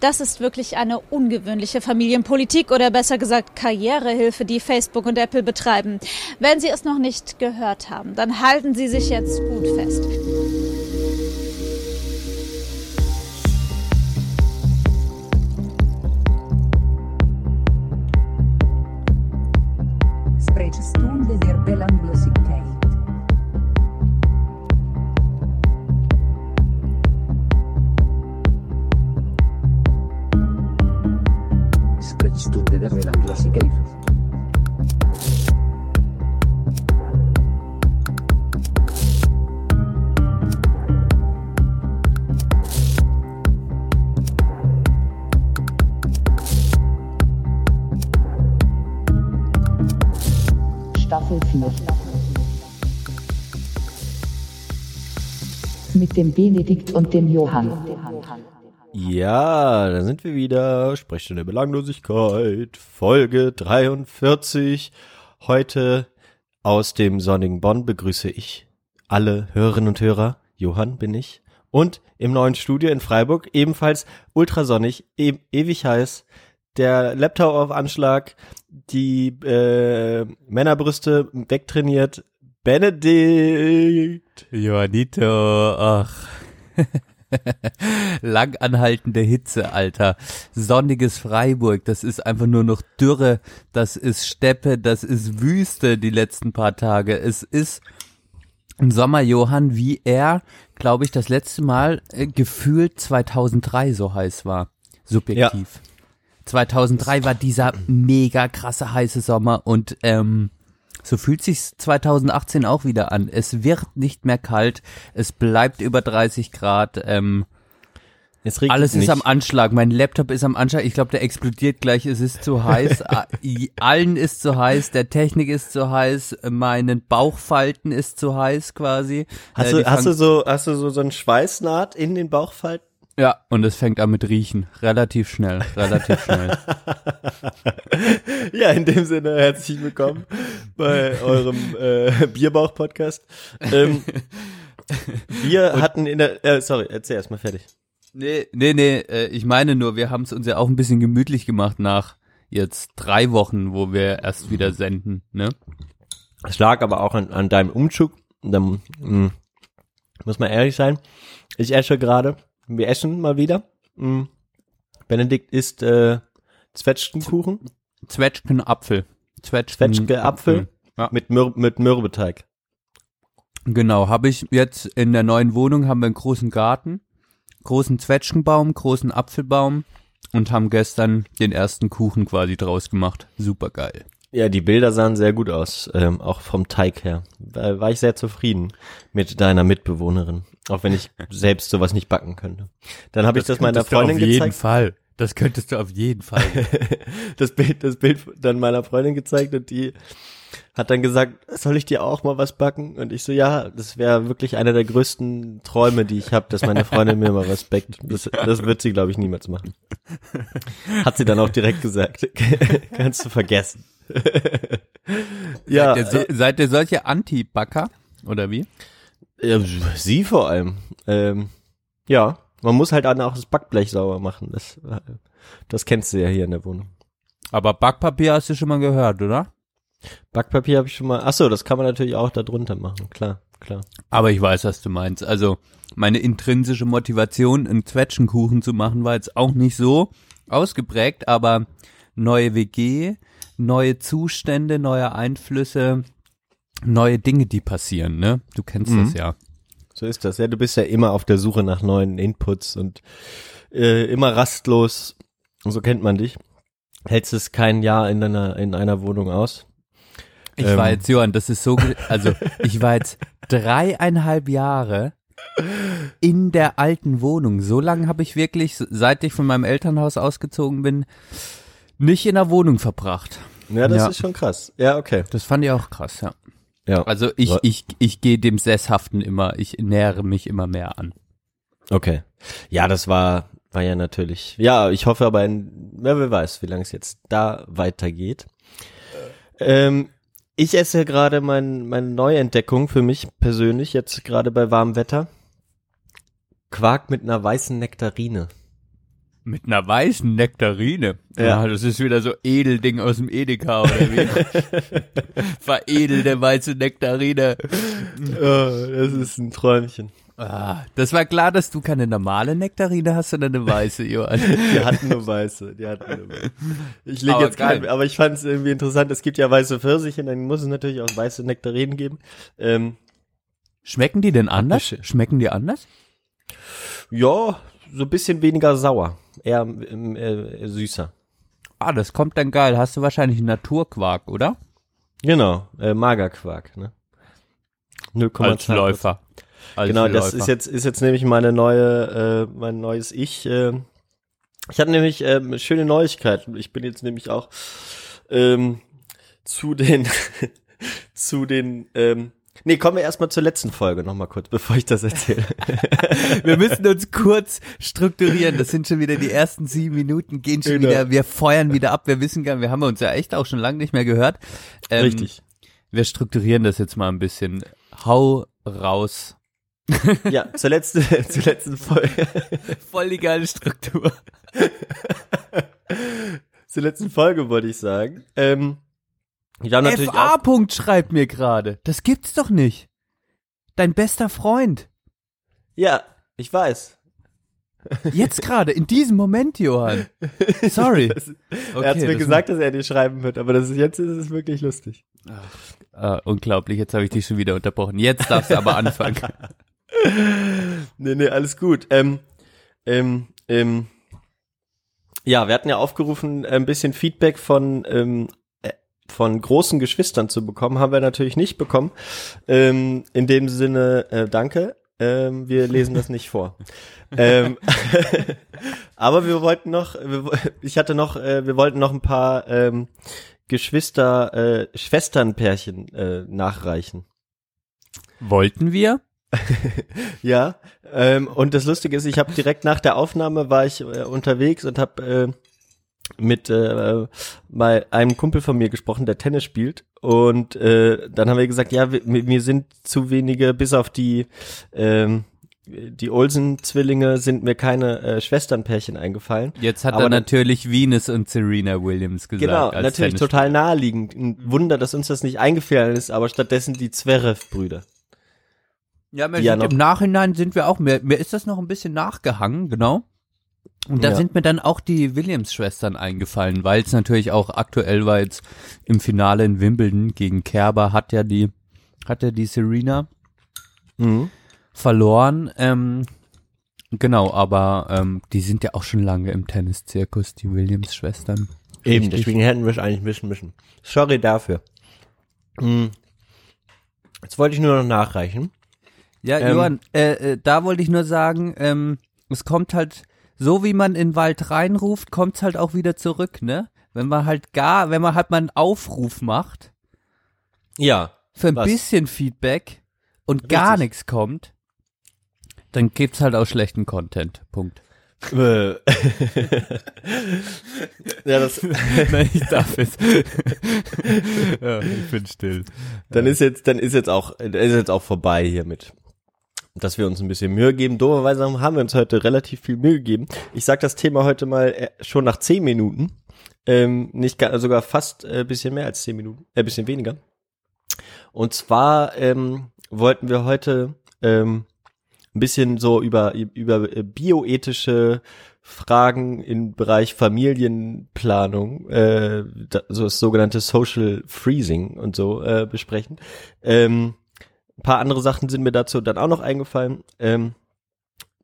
Das ist wirklich eine ungewöhnliche Familienpolitik oder besser gesagt Karrierehilfe, die Facebook und Apple betreiben. Wenn Sie es noch nicht gehört haben, dann halten Sie sich jetzt gut fest. Dem Benedikt und dem Johann. Ja, da sind wir wieder. Sprechstunde Belanglosigkeit, Folge 43. Heute aus dem sonnigen Bonn begrüße ich alle Hörerinnen und Hörer. Johann bin ich. Und im neuen Studio in Freiburg, ebenfalls ultrasonnig, e ewig heiß, der Laptop auf Anschlag, die äh, Männerbrüste wegtrainiert, Benedikt. Johannito, ach. Lang anhaltende Hitze, Alter. Sonniges Freiburg, das ist einfach nur noch Dürre, das ist Steppe, das ist Wüste die letzten paar Tage. Es ist ein Sommer, Johann, wie er, glaube ich, das letzte Mal äh, gefühlt 2003 so heiß war. Subjektiv. 2003 war dieser mega krasse heiße Sommer und ähm, so fühlt sich 2018 auch wieder an. Es wird nicht mehr kalt, es bleibt über 30 Grad. Ähm, Es regnet alles nicht. ist am Anschlag. Mein Laptop ist am Anschlag. Ich glaube, der explodiert gleich. Es ist zu heiß. A- i- Allen ist zu heiß. Der Technik ist zu heiß. Meinen Bauchfalten ist zu heiß quasi. Hast, Äh, du, hast du so, hast du so, so einen Schweißnaht in den Bauchfalten? Ja, und es fängt an mit Riechen. Relativ schnell. Relativ schnell. Ja, in dem Sinne herzlich willkommen bei eurem äh, Bierbauch-Podcast. Ähm, wir hatten in der, äh, sorry, erzähl erst mal fertig. Nee, nee, nee, äh, ich meine nur, wir haben es uns ja auch ein bisschen gemütlich gemacht nach jetzt drei Wochen, wo wir erst wieder senden, ne? Es lag aber auch an, an deinem Umzug. Dann, mh, muss man ehrlich sein. Ich esse gerade. Wir essen mal wieder. Mh. Benedikt isst äh, Zwetschgenkuchen Zwetschgen Apfel. Zwetschgen Zwetschge Apfel Ja. mit, Mür mit Mürbeteig. Genau, habe ich jetzt in der neuen Wohnung haben wir einen großen Garten, großen Zwetschgenbaum, großen Apfelbaum und haben gestern den ersten Kuchen quasi draus gemacht. Super geil. Ja, die Bilder sahen sehr gut aus, ähm, auch vom Teig her. Da war ich sehr zufrieden mit deiner Mitbewohnerin, auch wenn ich selbst sowas nicht backen könnte. Dann habe ich das meiner Freundin auf jeden gezeigt. Fall. Das könntest du auf jeden Fall. das Bild, das Bild dann meiner Freundin gezeigt und die hat dann gesagt, soll ich dir auch mal was backen? Und ich so, ja, das wäre wirklich einer der größten Träume, die ich habe, dass meine Freundin mir mal was backt. Das, das wird sie, glaube ich, niemals machen. Hat sie dann auch direkt gesagt. Kannst du vergessen. ja, seid, ihr so, seid ihr solche Anti-Backer? Oder wie? Ja, sie vor allem. Ähm, ja, man muss halt dann auch das Backblech sauber machen. Das, äh, das kennst du ja hier in der Wohnung. Aber Backpapier hast du schon mal gehört, oder? Backpapier habe ich schon mal. Ach so, das kann man natürlich auch da drunter machen. Klar, klar. Aber ich weiß, was du meinst. Also meine intrinsische Motivation, einen Zwetschgenkuchen zu machen, war jetzt auch nicht so ausgeprägt, aber neue WG, neue Zustände, neue Einflüsse, neue Dinge, die passieren, ne? Du kennst Mhm. das ja. So ist das. Ja, du bist ja immer auf der Suche nach neuen Inputs und äh, immer rastlos. So kennt man dich. Hältst es kein Jahr in deiner in einer Wohnung aus? Ich Ähm. war jetzt, Johann, das ist so, also ich war jetzt dreieinhalb Jahre in der alten Wohnung. So lange habe ich wirklich, seit ich von meinem Elternhaus ausgezogen bin, nicht in der Wohnung verbracht. Ja, das Ja. ist schon krass. Ja, okay. Das fand ich auch krass, ja. Ja. Also ich, ich, ich gehe dem Sesshaften immer, ich nähere mich immer mehr an. Okay. Ja, das war, war ja natürlich. Ja, ich hoffe aber, in, ja, wer weiß, wie lange es jetzt da weitergeht. Ähm, ich esse gerade mein, meine Neuentdeckung für mich persönlich, jetzt gerade bei warmem Wetter. Quark mit einer weißen Nektarine. Mit einer weißen Nektarine. Ja. Ah, das ist wieder so Edelding aus dem Edeka oder wie? Veredelte weiße Nektarine. Oh, das ist ein Träumchen. Ah, das war klar, dass du keine normale Nektarine hast, sondern eine weiße, Johann. Die hatten nur weiße. Die hatten nur weiße. Ich lege jetzt kein, geil. aber ich fand es irgendwie interessant. Es gibt ja weiße Pfirsiche, dann muss es natürlich auch weiße Nektarinen geben. Ähm, Schmecken die denn anders? Schmecken die anders? ja, so ein bisschen weniger sauer, eher ähm, äh, süßer. Ah, das kommt dann geil. Hast du wahrscheinlich Naturquark, oder? Genau, äh, Magerquark, ne? 0,2%. Als Läufer. Als Genau, das Läufer. ist jetzt ist jetzt nämlich meine neue äh, mein neues Ich. Äh, ich habe nämlich ähm, schöne Neuigkeiten. Ich bin jetzt nämlich auch ähm, zu den zu den ähm, Nee, kommen wir erstmal zur letzten Folge nochmal kurz, bevor ich das erzähle. Wir müssen uns kurz strukturieren. Das sind schon wieder die ersten sieben Minuten, gehen schon Genau. wieder, wir feuern wieder ab. Wir wissen gar nicht, wir haben uns ja echt auch schon lange nicht mehr gehört. Ähm, Richtig. Wir strukturieren das jetzt mal ein bisschen. Hau raus. Ja, zur letzten, zur letzten Folge. Voll die geile Struktur. zur letzten Folge wollte ich sagen. Ähm, FA. auch, Punkt schreibt mir gerade. Das gibt's doch nicht. Dein bester Freund. ja, ich weiß. Jetzt gerade, in diesem Moment, Johann. Sorry. Das, Okay, er hat mir gesagt, dass er dir schreiben wird, aber das ist, jetzt ist es wirklich lustig. Ah, unglaublich, jetzt habe ich dich schon wieder unterbrochen. Jetzt darfst du aber anfangen. Nee, nee, alles gut. Ähm, ähm, ähm, ja, wir hatten ja aufgerufen, ein bisschen Feedback von, ähm, äh, von großen Geschwistern zu bekommen. Haben wir natürlich nicht bekommen. Ähm, in dem Sinne, äh, danke. Ähm, wir lesen das nicht vor. ähm, aber wir wollten noch, wir, ich hatte noch, äh, wir wollten noch ein paar ähm, Geschwister, äh, Schwesternpärchen äh, nachreichen. Wollten wir? Ja, ähm, und das Lustige ist, ich habe direkt nach der Aufnahme war ich äh, unterwegs und habe äh, mit äh, bei einem Kumpel von mir gesprochen, der Tennis spielt. Und äh, dann haben wir gesagt, ja, wir, mir sind zu wenige, bis auf die ähm, die Olsen-Zwillinge sind mir keine äh, Schwesternpärchen eingefallen. Jetzt hat Aber er natürlich Venus und Serena Williams gesagt. Genau, natürlich Tennis- total naheliegend. Ein Wunder, dass uns das nicht eingefallen ist, aber stattdessen die Zverev-Brüder. Ja, Ja, sind noch- im Nachhinein sind wir auch, mir, mir ist das noch ein bisschen nachgehangen, genau. Und da Ja. sind mir dann auch die Williams-Schwestern eingefallen, weil es natürlich auch aktuell war jetzt im Finale in Wimbledon gegen Kerber hat ja die, hat ja die Serena Mhm. verloren. Ähm, genau, aber ähm, die sind ja auch schon lange im Tenniszirkus, die Williams-Schwestern. Eben, Richtig. deswegen hätten wir es eigentlich wissen müssen. Sorry dafür. Hm. Jetzt wollte ich nur noch nachreichen. Ja, Ähm, Johann, äh, äh, da wollte ich nur sagen, ähm, es kommt halt, so wie man in den Wald reinruft, kommt's halt auch wieder zurück, ne? Wenn man halt gar, wenn man halt mal einen Aufruf macht Ja. für ein Was? bisschen Feedback und gar Richtig. nichts kommt, dann gibt's halt auch schlechten Content. Punkt. Äh. ja, das, Nein, ich darf es. ja, ich bin still. dann ist jetzt, dann ist jetzt auch, ist jetzt auch vorbei hiermit. Dass wir uns ein bisschen Mühe geben. Doberweise haben wir uns heute relativ viel Mühe gegeben. Ich sag das Thema heute mal äh, schon nach zehn Minuten. Ähm, nicht gar, sogar fast ein äh, bisschen mehr als zehn Minuten, äh, bisschen weniger. Und zwar ähm, wollten wir heute ähm, ein bisschen so über über äh, bioethische Fragen im Bereich Familienplanung, äh, so das sogenannte Social Freezing und so äh, besprechen. Ähm, ein paar andere Sachen sind mir dazu dann auch noch eingefallen. Ähm,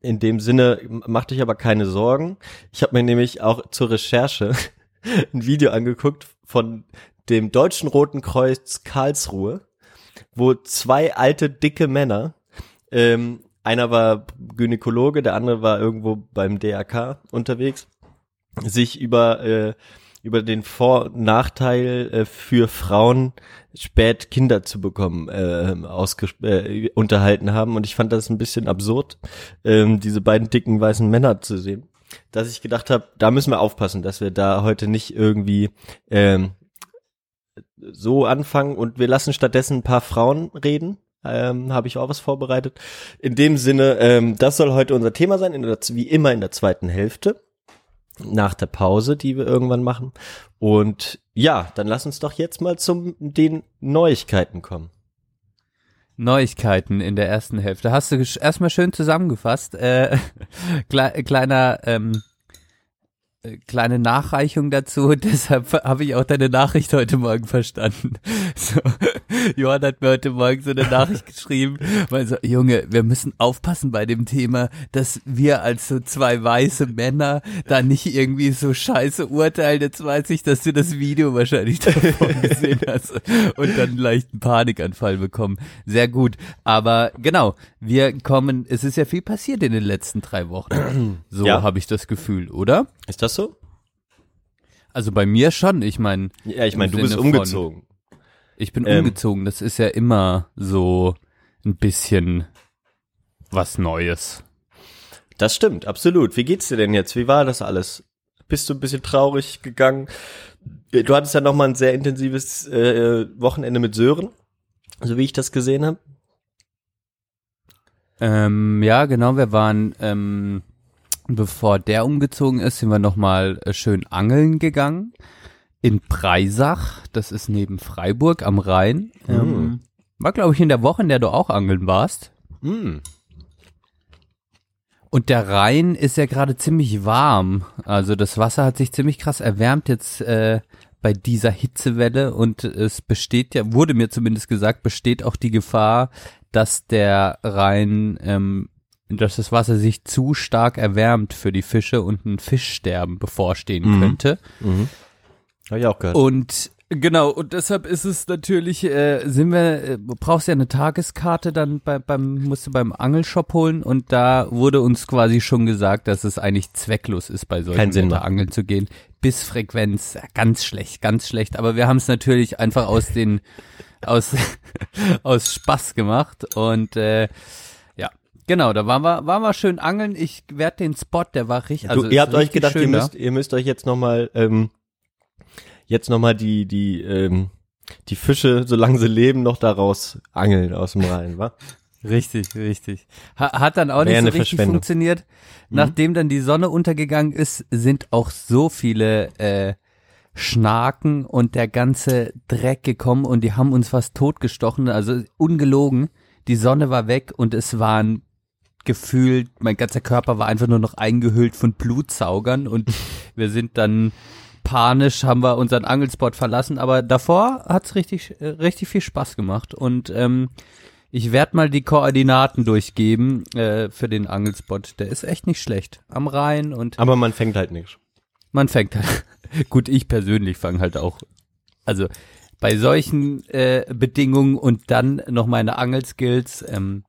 in dem Sinne macht euch aber keine Sorgen. Ich habe mir nämlich auch zur Recherche ein Video angeguckt von dem Deutschen Roten Kreuz Karlsruhe, wo zwei alte, dicke Männer, ähm, einer war Gynäkologe, der andere war irgendwo beim DRK unterwegs, sich über, äh, über den Vor- und Nachteil äh, für Frauen spät Kinder zu bekommen äh, ausges äh, unterhalten haben. Und ich fand das ein bisschen absurd, ähm, diese beiden dicken weißen Männer zu sehen dass ich gedacht habe, da müssen wir aufpassen, dass wir da heute nicht irgendwie ähm, so anfangen und wir lassen stattdessen ein paar Frauen reden. Ähm, Habe ich auch was vorbereitet. In dem Sinne, ähm, das soll heute unser Thema sein, in der, wie immer in der zweiten Hälfte. Nach der Pause, die wir irgendwann machen. Und ja, dann lass uns doch jetzt mal zum den Neuigkeiten kommen. Neuigkeiten in der ersten Hälfte. Hast du erstmal schön zusammengefasst. Äh, klei- kleiner, ähm, äh, kleine Nachreichung dazu. Deshalb habe ich auch deine Nachricht heute Morgen verstanden. So, Johann hat mir heute Morgen so eine Nachricht geschrieben, weil so, Junge, wir müssen aufpassen bei dem Thema, dass wir als so zwei weiße Männer da nicht irgendwie so scheiße urteilen. Jetzt weiß ich, dass du das Video wahrscheinlich davon gesehen hast und dann einen leichten Panikanfall bekommen. Sehr gut. Aber genau, wir kommen, es ist ja viel passiert in den letzten drei Wochen. So Ja. habe ich das Gefühl, oder? Ist das so? Also bei mir schon. Ich meine, Ja, ich meine, du bist Sinne von- umgezogen. ich bin Ähm. umgezogen. Das ist ja immer so ein bisschen was Neues. Das stimmt, absolut. Wie geht's dir denn jetzt? Wie war das alles? Bist du ein bisschen traurig gegangen? Du hattest ja noch mal ein sehr intensives äh, Wochenende mit Sören, so wie ich das gesehen habe. Ähm, ja, genau. Wir waren, ähm, bevor der umgezogen ist, sind wir nochmal äh, schön angeln gegangen. In Breisach, das ist neben Freiburg am Rhein. Ähm, war, glaube ich, in der Woche, in der du auch angeln warst. Hm. Und der Rhein ist ja gerade ziemlich warm. Also das Wasser hat sich ziemlich krass erwärmt jetzt äh, bei dieser Hitzewelle und es besteht ja, wurde mir zumindest gesagt, besteht auch die Gefahr, dass der Rhein, ähm, dass das Wasser sich zu stark erwärmt für die Fische und ein Fischsterben bevorstehen Mhm. könnte. Mhm. Habe ich auch gehört. Und genau, und deshalb ist es natürlich, äh, sind wir, äh, brauchst ja eine Tageskarte dann bei, beim, musst du beim Angelshop holen und da wurde uns quasi schon gesagt, dass es eigentlich zwecklos ist, bei solchen Wetter angeln zu gehen. Bissfrequenz, ganz schlecht, ganz schlecht. Aber wir haben es natürlich einfach aus den, aus, aus Spaß gemacht und äh. Genau, da waren wir, waren wir schön angeln. Ich werde den Spot, der war richtig. Also du, ihr habt euch gedacht, ihr da. müsst, ihr müsst euch jetzt noch mal, ähm, jetzt noch mal die, die, ähm, die Fische, solange sie leben, noch daraus angeln aus dem Rhein, wa? Richtig, richtig. Ha hat dann auch Wäre nicht so richtig funktioniert. Nachdem dann die Sonne untergegangen ist, sind auch so viele äh, Schnaken und der ganze Dreck gekommen und die haben uns fast totgestochen. Also ungelogen. Die Sonne war weg und es waren gefühlt, mein ganzer Körper war einfach nur noch eingehüllt von Blutsaugern und wir sind dann panisch, haben wir unseren Angelspot verlassen, aber davor hat's richtig, äh, richtig viel Spaß gemacht und ähm, ich werde mal die Koordinaten durchgeben äh, für den Angelspot. Der ist echt nicht schlecht. Am Rhein und Aber man fängt halt nichts. man fängt halt. Gut, ich persönlich fange halt auch. Also bei solchen äh, Bedingungen und dann noch meine Angelskills. Ähm,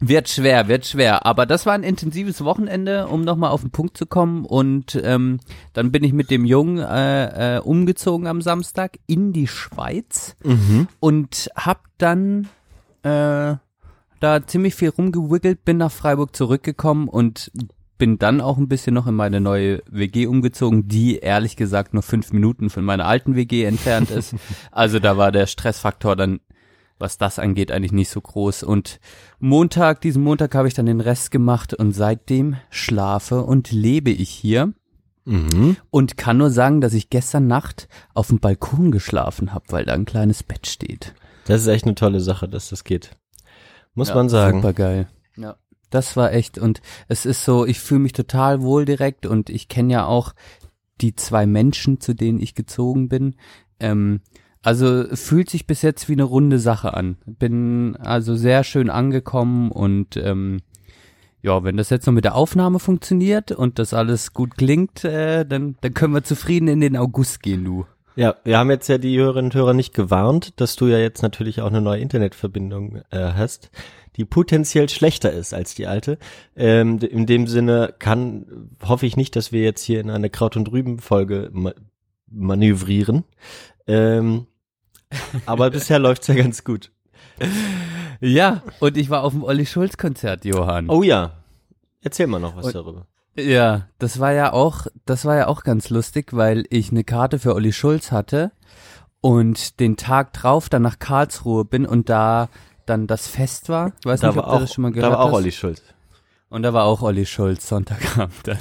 wird schwer, wird schwer. Aber das war ein intensives Wochenende, um nochmal auf den Punkt zu kommen. Und ähm, dann bin ich mit dem Jungen äh, äh, umgezogen am Samstag in die Schweiz und hab dann äh, da ziemlich viel rumgewiggelt, bin nach Freiburg zurückgekommen und bin dann auch ein bisschen noch in meine neue WG umgezogen, die ehrlich gesagt nur fünf Minuten von meiner alten WG entfernt ist. Also da war der Stressfaktor dann, was das angeht, eigentlich nicht so groß. Und Montag, diesen Montag habe ich dann den Rest gemacht und seitdem schlafe und lebe ich hier Mhm. und kann nur sagen, dass ich gestern Nacht auf dem Balkon geschlafen habe, weil da ein kleines Bett steht. Das ist echt eine tolle Sache, dass das geht. Muss man sagen. Super geil. Ja. Das war echt und es ist so, ich fühle mich total wohl direkt und ich kenne ja auch die zwei Menschen, zu denen ich gezogen bin. Ähm, also fühlt sich bis jetzt wie eine runde Sache an. Bin also sehr schön angekommen und ähm, ja, wenn das jetzt noch mit der Aufnahme funktioniert und das alles gut klingt, äh, dann, dann können wir zufrieden in den August gehen, du. Ja, wir haben jetzt ja die Hörerinnen und Hörer nicht gewarnt, dass du ja jetzt natürlich auch eine neue Internetverbindung äh, hast, die potenziell schlechter ist als die alte. Ähm, in dem Sinne kann, hoffe ich nicht, dass wir jetzt hier in eine Kraut- und Rüben-Folge ma manövrieren. Ähm, aber bisher läuft's ja ganz gut. Ja, und ich war auf dem Olli Schulz Konzert, Johann. Oh ja, erzähl mal noch was Und- darüber. Ja, das war ja auch, das war ja auch ganz lustig, weil ich eine Karte für Olli Schulz hatte und den Tag drauf dann nach Karlsruhe bin und da dann das Fest war. Ich weiß Da nicht, ob du auch, das schon mal da gehört war auch hast. Olli Schulz. Und da war auch Olli Schulz Sonntagabend dann.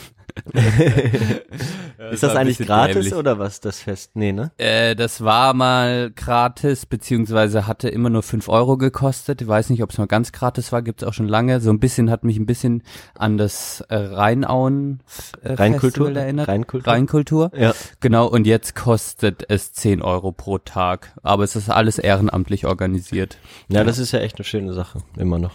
Ist das war ein eigentlich gratis dämlich. oder was, das Fest? Nee, ne? Äh, das war mal gratis, beziehungsweise hatte immer nur fünf Euro gekostet. Ich weiß nicht, ob es mal ganz gratis war, gibt's auch schon lange. So ein bisschen hat mich ein bisschen an das äh, Rheinauen äh, Rheinkultur? Festival erinnert. Rheinkultur? Rheinkultur. Ja. Genau, und jetzt kostet es 10 Euro pro Tag. Aber es ist alles ehrenamtlich organisiert. Ja, das ist ja echt eine schöne Sache, immer noch.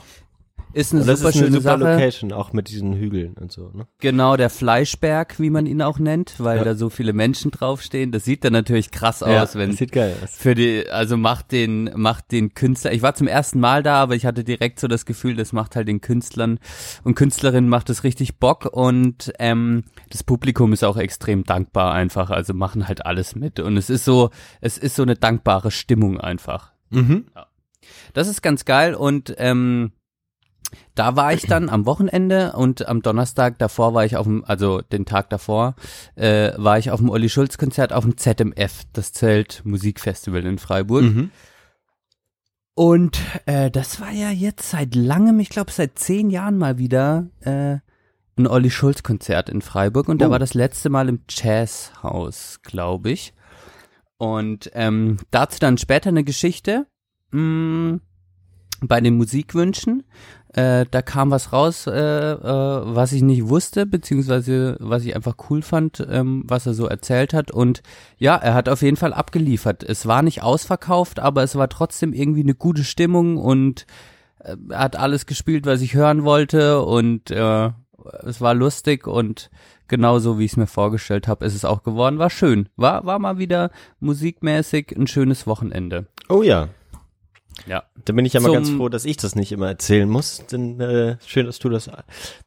Ist eine Und das super ist eine schöne super Sache. Location, auch mit diesen Hügeln und so, ne? Genau, der Fleischberg, wie man ihn auch nennt, weil Ja. da so viele Menschen draufstehen. Das sieht dann natürlich krass Ja, aus, wenn das sieht geil aus. für die, also macht den, macht den Künstler. Ich war zum ersten Mal da, aber ich hatte direkt so das Gefühl, das macht halt den Künstlern und Künstlerinnen macht es richtig Bock und ähm, das Publikum ist auch extrem dankbar einfach. Also machen halt alles mit und es ist so, es ist so eine dankbare Stimmung einfach. Mhm. Das ist ganz geil und ähm, da war ich dann am Wochenende und am Donnerstag davor war ich auf dem, also den Tag davor, äh, war ich auf dem Olli Schulz Konzert auf dem ZMF, das Zelt Musikfestival in Freiburg. Mhm. Und äh, das war ja jetzt seit langem, ich glaube seit zehn Jahren mal wieder äh, ein Olli Schulz Konzert in Freiburg und Oh. war das letzte Mal im Jazzhaus, glaube ich. Und ähm, dazu dann später eine Geschichte mh, bei den Musikwünschen. Äh, da kam was raus, äh, äh, was ich nicht wusste, beziehungsweise was ich einfach cool fand, ähm, was er so erzählt hat. Und ja, er hat auf jeden Fall abgeliefert. Es war nicht ausverkauft, aber es war trotzdem irgendwie eine gute Stimmung und äh, hat alles gespielt, was ich hören wollte und äh, es war lustig und genauso wie ich es mir vorgestellt habe, ist es auch geworden. War schön. War, war mal wieder musikmäßig ein schönes Wochenende. Oh ja. Ja. Da bin ich ja mal Zum- ganz froh, dass ich das nicht immer erzählen muss. Denn äh, schön, dass du das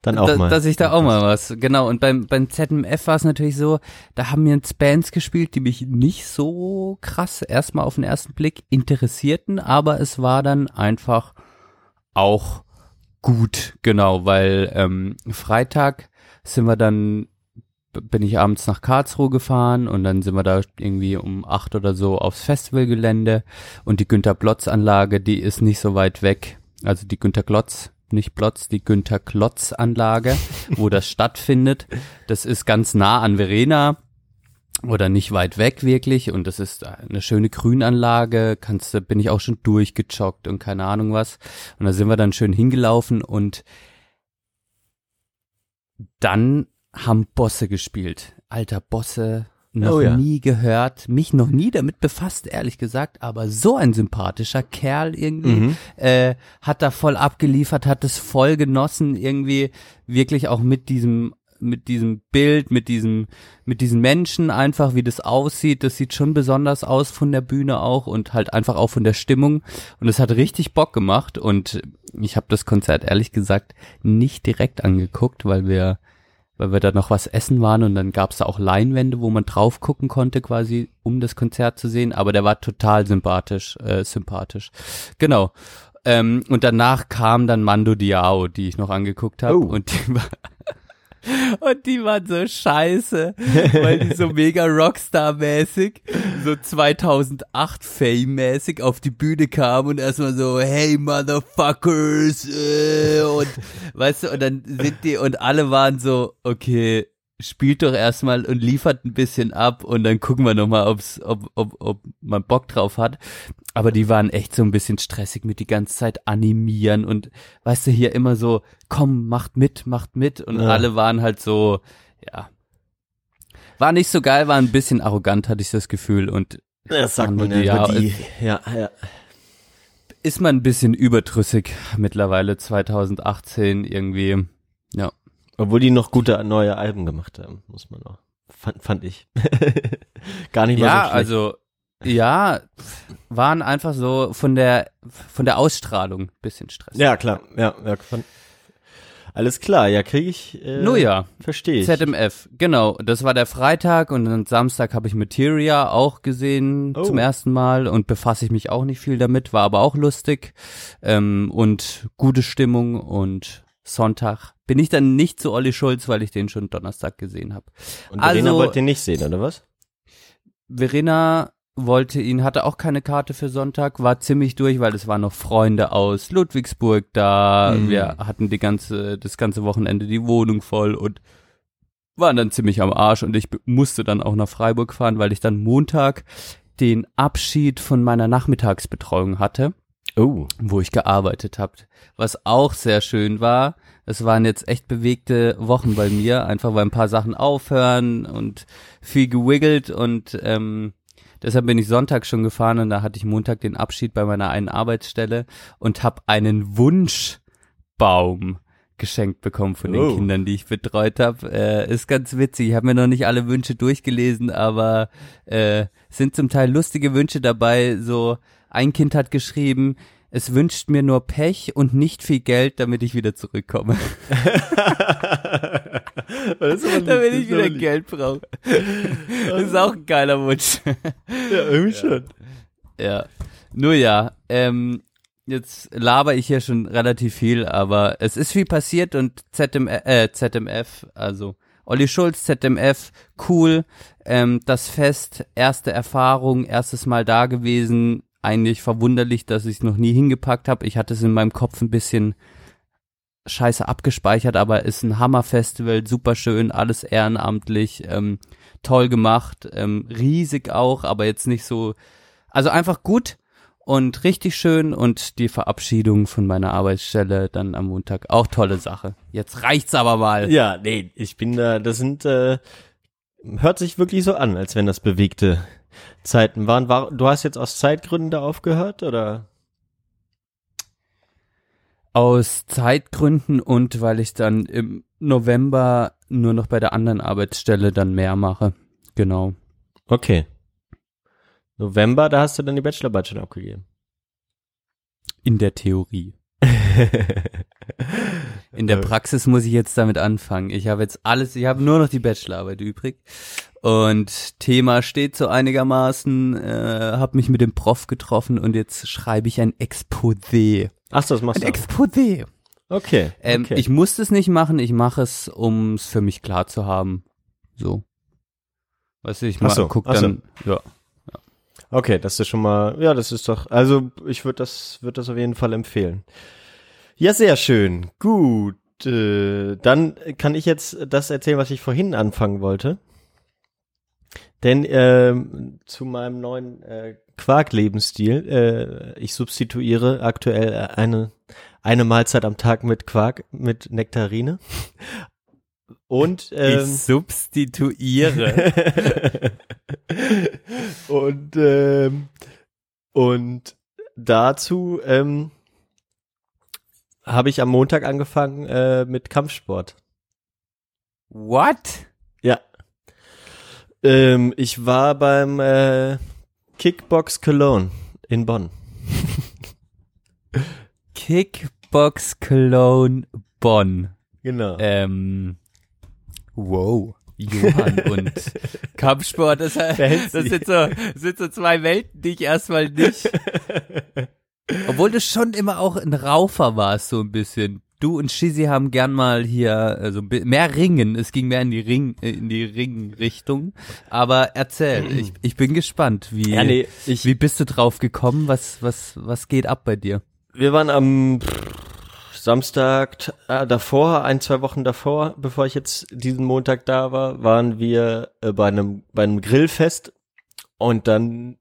dann auch da, mal. Dass ich da auch mal was, genau. Und beim, beim ZMF war es natürlich so, da haben mir jetzt Bands gespielt, die mich nicht so krass erstmal auf den ersten Blick interessierten, aber es war dann einfach auch gut, genau, weil ähm, Freitag sind wir dann bin ich abends nach Karlsruhe gefahren und dann sind wir da irgendwie um acht oder so aufs Festivalgelände und die Günter Plotz Anlage, die ist nicht so weit weg. Also die Günter Klotz, nicht Plotz, die Günter Klotz Anlage, wo das stattfindet. Das ist ganz nah an Verena oder nicht weit weg wirklich und das ist eine schöne Grünanlage, kannst du, bin ich auch schon durchgejoggt und keine Ahnung was. Und da sind wir dann schön hingelaufen und dann haben Bosse gespielt. Alter Bosse, noch Oh ja. nie gehört, mich noch nie damit befasst, ehrlich gesagt, aber so ein sympathischer Kerl irgendwie, Mhm. äh, hat da voll abgeliefert, hat es voll genossen, irgendwie wirklich auch mit diesem mit diesem Bild, mit diesem, mit diesen Menschen einfach, wie das aussieht, das sieht schon besonders aus von der Bühne auch und halt einfach auch von der Stimmung und es hat richtig Bock gemacht und ich habe das Konzert ehrlich gesagt nicht direkt angeguckt, weil wir weil wir da noch was essen waren und dann gab's da auch Leinwände, wo man drauf gucken konnte quasi, um das Konzert zu sehen, aber der war total sympathisch, äh, sympathisch. Genau. Ähm, und danach kam dann Mando Diao, die ich noch angeguckt habe Oh. und die war und die waren so scheiße, weil die so mega Rockstar-mäßig, so 2008 Fame-mäßig auf die Bühne kamen und erstmal so, hey Motherfuckers, äh, und weißt du, und dann sind die und alle waren so, okay, spielt doch erstmal und liefert ein bisschen ab und dann gucken wir nochmal, ob's, ob, ob, ob man Bock drauf hat. Aber die waren echt so ein bisschen stressig mit die ganze Zeit animieren und weißt du, hier immer so, komm, macht mit, macht mit und Ja. alle waren halt so, ja. War nicht so geil, war ein bisschen arrogant, hatte ich das Gefühl und Das sagt man Mando ja, die. Ja, ja. ist man ein bisschen überdrüssig mittlerweile 2018 irgendwie. Ja. Obwohl die noch gute neue Alben gemacht haben, muss man auch. Fand, fand ich. Gar nicht mal so Ja, schlecht. also ja, waren einfach so von der von der Ausstrahlung bisschen Stress. Ja, klar. Ja, ja fand, alles klar. Ja, kriege ich. Äh, Nur ja, Verstehe ich. ZMF, genau. Das war der Freitag und dann Samstag habe ich Materia auch gesehen Oh. zum ersten Mal und befasse ich mich auch nicht viel damit, war aber auch lustig ähm, und gute Stimmung und Sonntag bin ich dann nicht zu Olli Schulz, weil ich den schon Donnerstag gesehen habe. Und Verena also- wollt ihr nicht sehen, oder was? Verena wollte ihn, hatte auch keine Karte für Sonntag, war ziemlich durch, weil es waren noch Freunde aus Ludwigsburg da. Mhm. Wir hatten die ganze, das ganze Wochenende die Wohnung voll und waren dann ziemlich am Arsch und ich musste dann auch nach Freiburg fahren, weil ich dann Montag den Abschied von meiner Nachmittagsbetreuung hatte Oh. wo ich gearbeitet habe. Was auch sehr schön war, es waren jetzt echt bewegte Wochen bei mir, einfach weil ein paar Sachen aufhören und viel gewiggelt und ähm, deshalb bin ich Sonntag schon gefahren und da hatte ich Montag den Abschied bei meiner einen Arbeitsstelle und habe einen Wunschbaum geschenkt bekommen von den Oh. Kindern, die ich betreut habe. Äh, ist ganz witzig. Ich habe mir noch nicht alle Wünsche durchgelesen, aber äh, sind zum Teil lustige Wünsche dabei. So ein Kind hat geschrieben, es wünscht mir nur Pech und nicht viel Geld, damit ich wieder zurückkomme. lieb, damit ich wieder lieb. Geld brauche. Das ist auch ein geiler Wunsch. Ja, irgendwie schon. Ja. Nur ja, ähm, jetzt laber ich hier schon relativ viel, aber es ist viel passiert und ZM, äh, ZMF, also Olli Schulz, ZMF, cool. Ähm, das Fest, erste Erfahrung, erstes Mal da gewesen. Eigentlich verwunderlich, dass ich es noch nie hingepackt habe. Ich hatte es in meinem Kopf ein bisschen scheiße abgespeichert, aber ist ein Hammerfestival, super schön, alles ehrenamtlich, ähm, toll gemacht, ähm, riesig auch, aber jetzt nicht so, also einfach gut und richtig schön und die Verabschiedung von meiner Arbeitsstelle dann am Montag, auch tolle Sache. Jetzt reicht's aber mal. Ja, nee, ich bin da, das sind, äh, hört sich wirklich so an, als wenn das bewegte Zeiten waren. War, du hast jetzt aus Zeitgründen da aufgehört, oder? Aus Zeitgründen und weil ich dann im November nur noch bei der anderen Arbeitsstelle dann mehr mache. Genau. Okay. November, da hast du dann die Bachelorarbeit schon abgegeben. In der Theorie. In der Praxis muss ich jetzt damit anfangen. Ich habe jetzt alles, ich habe nur noch die Bachelorarbeit übrig. Und Thema steht so einigermaßen, äh, habe mich mit dem Prof getroffen und jetzt schreibe ich ein Exposé. Ach, so, das machst Ein du. auch. Exposé. Okay. Ähm, okay. Ich muss es nicht machen, ich mache es, um es für mich klar zu haben. So. Weißt du, ich Ach mal, so, guck ach so. dann, ja. Okay, das ist schon mal, ja, das ist doch, also ich würde das, würde das auf jeden Fall empfehlen. Ja, sehr schön. Gut. Äh, dann kann ich jetzt das erzählen, was ich vorhin anfangen wollte. Denn ähm, zu meinem neuen äh, Quark-Lebensstil, äh, ich substituiere aktuell äh, eine, eine Mahlzeit am Tag mit Quark, mit Nektarine. Und ähm, ich substituiere. und ähm, und dazu ähm, habe ich am Montag angefangen äh, mit Kampfsport. What? Ja. Ähm, ich war beim äh, Kickbox Cologne in Bonn. Kickbox Cologne Bonn. Genau. Ähm, wow. Johann und Kampfsport, das, das sind, so, das sind so zwei Welten, die ich erstmal nicht. Obwohl du schon immer auch ein Raufer warst, so ein bisschen. Du und Shizzy haben gern mal hier also mehr Ringen. Es ging mehr in die Ring äh, in die Ring-Richtung. Aber erzähl, ich, ich bin gespannt, wie Ja, nee, ich, wie bist du drauf gekommen? Was was was geht ab bei dir? wir waren am Samstag äh, davor, ein, zwei Wochen davor, bevor ich jetzt diesen Montag da war, waren wir äh, bei einem, bei einem Grillfest und dann,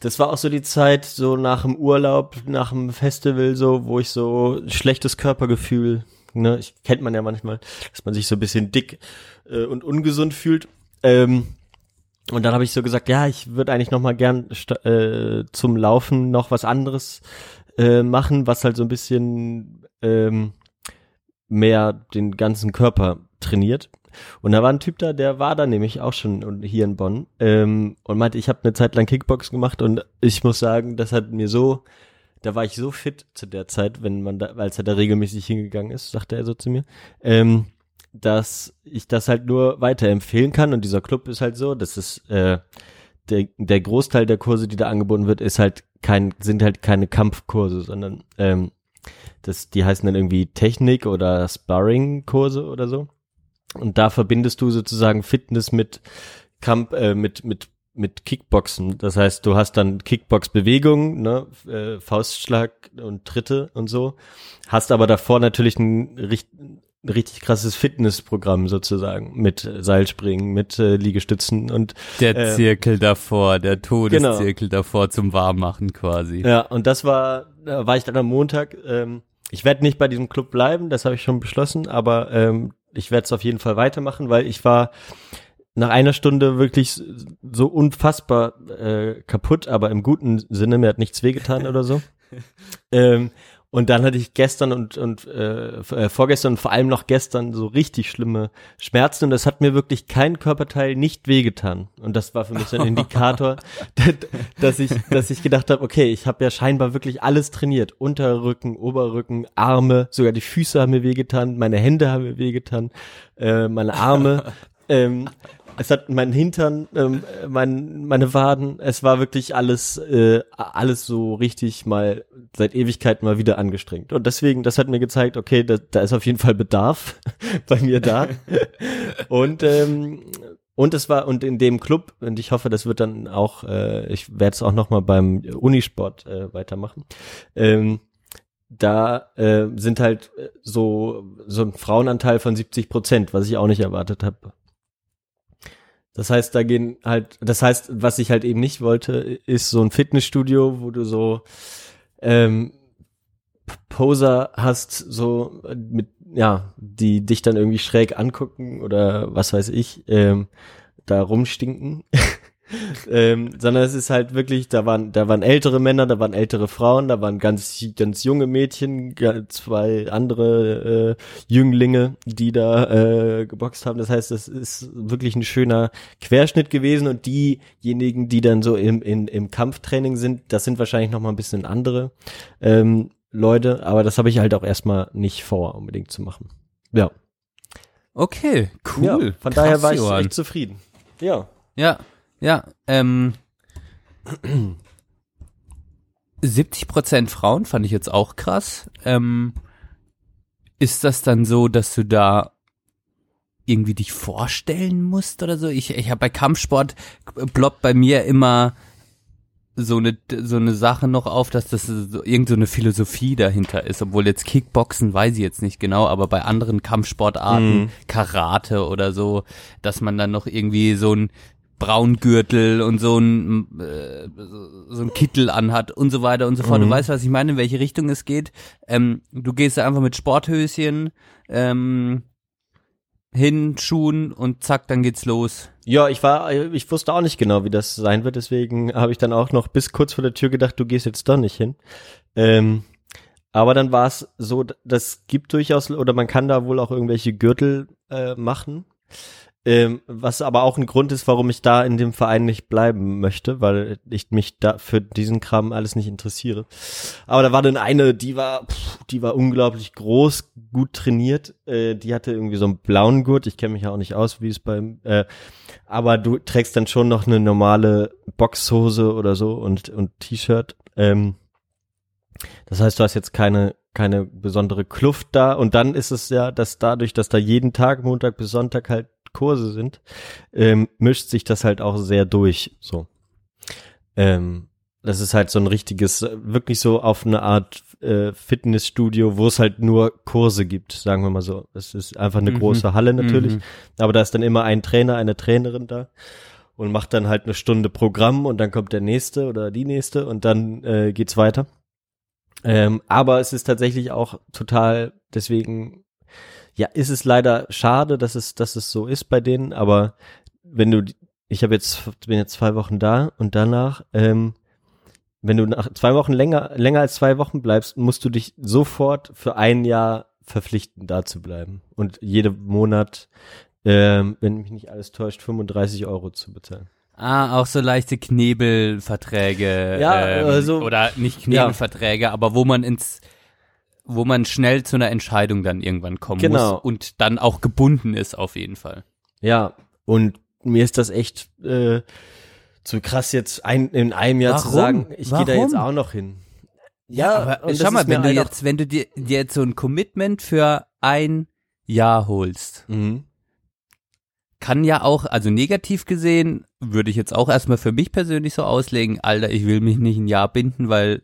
das war auch so die Zeit, so nach dem Urlaub, nach dem Festival, so, wo ich so schlechtes Körpergefühl, ne, ich kennt man ja manchmal, dass man sich so ein bisschen dick äh, und ungesund fühlt. Ähm, und dann habe ich so gesagt, ja, ich würde eigentlich noch mal gern äh, zum Laufen noch was anderes äh, machen, was halt so ein bisschen ähm, mehr den ganzen Körper trainiert. Und da war ein Typ da, der war da nämlich auch schon hier in Bonn ähm, und meinte, ich habe eine Zeit lang Kickbox gemacht und ich muss sagen, das hat mir so, da war ich so fit zu der Zeit, wenn man da, als er da regelmäßig hingegangen ist, sagte er so zu mir, ähm, dass ich das halt nur weiterempfehlen kann und dieser Club ist halt so, das ist äh, der, der Großteil der Kurse, die da angeboten wird, ist halt kein, sind halt keine Kampfkurse, sondern ähm, das, die heißen dann irgendwie Technik oder Sparring-Kurse oder so. Und da verbindest du sozusagen Fitness mit Kampf, äh, mit, mit mit Kickboxen. Das heißt, du hast dann Kickbox-Bewegungen, ne, äh, Faustschlag und Tritte und so. Hast aber davor natürlich ein, richt- ein richtig krasses Fitnessprogramm sozusagen mit Seilspringen, mit äh, Liegestützen und Der äh, Zirkel davor, der Todeszirkel davor zum Warmmachen quasi. Ja, und das war, da war ich dann am Montag. Ähm, ich werde nicht bei diesem Club bleiben, das habe ich schon beschlossen, aber ähm, ich werde es auf jeden Fall weitermachen, weil ich war nach einer Stunde wirklich so unfassbar äh, kaputt, aber im guten Sinne, mir hat nichts wehgetan oder so. ähm, und dann hatte ich gestern und, und äh, äh, vorgestern und vor allem noch gestern so richtig schlimme Schmerzen und das hat mir wirklich kein Körperteil nicht wehgetan. Und das war für mich so ein Indikator, dass ich, dass ich gedacht habe, okay, ich habe ja scheinbar wirklich alles trainiert. Unterrücken, Oberrücken, Arme, sogar die Füße haben mir wehgetan, meine Hände haben mir wehgetan, äh, meine Arme. ähm, es hat mein Hintern, ähm, mein, meine Waden, es war wirklich alles, äh, alles so richtig mal seit Ewigkeiten mal wieder angestrengt. Und deswegen, das hat mir gezeigt, okay, da, da ist auf jeden Fall Bedarf bei mir da. Und ähm, und es war und in dem Club und ich hoffe, das wird dann auch, äh, ich werde es auch noch mal beim Unisport äh, weitermachen. Ähm, da äh, sind halt äh, so so ein Frauenanteil von 70 Prozent, was ich auch nicht erwartet habe. Das heißt, da gehen halt, das heißt, was ich halt eben nicht wollte, ist so ein Fitnessstudio, wo du so ähm, Poser hast, so mit, ja, die dich dann irgendwie schräg angucken oder was weiß ich, ähm, da rumstinken. ähm, sondern es ist halt wirklich, da waren, da waren ältere Männer, da waren ältere Frauen, da waren ganz, ganz junge Mädchen, zwei andere äh, Jünglinge, die da äh, geboxt haben. Das heißt, das ist wirklich ein schöner Querschnitt gewesen und diejenigen, die dann so im, in, im Kampftraining sind, das sind wahrscheinlich noch mal ein bisschen andere ähm, Leute, aber das habe ich halt auch erstmal nicht vor, unbedingt zu machen. Ja, Okay, cool. ja von daher war ich Johann. echt zufrieden. Ja. Ja, ja, ähm. 70% Frauen fand ich jetzt auch krass. Ähm, ist das dann so, dass du da irgendwie dich vorstellen musst oder so? Ich, ich habe bei Kampfsport ploppt bei mir immer so eine so eine Sache noch auf, dass das so, irgend so eine Philosophie dahinter ist, obwohl jetzt Kickboxen weiß ich jetzt nicht genau, aber bei anderen Kampfsportarten, Mhm. Karate oder so, dass man dann noch irgendwie so ein Braungürtel und so ein äh, so ein Kittel anhat und so weiter und so fort. Du weißt, was ich meine, in welche Richtung es geht. Ähm, du gehst da einfach mit Sporthöschen ähm, hin, Schuhen und zack, dann geht's los. Ja, ich war, ich wusste auch nicht genau, wie das sein wird, deswegen habe ich dann auch noch bis kurz vor der Tür gedacht, du gehst jetzt doch nicht hin. Ähm, aber dann war es so, das gibt durchaus, oder man kann da wohl auch irgendwelche Gürtel äh, machen. Ähm, was aber auch ein Grund ist, warum ich da in dem Verein nicht bleiben möchte, weil ich mich da für diesen Kram alles nicht interessiere. Aber da war dann eine, die war, pff, die war unglaublich groß, gut trainiert. Äh, die hatte irgendwie so einen blauen Gurt. Ich kenne mich ja auch nicht aus, wie es beim. Äh, aber du trägst dann schon noch eine normale Boxhose oder so und und T-Shirt. Ähm, das heißt, du hast jetzt keine keine besondere Kluft da und dann ist es ja, dass dadurch, dass da jeden Tag Montag bis Sonntag halt Kurse sind, ähm, mischt sich das halt auch sehr durch. So, ähm, das ist halt so ein richtiges, wirklich so auf eine Art äh, Fitnessstudio, wo es halt nur Kurse gibt, sagen wir mal so. Es ist einfach eine Mhm. große Halle natürlich, Mhm. aber da ist dann immer ein Trainer, eine Trainerin da und macht dann halt eine Stunde Programm und dann kommt der nächste oder die nächste und dann äh, geht's weiter. Ähm, aber es ist tatsächlich auch total, deswegen, ja, ist es leider schade, dass es, dass es so ist bei denen, aber wenn du, ich habe jetzt, bin jetzt zwei Wochen da und danach, ähm, wenn du nach zwei Wochen länger, länger als zwei Wochen bleibst, musst du dich sofort für ein Jahr verpflichten, da zu bleiben. Und jeden Monat, ähm, wenn mich nicht alles täuscht, 35 Euro zu bezahlen. Ah, auch so leichte Knebelverträge. Ja, ähm, also- Oder nicht Knebelverträge, aber wo man ins, wo man schnell zu einer Entscheidung dann irgendwann kommen Genau. muss und dann auch gebunden ist auf jeden Fall. Ja, und mir ist das echt äh, zu krass jetzt ein, in einem Jahr zu Warum? sagen, ich gehe da jetzt auch noch hin. Ja, aber und schau mal, wenn du jetzt, wenn du dir, dir jetzt so ein Commitment für ein Jahr holst, Mhm. kann ja auch, also negativ gesehen, würde ich jetzt auch erstmal für mich persönlich so auslegen, Alter, ich will mich nicht ein Jahr binden, weil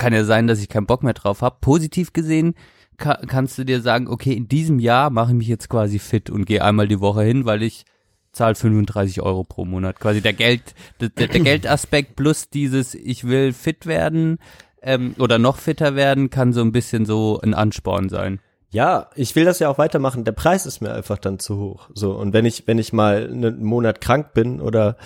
kann ja sein, dass ich keinen Bock mehr drauf habe. Positiv gesehen ka kannst du dir sagen, okay, in diesem Jahr mache ich mich jetzt quasi fit und gehe einmal die Woche hin, weil ich zahle 35 Euro pro Monat. Quasi der Geld, der, der Geldaspekt plus dieses, ich will fit werden ähm, oder noch fitter werden, kann so ein bisschen so ein Ansporn sein. Ja, ich will das ja auch weitermachen. Der Preis ist mir einfach dann zu hoch. So und wenn ich wenn ich mal einen Monat krank bin oder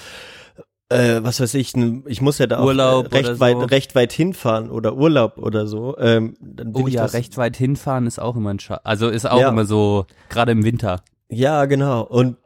äh, was weiß ich, ich muss ja da Urlaub auch äh, recht so. weit recht weit hinfahren oder Urlaub oder so. Ähm, Oh ich ja, recht weit hinfahren ist auch immer ein Scha Also ist auch Ja. immer so, gerade im Winter. Ja, genau. Und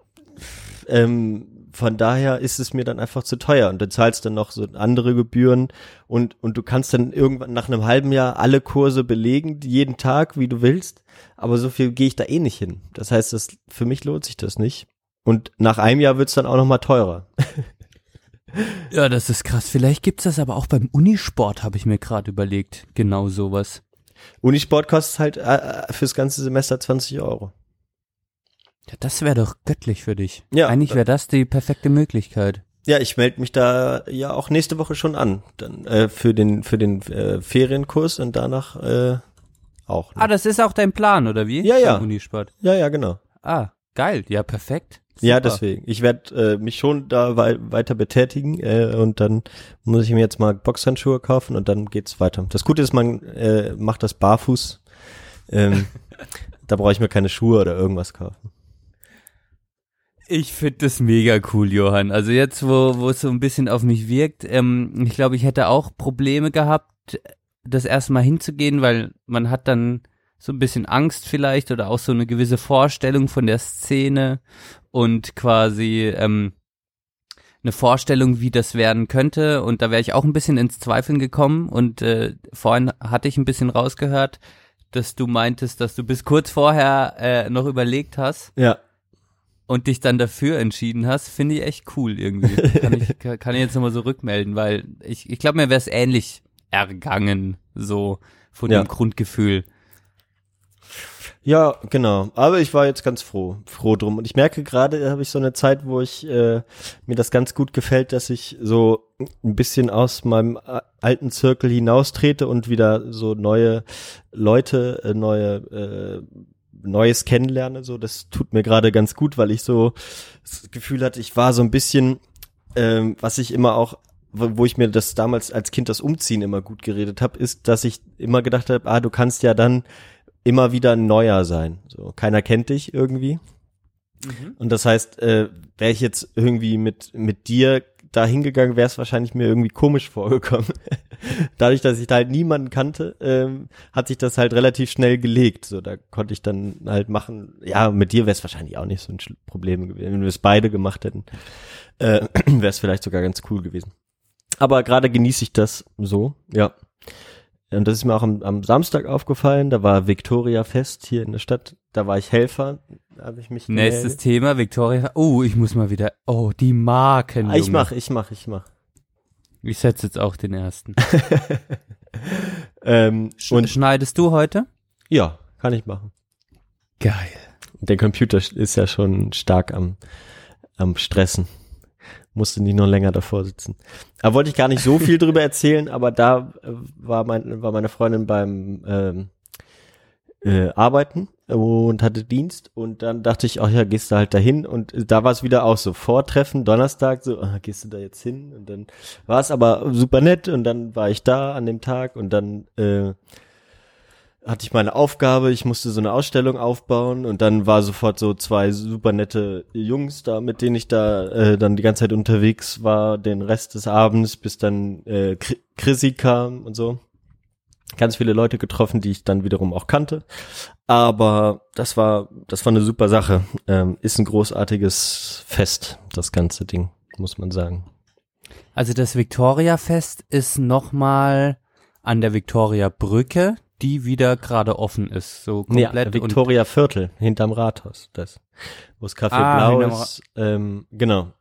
ähm, von daher ist es mir dann einfach zu teuer und du zahlst dann noch so andere Gebühren und und du kannst dann irgendwann nach einem halben Jahr alle Kurse belegen, jeden Tag, wie du willst. Aber so viel gehe ich da eh nicht hin. Das heißt, das für mich lohnt sich das nicht. Und nach einem Jahr wird's dann auch noch mal teurer. Ja, das ist krass. Vielleicht gibt's das aber auch beim Unisport, habe ich mir gerade überlegt. Genau sowas. Unisport kostet halt äh, fürs ganze Semester 20 Euro. Ja, das wäre doch göttlich für dich. Ja. Eigentlich wäre das die perfekte Möglichkeit. Ja, ich melde mich da ja auch nächste Woche schon an, dann äh, für den für den äh, Ferienkurs und danach äh, auch. Ne? Ah, das ist auch dein Plan, oder wie? Ja, ja. Beim Unisport. Ja, ja, genau. Ah, geil. Ja, perfekt. Ja, Super. deswegen. Ich werde äh, mich schon da wei weiter betätigen äh, und dann muss ich mir jetzt mal Boxhandschuhe kaufen und dann geht's weiter. Das Gute ist, man äh, macht das barfuß. Ähm, da brauche ich mir keine Schuhe oder irgendwas kaufen. Ich finde das mega cool, Johann. Also jetzt, wo, wo es so ein bisschen auf mich wirkt, ähm, ich glaube, ich hätte auch Probleme gehabt, das erstmal hinzugehen, weil man hat dann so ein bisschen Angst vielleicht oder auch so eine gewisse Vorstellung von der Szene und quasi ähm, eine Vorstellung, wie das werden könnte. Und da wäre ich auch ein bisschen ins Zweifeln gekommen. Und äh, vorhin hatte ich ein bisschen rausgehört, dass du meintest, dass du bis kurz vorher äh, noch überlegt hast Ja. und dich dann dafür entschieden hast, finde ich echt cool irgendwie. Kann ich, kann ich jetzt nochmal so rückmelden, weil ich, ich glaube, mir wäre es ähnlich ergangen, so von Ja. dem Grundgefühl. Ja, genau. Aber ich war jetzt ganz froh, froh drum. Und ich merke gerade, habe ich so eine Zeit, wo ich äh, mir das ganz gut gefällt, dass ich so ein bisschen aus meinem a- alten Zirkel hinaustrete und wieder so neue Leute, äh, neue äh, Neues kennenlerne. So, das tut mir gerade ganz gut, weil ich so das Gefühl hatte, ich war so ein bisschen, ähm, was ich immer auch wo ich mir das damals als Kind das Umziehen immer gut geredet habe, ist, dass ich immer gedacht habe, ah, du kannst ja dann immer wieder ein neuer sein. So, keiner kennt dich irgendwie. Und das heißt, äh, wäre ich jetzt irgendwie mit mit dir da hingegangen, wäre es wahrscheinlich mir irgendwie komisch vorgekommen. Dadurch, dass ich da halt niemanden kannte, ähm, hat sich das halt relativ schnell gelegt. So, da konnte ich dann halt machen. Ja, mit dir wäre es wahrscheinlich auch nicht so ein Problem gewesen. Wenn wir es beide gemacht hätten, äh, wäre es vielleicht sogar ganz cool gewesen. Aber gerade genieße ich das so, ja. Und das ist mir auch am, am Samstag aufgefallen. Da war Victoria Fest hier in der Stadt. Da war ich Helfer. Habe ich mich Nächstes gemeldet. Thema, Victoria. Oh, ich muss mal wieder. Oh, die Marken. Ah, ich Junge. mach, ich mach, ich mach. Ich setze jetzt auch den ersten. Ähm, Und und schneidest du heute? ja, kann ich machen. Geil. Der Computer ist ja schon stark am, am Stressen. Musste nicht noch länger davor sitzen. Da wollte ich gar nicht so viel drüber erzählen, aber da äh, war, mein, war meine Freundin beim ähm, äh, Arbeiten und hatte Dienst und dann dachte ich, ach ja, gehst du halt dahin und da war es wieder auch so Vortreffen, Donnerstag, so, ah, gehst du da jetzt hin und dann war es aber super nett und dann war ich da an dem Tag und dann äh, hatte ich meine Aufgabe, ich musste so eine Ausstellung aufbauen und dann war sofort so zwei super nette Jungs da, mit denen ich da äh, dann die ganze Zeit unterwegs war, den Rest des Abends, bis dann äh, Chrissy kam und so. Ganz viele Leute getroffen, die ich dann wiederum auch kannte. Aber das war, das war eine super Sache. Ähm, ist ein großartiges Fest, das ganze Ding, muss man sagen. Also das Victoria-Fest ist nochmal an der Victoria-Brücke, die wieder gerade offen ist. So komplett. ja, Victoria Viertel, hinterm Rathaus, das. Wo das Café Ah, Blau ist, ähm, genau.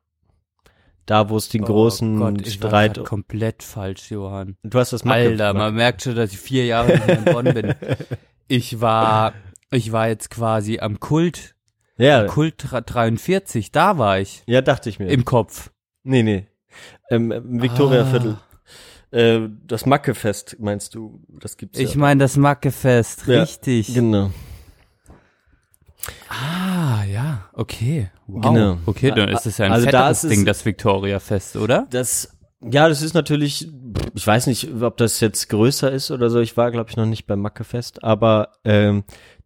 Da, wo es den und, großen oh Gott, ich war Streit. grad komplett falsch, Johann. Du hast das Macke- Alter, man merkt schon, dass ich vier Jahre in Bonn bin. Ich war, ich war jetzt quasi am Kult Ja, Kult 43, da war ich ja, dachte ich mir. im Kopf. nee, nee. Ähm, Viktoriaviertel. Ah. Äh, das Mackefest, meinst du? Das gibt's Ich ja. meine das Mackefest, Ja, richtig. Genau. Ah, ja, okay. Wow. Genau. Okay, dann ist es ja ein Also da fetteres ist es- Ding, das Victoria-Fest, oder? Das, ja, das ist natürlich, ich weiß nicht, ob das jetzt größer ist oder so. Ich war, glaube ich, noch nicht beim Mackefest, aber ähm,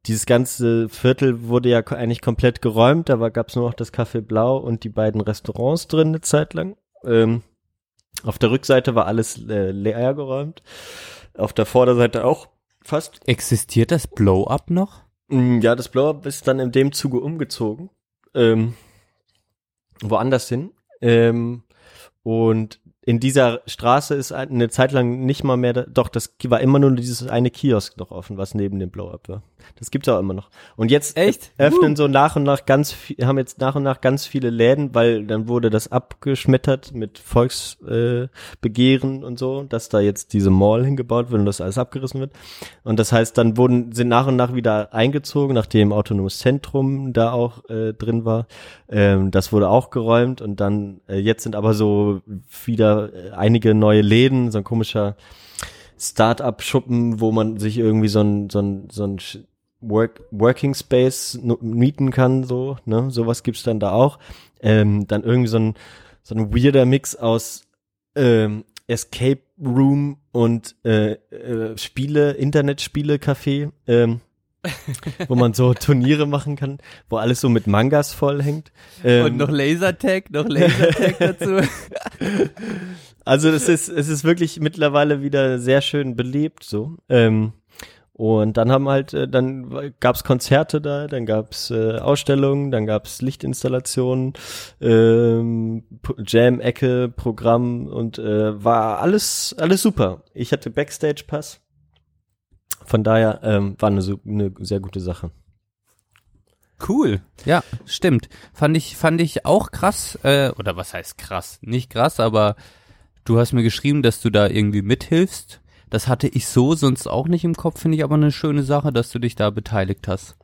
dieses ganze Viertel wurde ja eigentlich komplett geräumt. Da gab es nur noch das Café Blau und die beiden Restaurants drin eine Zeit lang. Ähm, auf der Rückseite war alles äh, leer geräumt. Auf der Vorderseite auch fast. Existiert das Blow-Up noch? Mm, Ja, das Blow-Up ist dann in dem Zuge umgezogen. Ähm, woanders hin. Ähm, und in dieser Straße ist ein- eine Zeit lang nicht mal mehr, da, doch, das war immer nur dieses eine Kiosk noch offen, was neben dem Blow-Up war. Das gibt's auch immer noch. Und jetzt Echt? öffnen so nach und nach ganz haben jetzt nach und nach ganz viele Läden, weil dann wurde das abgeschmettert mit Volksbegehren äh, und so, dass da jetzt diese Mall hingebaut wird und das alles abgerissen wird. Und das heißt, dann wurden, sind nach und nach wieder eingezogen, nachdem Autonomes Zentrum da auch äh, drin war. Ähm, das wurde auch geräumt und dann, äh, jetzt sind aber so wieder äh, einige neue Läden, so ein komischer Start-up-Schuppen, wo man sich irgendwie so ein, so ein, so ein Work, Working Space mieten kann, so, ne, sowas gibt's dann da auch. Ähm, dann irgendwie so ein, so ein weirder Mix aus ähm, Escape Room und äh, äh, Spiele, Internetspiele-Café, ähm, wo man so Turniere machen kann, wo alles so mit Mangas vollhängt. Ähm, Und noch Lasertag, noch Lasertag dazu. Also das ist, es ist wirklich mittlerweile wieder sehr schön belebt so. Ähm, und dann haben halt, äh, dann gab's Konzerte da, dann gab's äh, Ausstellungen, dann gab's Lichtinstallationen, ähm, Jam-Ecke, Programm und äh, war alles, alles super. Ich hatte Backstage-Pass. Von daher ähm, war eine, eine sehr gute Sache. Cool. Ja, stimmt. Fand ich, fand ich auch krass, äh, oder was heißt krass? Nicht krass, aber du hast mir geschrieben, dass du da irgendwie mithilfst. Das hatte ich so sonst auch nicht im Kopf, finde ich aber eine schöne Sache, dass du dich da beteiligt hast.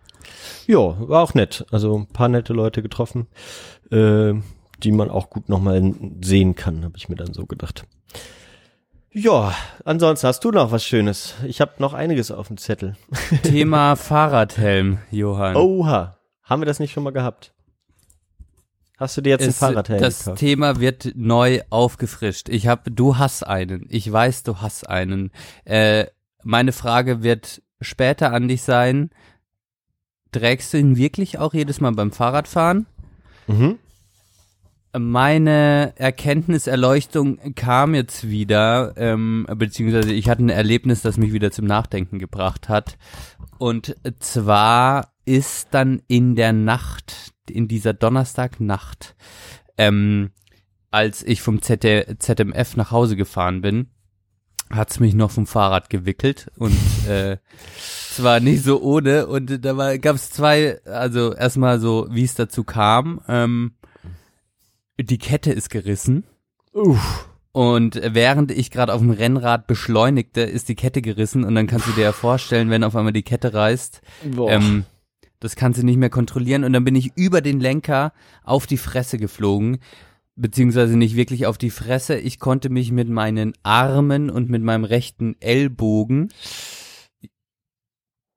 Ja, war auch nett. Also ein paar nette Leute getroffen, äh, die man auch gut nochmal sehen kann, habe ich mir dann so gedacht. Ja, ansonsten hast du noch was Schönes. Ich habe noch einiges auf dem Zettel. Thema Fahrradhelm, Johann. Oha, haben wir das nicht schon mal gehabt? Hast du dir jetzt ein Es- Fahrradhelm das gekauft? Thema wird neu aufgefrischt. Ich habe, du hast einen. Ich weiß, du hast einen. Äh, meine Frage wird später an dich sein. Trägst du ihn wirklich auch jedes Mal beim Fahrradfahren? Mhm. Meine Erkenntniserleuchtung kam jetzt wieder, ähm, beziehungsweise ich hatte ein Erlebnis, das mich wieder zum Nachdenken gebracht hat. Und zwar ist dann in der Nacht, in dieser Donnerstagnacht, ähm, als ich vom ZD ZMF nach Hause gefahren bin, hat's mich noch vom Fahrrad gewickelt und äh, zwar nicht so ohne und da war, gab's zwei, also erstmal so, wie es dazu kam. Ähm, die Kette ist gerissen. Uff. Und während ich gerade auf dem Rennrad beschleunigte, ist die Kette gerissen und dann kannst du dir ja vorstellen, wenn auf einmal die Kette reißt, ähm, das kannst du nicht mehr kontrollieren und dann bin ich über den Lenker auf die Fresse geflogen, beziehungsweise nicht wirklich auf die Fresse. Ich konnte mich mit meinen Armen und mit meinem rechten Ellbogen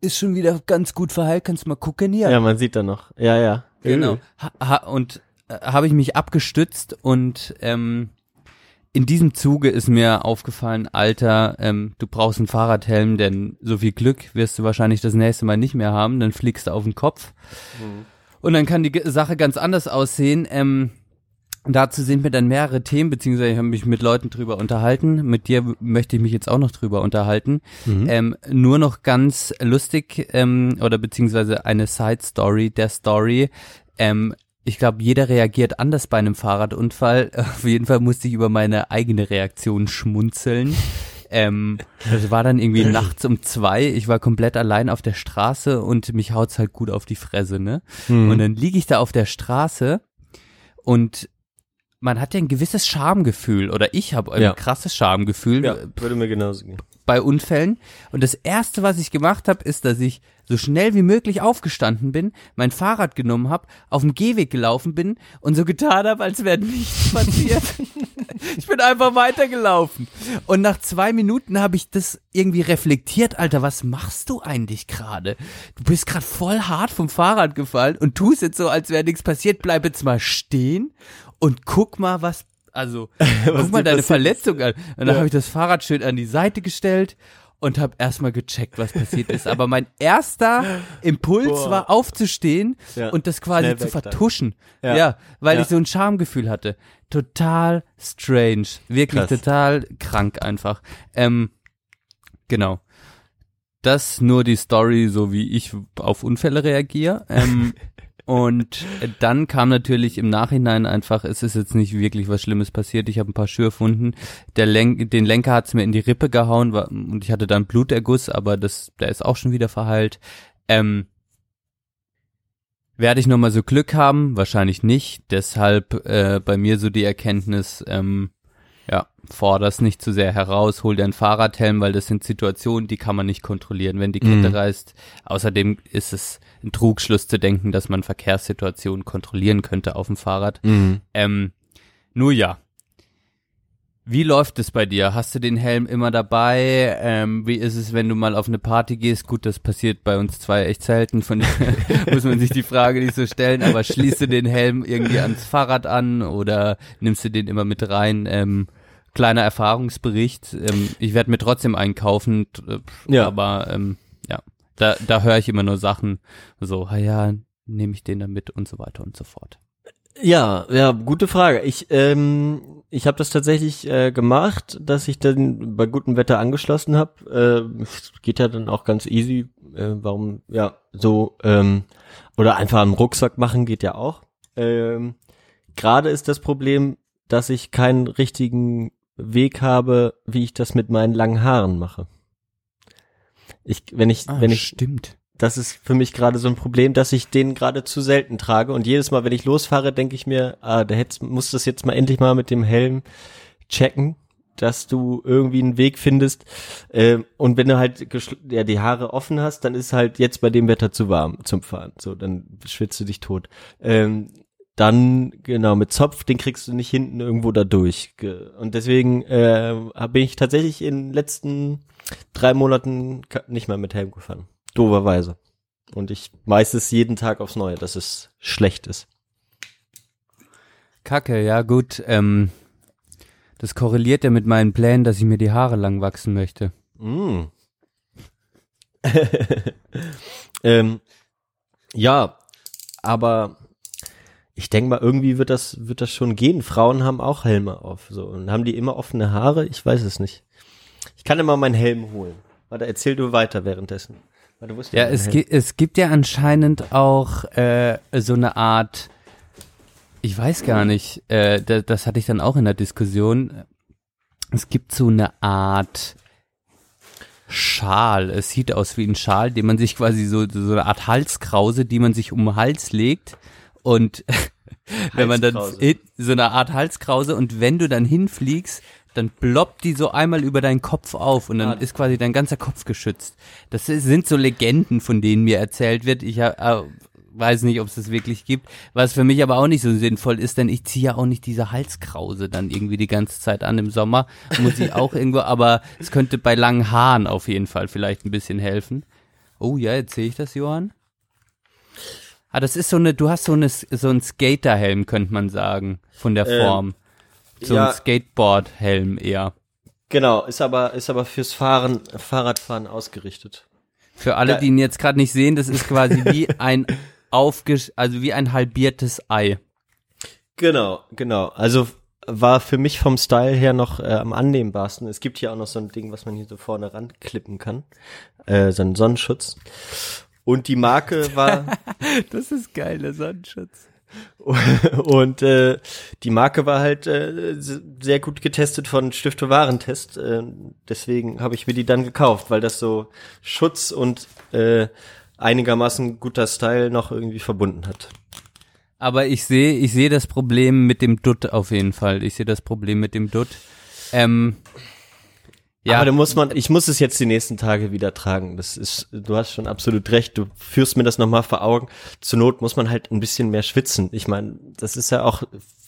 ist schon wieder ganz gut verheilt, kannst du mal gucken hier. ja, man sieht da noch. Ja, ja. Genau. Ha, ha, und äh, habe ich mich abgestützt und ähm, in diesem Zuge ist mir aufgefallen, Alter, ähm, du brauchst einen Fahrradhelm, denn so viel Glück wirst du wahrscheinlich das nächste Mal nicht mehr haben, dann fliegst du auf den Kopf. Und dann kann die Sache ganz anders aussehen. Ähm, dazu sind mir dann mehrere Themen, beziehungsweise ich habe mich mit Leuten drüber unterhalten. Mit dir möchte ich mich jetzt auch noch drüber unterhalten. Ähm, nur noch ganz lustig, ähm, oder beziehungsweise eine Side Story der Story. Ähm, ich glaube, jeder reagiert anders bei einem Fahrradunfall. Auf jeden Fall musste ich über meine eigene Reaktion schmunzeln. Ähm, das war dann irgendwie nachts um zwei. Ich war komplett allein auf der Straße und mich haut's halt gut auf die Fresse, ne? Mhm. Und dann liege ich da auf der Straße und man hat ja ein gewisses Schamgefühl oder ich habe ein Ja. krasses Schamgefühl. ja, würde mir genauso gehen. bei Unfällen. Und das erste, was ich gemacht habe, ist, dass ich so schnell wie möglich aufgestanden bin, mein Fahrrad genommen habe, auf dem Gehweg gelaufen bin und so getan habe, als wäre nichts passiert. ich bin einfach weitergelaufen. Und nach zwei Minuten habe ich das irgendwie reflektiert, Alter, was machst du eigentlich gerade? Du bist gerade voll hart vom Fahrrad gefallen und tust jetzt so, als wäre nichts passiert. Bleib jetzt mal stehen und guck mal, was also, guck mal deine Verletzung an. Und dann Ja. habe ich das Fahrrad schön an die Seite gestellt und habe erstmal gecheckt, was passiert ist. Aber mein erster Impuls Boah. war aufzustehen Ja. und das quasi Schnell zu vertuschen. Ja, Ja. weil Ja. ich so ein Schamgefühl hatte. Total strange. Wirklich Krass. total krank einfach. Ähm, genau. Das nur die Story, so wie ich auf Unfälle reagiere. Ähm, und dann kam natürlich im Nachhinein einfach, es ist jetzt nicht wirklich was Schlimmes passiert. Ich habe ein paar Schürfwunden. Der Lenk, den Lenker hat's mir in die Rippe gehauen war, und ich hatte dann Bluterguss, aber das, der ist auch schon wieder verheilt. Ähm, werde ich nochmal so Glück haben? Wahrscheinlich nicht. Deshalb äh, bei mir so die Erkenntnis, ähm, ja, forder's nicht zu sehr heraus, hol dir einen Fahrradhelm, weil das sind Situationen, die kann man nicht kontrollieren, wenn die Kette Mhm. reißt. Außerdem ist es ein Trugschluss zu denken, dass man Verkehrssituationen kontrollieren könnte auf dem Fahrrad. Mhm. Ähm, nur ja. Wie läuft es bei dir? Hast du den Helm immer dabei? Ähm, wie ist es, wenn du mal auf eine Party gehst? Gut, das passiert bei uns zwei echt selten, von muss man sich die Frage nicht so stellen, aber schließt du den Helm irgendwie ans Fahrrad an oder nimmst du den immer mit rein? Ähm, kleiner Erfahrungsbericht. Ähm, ich werde mir trotzdem einkaufen, äh, Ja. aber ähm, ja, da, da höre ich immer nur Sachen so, ja, nehme ich den dann mit und so weiter und so fort. Ja, ja, gute Frage. Ich, ähm, ich habe das tatsächlich äh, gemacht, dass ich dann bei gutem Wetter angeschlossen habe. Äh, geht ja dann auch ganz easy. Äh, warum, ja, so, ähm, oder einfach einen Rucksack machen geht ja auch. Ähm, Gerade ist das Problem, dass ich keinen richtigen Weg habe, wie ich das mit meinen langen Haaren mache. Ich, wenn ich, wenn ich, Ah, stimmt. das ist für mich gerade so ein Problem, dass ich den gerade zu selten trage. Und jedes Mal, wenn ich losfahre, denke ich mir, ah, da hättest, musst du das jetzt mal endlich mal mit dem Helm checken, dass du irgendwie einen Weg findest. Ähm, und wenn du halt ja, die Haare offen hast, dann ist halt jetzt bei dem Wetter zu warm zum Fahren. So, dann schwitzt du dich tot. Ähm, dann, genau, mit Zopf, den kriegst du nicht hinten irgendwo da durch. Und deswegen äh, bin ich tatsächlich in den letzten drei Monaten nicht mehr mit Helm gefahren. Doverweise. Und ich meistens jeden Tag aufs Neue, dass es schlecht ist. Kacke, ja gut. Ähm, das korreliert ja mit meinen Plänen, dass ich mir die Haare lang wachsen möchte. Mm. ähm, ja, aber ich denke mal, irgendwie wird das, wird das schon gehen. Frauen haben auch Helme auf. So. Und haben die immer offene Haare? Ich weiß es nicht. Ich kann immer meinen Helm holen. Warte, erzähl du weiter währenddessen. Warte, ist Ja, es, mein gi es gibt ja anscheinend auch äh, so eine Art, ich weiß gar nicht, äh, da, das hatte ich dann auch in der Diskussion. Es gibt so eine Art Schal. Es sieht aus wie ein Schal, den man sich quasi so, so eine Art Halskrause, die man sich um den Hals legt. Und wenn man dann so eine Art Halskrause und wenn du dann hinfliegst, dann ploppt die so einmal über deinen Kopf auf und dann ist quasi dein ganzer Kopf geschützt. Das sind so Legenden, von denen mir erzählt wird. Ich äh, weiß nicht, ob es das wirklich gibt. Was für mich aber auch nicht so sinnvoll ist, denn ich ziehe ja auch nicht diese Halskrause dann irgendwie die ganze Zeit an im Sommer. Muss ich auch irgendwo, aber es könnte bei langen Haaren auf jeden Fall vielleicht ein bisschen helfen. Oh ja, jetzt sehe ich das, Johann. Ah, das ist so eine, du hast so eine, so ein Skaterhelm, könnte man sagen, von der Ähm, Form. So ja. ein Skateboard-Helm eher. Genau, ist aber, ist aber fürs Fahren, Fahrradfahren ausgerichtet. Für alle, Ja. die ihn jetzt gerade nicht sehen, das ist quasi wie ein aufgesch, also wie ein halbiertes Ei. Genau, genau. Also war für mich vom Style her noch äh, am annehmbarsten. Es gibt hier auch noch so ein Ding, was man hier so vorne ranklippen kann. Äh, so ein Sonnenschutz. Und die Marke war, Das ist geil, der Sonnenschutz. und äh, die Marke war halt äh, se- sehr gut getestet von Stifte Warentest. Äh, deswegen habe ich mir die dann gekauft, weil das so Schutz und äh, einigermaßen guter Style noch irgendwie verbunden hat. Aber ich sehe, ich sehe das Problem mit dem Dutt auf jeden Fall. Ich sehe das Problem mit dem Dutt. Ähm, Ja, Aber da muss man, ich muss es jetzt die nächsten Tage wieder tragen. Das ist, du hast schon absolut recht. Du führst mir das nochmal vor Augen. Zur Not muss man halt ein bisschen mehr schwitzen. Ich meine, das ist ja auch,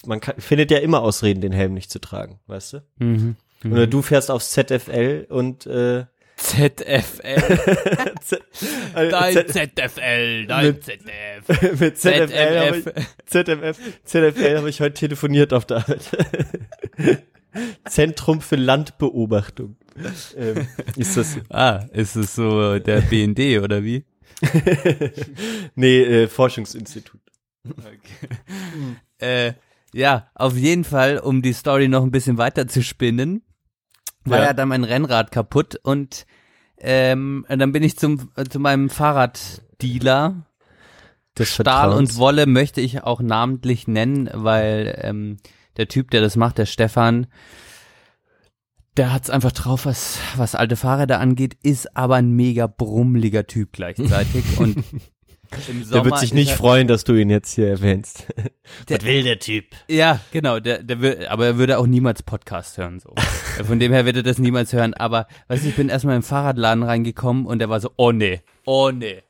man kann, findet ja immer Ausreden, den Helm nicht zu tragen, weißt du? mhm. Oder du fährst aufs ZFL und äh, ZFL. Z äh, Dein Z ZFL, dein Mit- ZDF. mit ZFL ich, ZMF. ZFF, ZFL habe ich heute telefoniert auf der Arbeit. Zentrum für Landbeobachtung. Ähm, ist das? Ah, ist es so der BND oder wie? Nee, äh, Forschungsinstitut. Äh, ja, auf jeden Fall, um die Story noch ein bisschen weiter zu spinnen, war Ja. ja, dann mein Rennrad kaputt und ähm, dann bin ich zum äh, zu meinem Fahrraddealer. Das Stahl und Vertrauens. Wolle möchte ich auch namentlich nennen, weil ähm, der Typ, der das macht, der Stefan, der hat's einfach drauf, was, was alte Fahrräder angeht, ist aber ein mega brummeliger Typ gleichzeitig. und im Sommer Der wird sich nicht er- freuen, dass du ihn jetzt hier erwähnst. Der- Was will der Typ? Ja, genau, der, der will, aber er würde auch niemals Podcast hören, so. Von dem her wird er das niemals hören, aber, weißt du, ich bin erstmal im Fahrradladen reingekommen und der war so, oh nee, oh nee.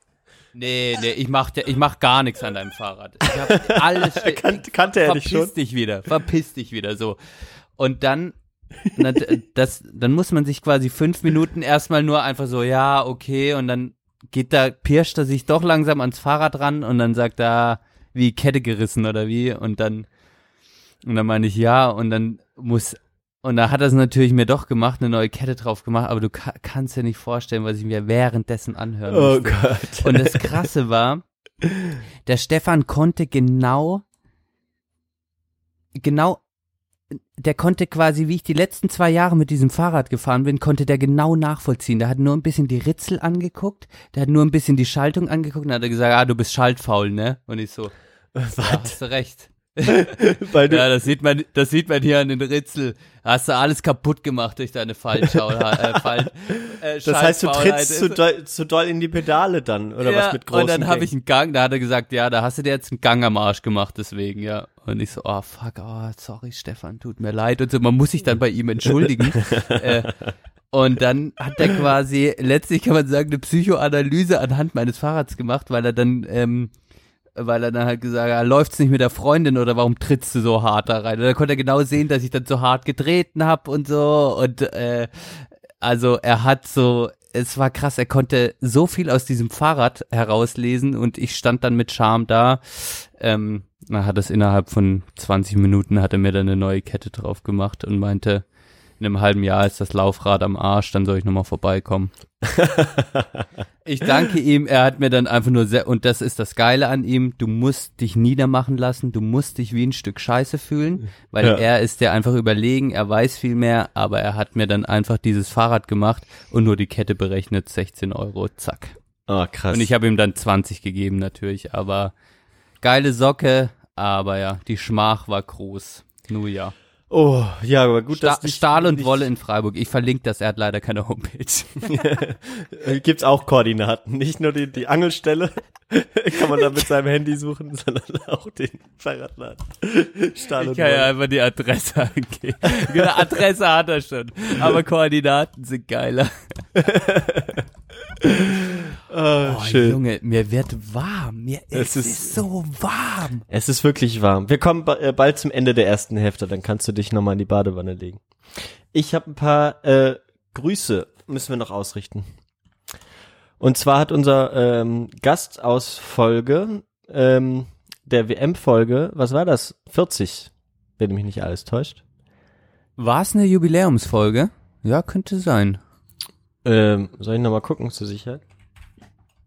Nee, nee, ich mach, ich mach gar nichts an deinem Fahrrad. Ich hab alles, Kan kannte er dich verpiss schon? dich wieder, verpiss dich wieder, so. Und dann, na, das, dann muss man sich quasi fünf Minuten erstmal nur einfach so, ja, okay, und dann geht da, pirscht er sich doch langsam ans Fahrrad ran und dann sagt er, wie Kette gerissen oder wie, und dann, und dann meine ich ja, und dann muss, und da hat er es natürlich mir doch gemacht, eine neue Kette drauf gemacht, aber du ka kannst dir nicht vorstellen, was ich mir währenddessen anhören Oh musste. Gott. Und das Krasse war, der Stefan konnte genau, genau, der konnte quasi, wie ich die letzten zwei Jahre mit diesem Fahrrad gefahren bin, konnte der genau nachvollziehen. Der hat nur ein bisschen die Ritzel angeguckt, der hat nur ein bisschen die Schaltung angeguckt und dann hat er gesagt, ah, du bist schaltfaul, ne? Und ich so, ja, Was? hast du recht. Ja, das sieht man, das sieht man hier an den Ritzel. Hast du alles kaputt gemacht durch deine Fallschau, äh, Fall, äh, das heißt, du trittst zu doll, zu doll in die Pedale dann, oder ja, was mit großen Und dann habe ich einen Gang, da hat er gesagt, ja, da hast du dir jetzt einen Gang am Arsch gemacht, deswegen, ja. Und ich so, oh fuck, oh, sorry Stefan, tut mir leid. Und so, man muss sich dann bei ihm entschuldigen. äh, und dann hat er quasi, letztlich kann man sagen, eine Psychoanalyse anhand meines Fahrrads gemacht, weil er dann, ähm, weil er dann halt gesagt hat, läuft's nicht mit der Freundin oder warum trittst du so hart da rein? Und da konnte er genau sehen, dass ich dann so hart getreten hab und so. Und äh, also er hat so, es war krass, er konnte so viel aus diesem Fahrrad herauslesen und ich stand dann mit Charme da. Ähm, er hat es innerhalb von 20 Minuten, hat er mir dann eine neue Kette drauf gemacht und meinte, in einem halben Jahr ist das Laufrad am Arsch, dann soll ich nochmal vorbeikommen. Ich danke ihm, er hat mir dann einfach nur sehr, und das ist das Geile an ihm, du musst dich niedermachen lassen, du musst dich wie ein Stück Scheiße fühlen, weil Ja. er ist dir einfach überlegen, er weiß viel mehr, aber er hat mir dann einfach dieses Fahrrad gemacht und nur die Kette berechnet, 16 Euro, zack. Oh, krass. Und ich habe ihm dann 20 gegeben natürlich, aber geile Socke, aber ja, die Schmach war groß. Nur ja. Oh, ja, aber gut, Sta dass dich Stahl und Wolle in Freiburg. Ich verlinke das, er hat leider keine Homepage. Gibt's auch Koordinaten, nicht nur die, die Angelstelle, kann man da mit seinem Handy suchen, sondern auch den Fahrradladen. Stahl Ich und kann ja einfach die Adresse angeben. Genau, Adresse hat er schon. Aber Koordinaten sind geiler. Oh, schön. Junge, mir wird warm. Mir Es es ist- ist, so warm. Es ist wirklich warm. Wir kommen äh, bald zum Ende der ersten Hälfte, dann kannst du dich nochmal in die Badewanne legen. Ich habe ein paar äh, Grüße, müssen wir noch ausrichten. Und zwar hat unser ähm, Gast aus Folge, ähm, der WM-Folge, was war das? 40, wenn mich nicht alles täuscht. War es eine Jubiläumsfolge? Ja, könnte sein. Ähm, soll ich nochmal gucken zur Sicherheit?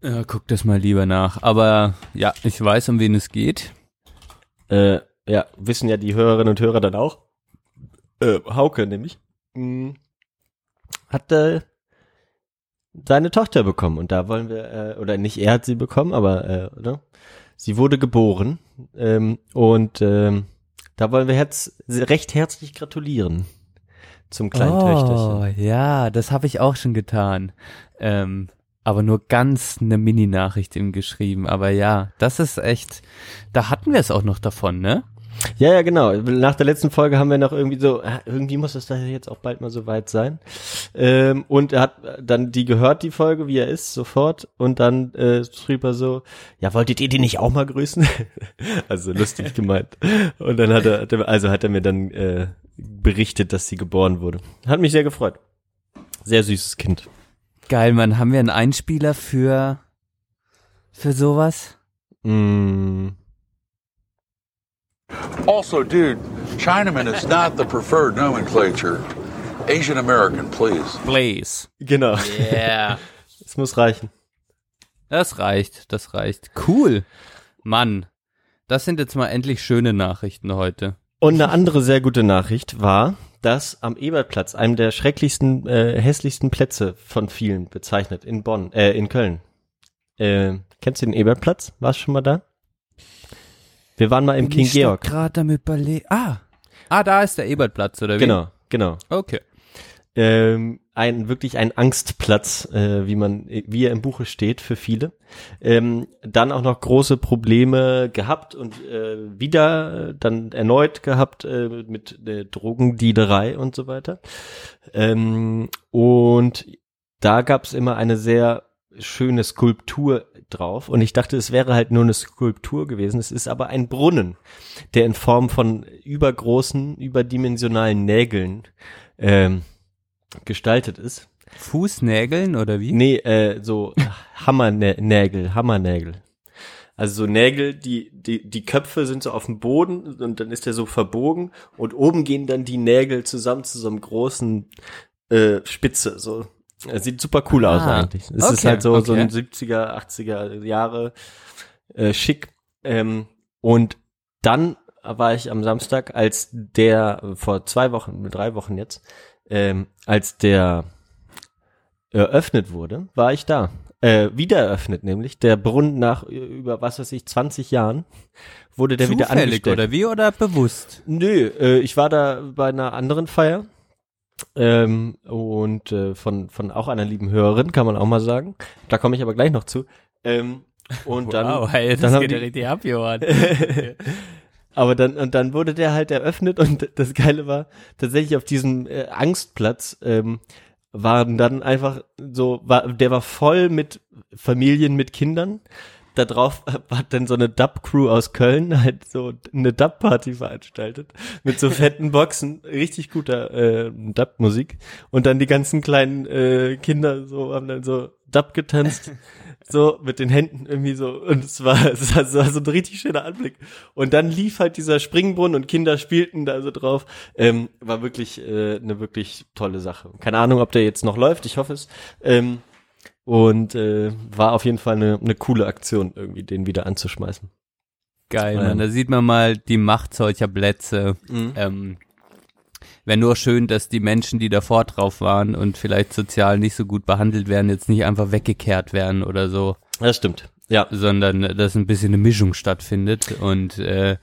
Ja, guck das mal lieber nach. Aber ja, ich weiß, um wen es geht. Äh, ja, wissen ja die Hörerinnen und Hörer dann auch. Äh, Hauke nämlich. mh, Hat äh, seine Tochter bekommen und da wollen wir, äh, oder nicht er hat sie bekommen, aber äh, oder? Sie wurde geboren ähm, und ähm, da wollen wir herz recht herzlich gratulieren zum kleinen Töchterchen. Oh, ja, das habe ich auch schon getan. Ähm, aber nur ganz eine Mini-Nachricht ihm geschrieben. Aber ja, das ist echt, da hatten wir es auch noch davon, ne? Ja, ja, genau. Nach der letzten Folge haben wir noch irgendwie so, ah, irgendwie muss es da jetzt auch bald mal so weit sein. Ähm, und er hat dann die gehört, die Folge, wie er ist, sofort. Und dann äh, schrieb er so, ja, wolltet ihr die nicht auch mal grüßen? also lustig gemeint. Und dann hat er, hat er- also hat er mir dann äh, berichtet, dass sie geboren wurde. Hat mich sehr gefreut. Sehr süßes Kind. Geil, Mann. Haben wir einen Einspieler für, für sowas? Mm, Also, dude, Chinaman is not the preferred nomenclature. Asian American, please. Please. genau. Yeah. Es muss reichen. Das reicht, das reicht. Cool. Mann. Das sind jetzt mal endlich schöne Nachrichten heute. Und eine andere sehr gute Nachricht war, dass am Ebertplatz, einem der schrecklichsten, äh, hässlichsten Plätze von vielen bezeichnet, in Bonn, äh, in Köln. Äh, kennst du den Ebertplatz? Warst du schon mal da? Wir waren mal im King Georg. gerade damit überlegen. Ah. Ah, da ist der Ebertplatz, oder wie? Genau, genau. Okay. Ähm, ein wirklich ein Angstplatz, äh, wie man, wie er im Buche steht für viele. Ähm, dann auch noch große Probleme gehabt und äh, wieder äh, dann erneut gehabt äh, mit Drogendealerei und so weiter. Ähm, und da gab es immer eine sehr schöne Skulptur drauf und ich dachte, es wäre halt nur eine Skulptur gewesen. Es ist aber ein Brunnen, der in Form von übergroßen, überdimensionalen Nägeln ähm, gestaltet ist. Fußnägeln oder wie? Nee, äh, so Hammernägel, Hammernägel. Also so Nägel, die, die, die Köpfe sind so auf dem Boden und dann ist der so verbogen und oben gehen dann die Nägel zusammen zu so einem großen äh, Spitze. So. Es sieht super cool aus Ah, eigentlich. Es ist okay, halt so, so ein okay. 70er, 80er Jahre äh, schick. Ähm, und dann war ich am Samstag, als der, vor zwei Wochen, drei Wochen jetzt, ähm, als der eröffnet wurde, war ich da. Äh, wieder eröffnet nämlich. Der Brunnen nach über, was weiß ich, 20 Jahren wurde der wieder Zufällig angestellt. oder wie oder bewusst? Nö, äh, ich war da bei einer anderen Feier ähm, und äh, von, von auch einer lieben Hörerin, kann man auch mal sagen. Da komme ich aber gleich noch zu. Ähm, und dann, hey, dann haben die, richtig ab, Johann. aber dann und dann wurde der halt eröffnet und das Geile war tatsächlich auf diesem äh, Angstplatz ähm, waren dann einfach so war der war voll mit Familien mit Kindern. Da drauf hat dann so eine Dub Crew aus Köln halt so eine Dub Party veranstaltet mit so fetten Boxen, richtig guter äh, Dub Musik und dann die ganzen kleinen äh, Kinder so haben dann so Dub getanzt so mit den Händen irgendwie so und es war, es war, es war so ein richtig schöner Anblick und dann lief halt dieser Springbrunnen und Kinder spielten da so drauf ähm, war wirklich äh, eine wirklich tolle Sache keine Ahnung ob der jetzt noch läuft ich hoffe es ähm, und äh, war auf jeden Fall eine, eine coole Aktion irgendwie den wieder anzuschmeißen Geil, Ähm. Mann. Da sieht man mal die Macht solcher Plätze. Ähm, Wäre nur schön, dass die Menschen, die davor drauf waren und vielleicht sozial nicht so gut behandelt werden, jetzt nicht einfach weggekehrt werden oder so, das stimmt ja sondern dass ein bisschen eine Mischung stattfindet und äh,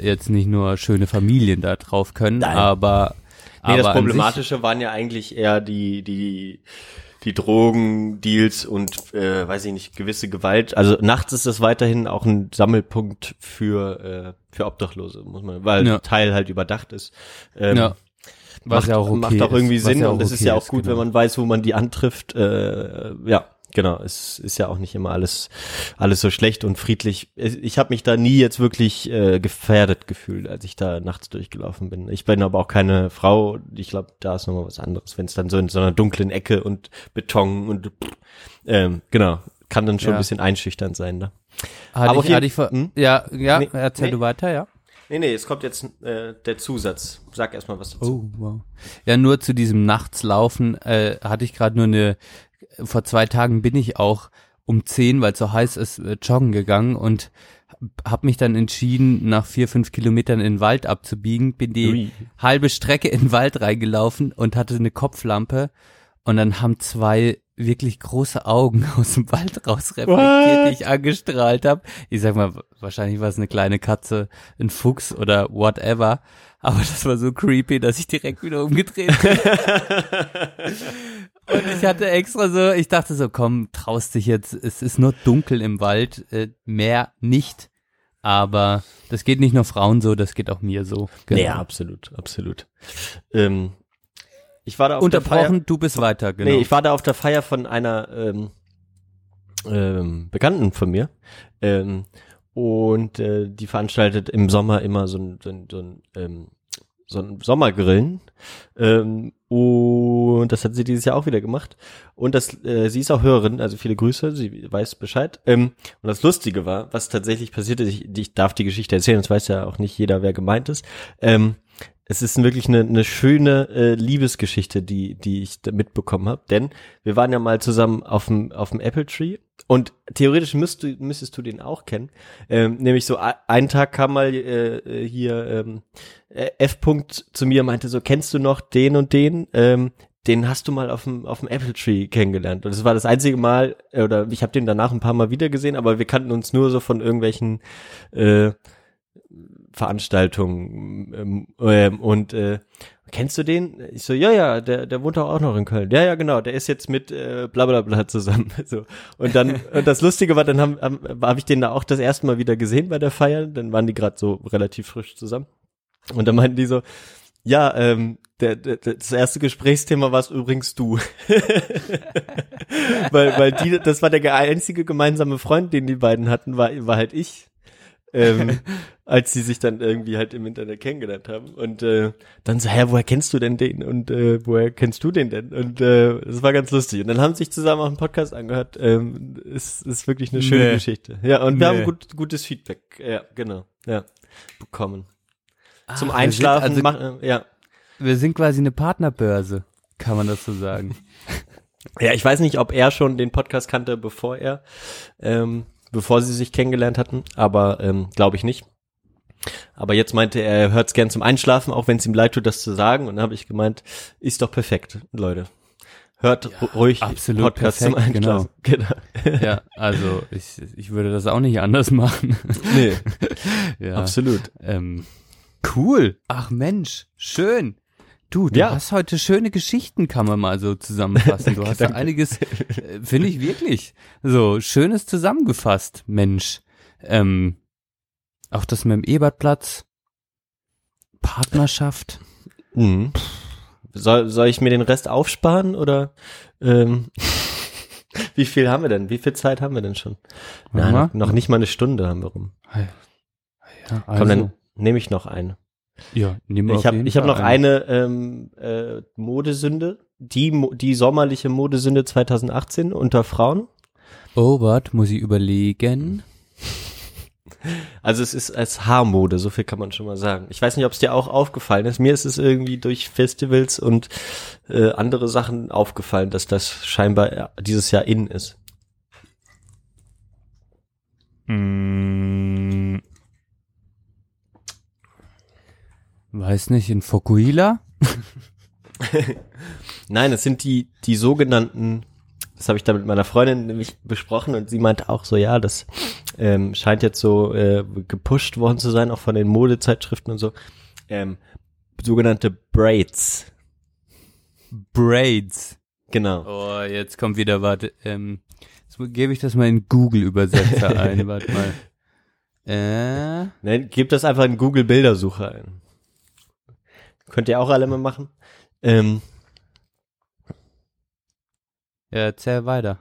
jetzt nicht nur schöne Familien da drauf können, Nein. aber Nee, aber das Problematische waren ja eigentlich eher die, die, die Drogendeals und, äh, weiß ich nicht, gewisse Gewalt. Also nachts ist das weiterhin auch ein Sammelpunkt für, äh, für Obdachlose, muss man, weil Ja. Teil halt überdacht ist. Ähm, Ja. Was macht, ja auch okay macht auch irgendwie ist, Sinn ja auch und es ist okay ja auch ist, gut, genau. wenn man weiß, wo man die antrifft. Äh, ja, genau. Es ist ja auch nicht immer alles alles so schlecht und friedlich. Ich habe mich da nie jetzt wirklich äh, gefährdet gefühlt, als ich da nachts durchgelaufen bin. Ich bin aber auch keine Frau. Ich glaube, da ist nochmal was anderes, wenn es dann so in so einer dunklen Ecke und Beton und ähm, genau kann dann schon Ja. ein bisschen einschüchternd sein da. Hatte Aber ich, jeden- hatte ich Hm? ja, ja, Nee, erzähl nee. du weiter, ja. Nee, nee, es kommt jetzt äh, der Zusatz. Sag erstmal was dazu. Oh, wow. Ja, nur zu diesem Nachtslaufen äh, hatte ich gerade nur eine, vor zwei Tagen bin ich auch um zehn, weil es so heiß ist, äh, joggen gegangen und habe mich dann entschieden, nach vier, fünf Kilometern in den Wald abzubiegen, bin die Ui. halbe Strecke in den Wald reingelaufen und hatte eine Kopflampe und dann haben zwei wirklich große Augen aus dem Wald raus reflektiert, die ich angestrahlt habe. Ich sag mal, wahrscheinlich war es eine kleine Katze, ein Fuchs oder whatever. Aber das war so creepy, dass ich direkt wieder umgedreht bin. Und ich hatte extra so, ich dachte so, komm, traust dich jetzt, es ist nur dunkel im Wald, äh, mehr nicht. Aber das geht nicht nur Frauen so, das geht auch mir so. Genau. Ja, absolut, absolut. Ähm, ich war da auf der Feier. Unterbrochen, du bist weiter, genau. Nee, ich war da auf der Feier von einer ähm, ähm, Bekannten von mir. Ähm, und äh, die veranstaltet im Sommer immer so ein, so ein, so ein, ähm, so ein Sommergrillen. Ähm, und das hat sie dieses Jahr auch wieder gemacht. Und das, äh, sie ist auch Hörerin, also viele Grüße, sie weiß Bescheid. Ähm, und das Lustige war, was tatsächlich passierte, ich, ich darf die Geschichte erzählen, das weiß ja auch nicht jeder, wer gemeint ist. Ähm, es ist wirklich eine, eine schöne äh, Liebesgeschichte, die, die ich da mitbekommen habe. Denn wir waren ja mal zusammen auf dem, auf dem Apple Tree und theoretisch müsst du, müsstest du den auch kennen. Ähm, nämlich so einen Tag kam mal äh, äh, hier ähm, äh, F. -Punkt zu mir und meinte so, kennst du noch den und den? Ähm, den hast du mal auf dem auf dem Apple Tree kennengelernt und das war das einzige Mal äh, oder ich habe den danach ein paar Mal wieder gesehen, aber wir kannten uns nur so von irgendwelchen äh, Veranstaltungen ähm, ähm, und äh, kennst du den? Ich so, ja, ja, der, der wohnt auch noch in Köln. Ja, ja, genau, der ist jetzt mit äh, bla bla bla zusammen. So. Und dann, und das Lustige war, dann haben, haben, hab ich den da auch das erste Mal wieder gesehen bei der Feier, dann waren die gerade so relativ frisch zusammen. Und dann meinten die so, ja, ähm, der, der, das erste Gesprächsthema warst übrigens du. weil, weil die, das war der einzige gemeinsame Freund, den die beiden hatten, war, war halt ich. Ähm, als sie sich dann irgendwie halt im Internet kennengelernt haben. Und äh, dann so, hä, woher kennst du denn den? Und äh, woher kennst du den denn? Und äh, das war ganz lustig. Und dann haben sie sich zusammen auch einen Podcast angehört. Ähm, ist, ist wirklich eine schöne Nee. Geschichte. Ja, und wir Nee. haben gut, gutes Feedback. Ja, genau. Ja, bekommen. Zum Ah, wir sind Einschlafen, also- machen, ja. Wir sind quasi eine Partnerbörse, kann man das so sagen. Ja, ich weiß nicht, ob er schon den Podcast kannte, bevor er, ähm, bevor sie sich kennengelernt hatten, aber ähm, glaube ich nicht. Aber jetzt meinte er, er hört es gern zum Einschlafen, auch wenn es ihm leid tut, das zu sagen. Und dann habe ich gemeint, ist doch perfekt, Leute. Hört ru- ruhig absolut Podcast zum perfekt, Einschlafen. Genau. ja, also ich, ich würde das auch nicht anders machen. nee, ja. absolut. Ähm, cool. Ach Mensch, schön. Du, du Ja. hast heute schöne Geschichten, kann man mal so zusammenfassen. Du hast da einiges, äh, finde ich wirklich, so schönes zusammengefasst, Mensch. Ähm, auch das mit dem Ebertplatz, Partnerschaft. Mhm. Soll, soll ich mir den Rest aufsparen oder ähm, wie viel haben wir denn? Wie viel Zeit haben wir denn schon? Nein, noch, nicht mal eine Stunde haben wir rum. Ja, Komm, dann nehme ich noch eine. Ja, nehmen wir Ich habe hab noch eine ähm, äh, Modesünde, die, die sommerliche Modesünde 2018 unter Frauen. Oh, warte, muss ich überlegen. Also es ist als Haarmode, so viel kann man schon mal sagen. Ich weiß nicht, ob es dir auch aufgefallen ist. Mir ist es irgendwie durch Festivals und äh, andere Sachen aufgefallen, dass das scheinbar äh, dieses Jahr in ist. Mm, weiß nicht, in Fukuhila? Nein, es sind die, die sogenannten, das habe ich da mit meiner Freundin nämlich besprochen und sie meinte auch so, ja, das ähm, scheint jetzt so äh, gepusht worden zu sein, auch von den Modezeitschriften und so. Ähm, sogenannte Braids. Braids. Genau. Oh, jetzt kommt wieder, warte, ähm, jetzt gebe ich das mal in Google-Übersetzer ein, warte mal. Äh, Ne, gebt das einfach in Google Bildersuche ein. Könnt ihr auch alle mal machen. Ähm, ja, erzähl weiter.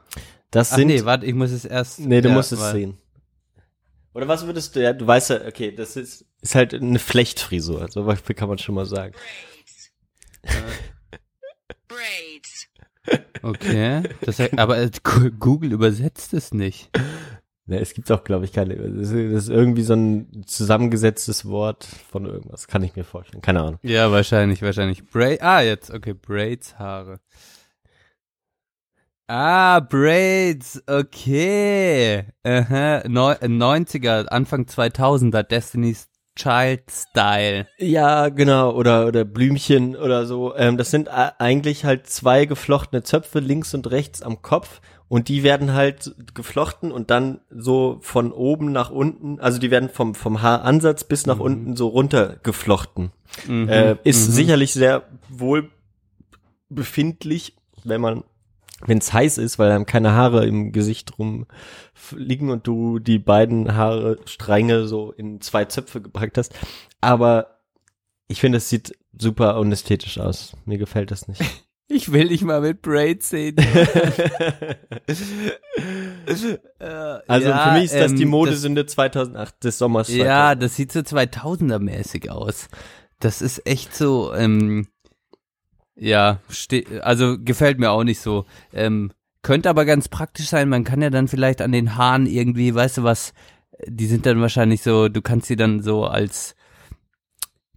das Ach sind, nee, warte, ich muss es erst. nee, du ja, musst es sehen. Oder was würdest du, ja, du weißt ja, okay, das ist, ist halt eine Flechtfrisur, so viel kann man schon mal sagen. Braids. Okay, das, aber äh, Gu- Google übersetzt es nicht. Ne, es gibt auch, glaube ich, keine. Das ist, irgendwie so ein zusammengesetztes Wort von irgendwas. Kann ich mir vorstellen. Keine Ahnung. Ja, wahrscheinlich, wahrscheinlich. Bra ah, jetzt, okay, Braids, Haare. Ah, Braids, okay. Aha, Neu 90er, Anfang 2000er, Destiny's Child Style. Ja, genau. Oder oder Blümchen oder so. Ähm, das sind eigentlich halt zwei geflochtene Zöpfe links und rechts am Kopf. Und die werden halt geflochten und dann so von oben nach unten, also die werden vom, vom Haaransatz bis nach unten so runter geflochten. Äh, ist sicherlich sehr wohl befindlich, wenn man wenn es heiß ist, weil dann keine Haare im Gesicht rumliegen und du die beiden Haare Stränge so in zwei Zöpfe gepackt hast. Aber ich finde, es sieht super unästhetisch aus. Mir gefällt das nicht. Ich will dich mal mit Braids sehen. Also Ja, für mich ist das die ähm, Modesünde 2008 des Sommers. Ja, 2008. das sieht so 2000er mäßig aus. Das ist echt so, ähm, ja, also gefällt mir auch nicht so. Ähm, könnte aber ganz praktisch sein. Man kann ja dann vielleicht an den Haaren irgendwie, weißt du was, die sind dann wahrscheinlich so, du kannst sie dann so als,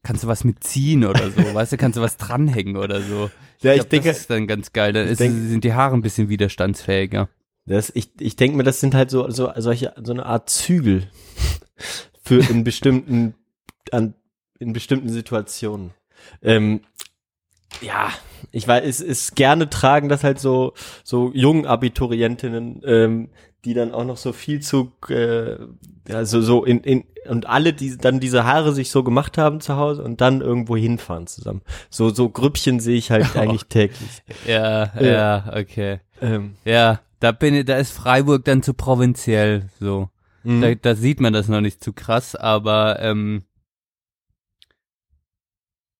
kannst du was mitziehen oder so, weißt du, kannst du was dranhängen oder so. Ja, ich glaub, denke- das ist dann ganz geil. Dann ist, denk- sind die Haare ein bisschen widerstandsfähiger. Das, ich ich denke mir, das sind halt so, so solche so eine Art Zügel für in bestimmten an in bestimmten Situationen. Ähm, ja, ich weiß, es ist gerne tragen das halt so so jungen Abiturientinnen, ähm, die dann auch noch so viel zu äh, ja, so in, in und alle die dann diese Haare sich so gemacht haben zu Hause und dann irgendwo hinfahren zusammen. So so Grüppchen sehe ich halt eigentlich täglich. Ja, Ja. ja, okay. Ähm, Ja, da bin ich, da ist Freiburg dann zu provinziell, so. mhm. Da, da sieht man das noch nicht zu krass, aber ähm,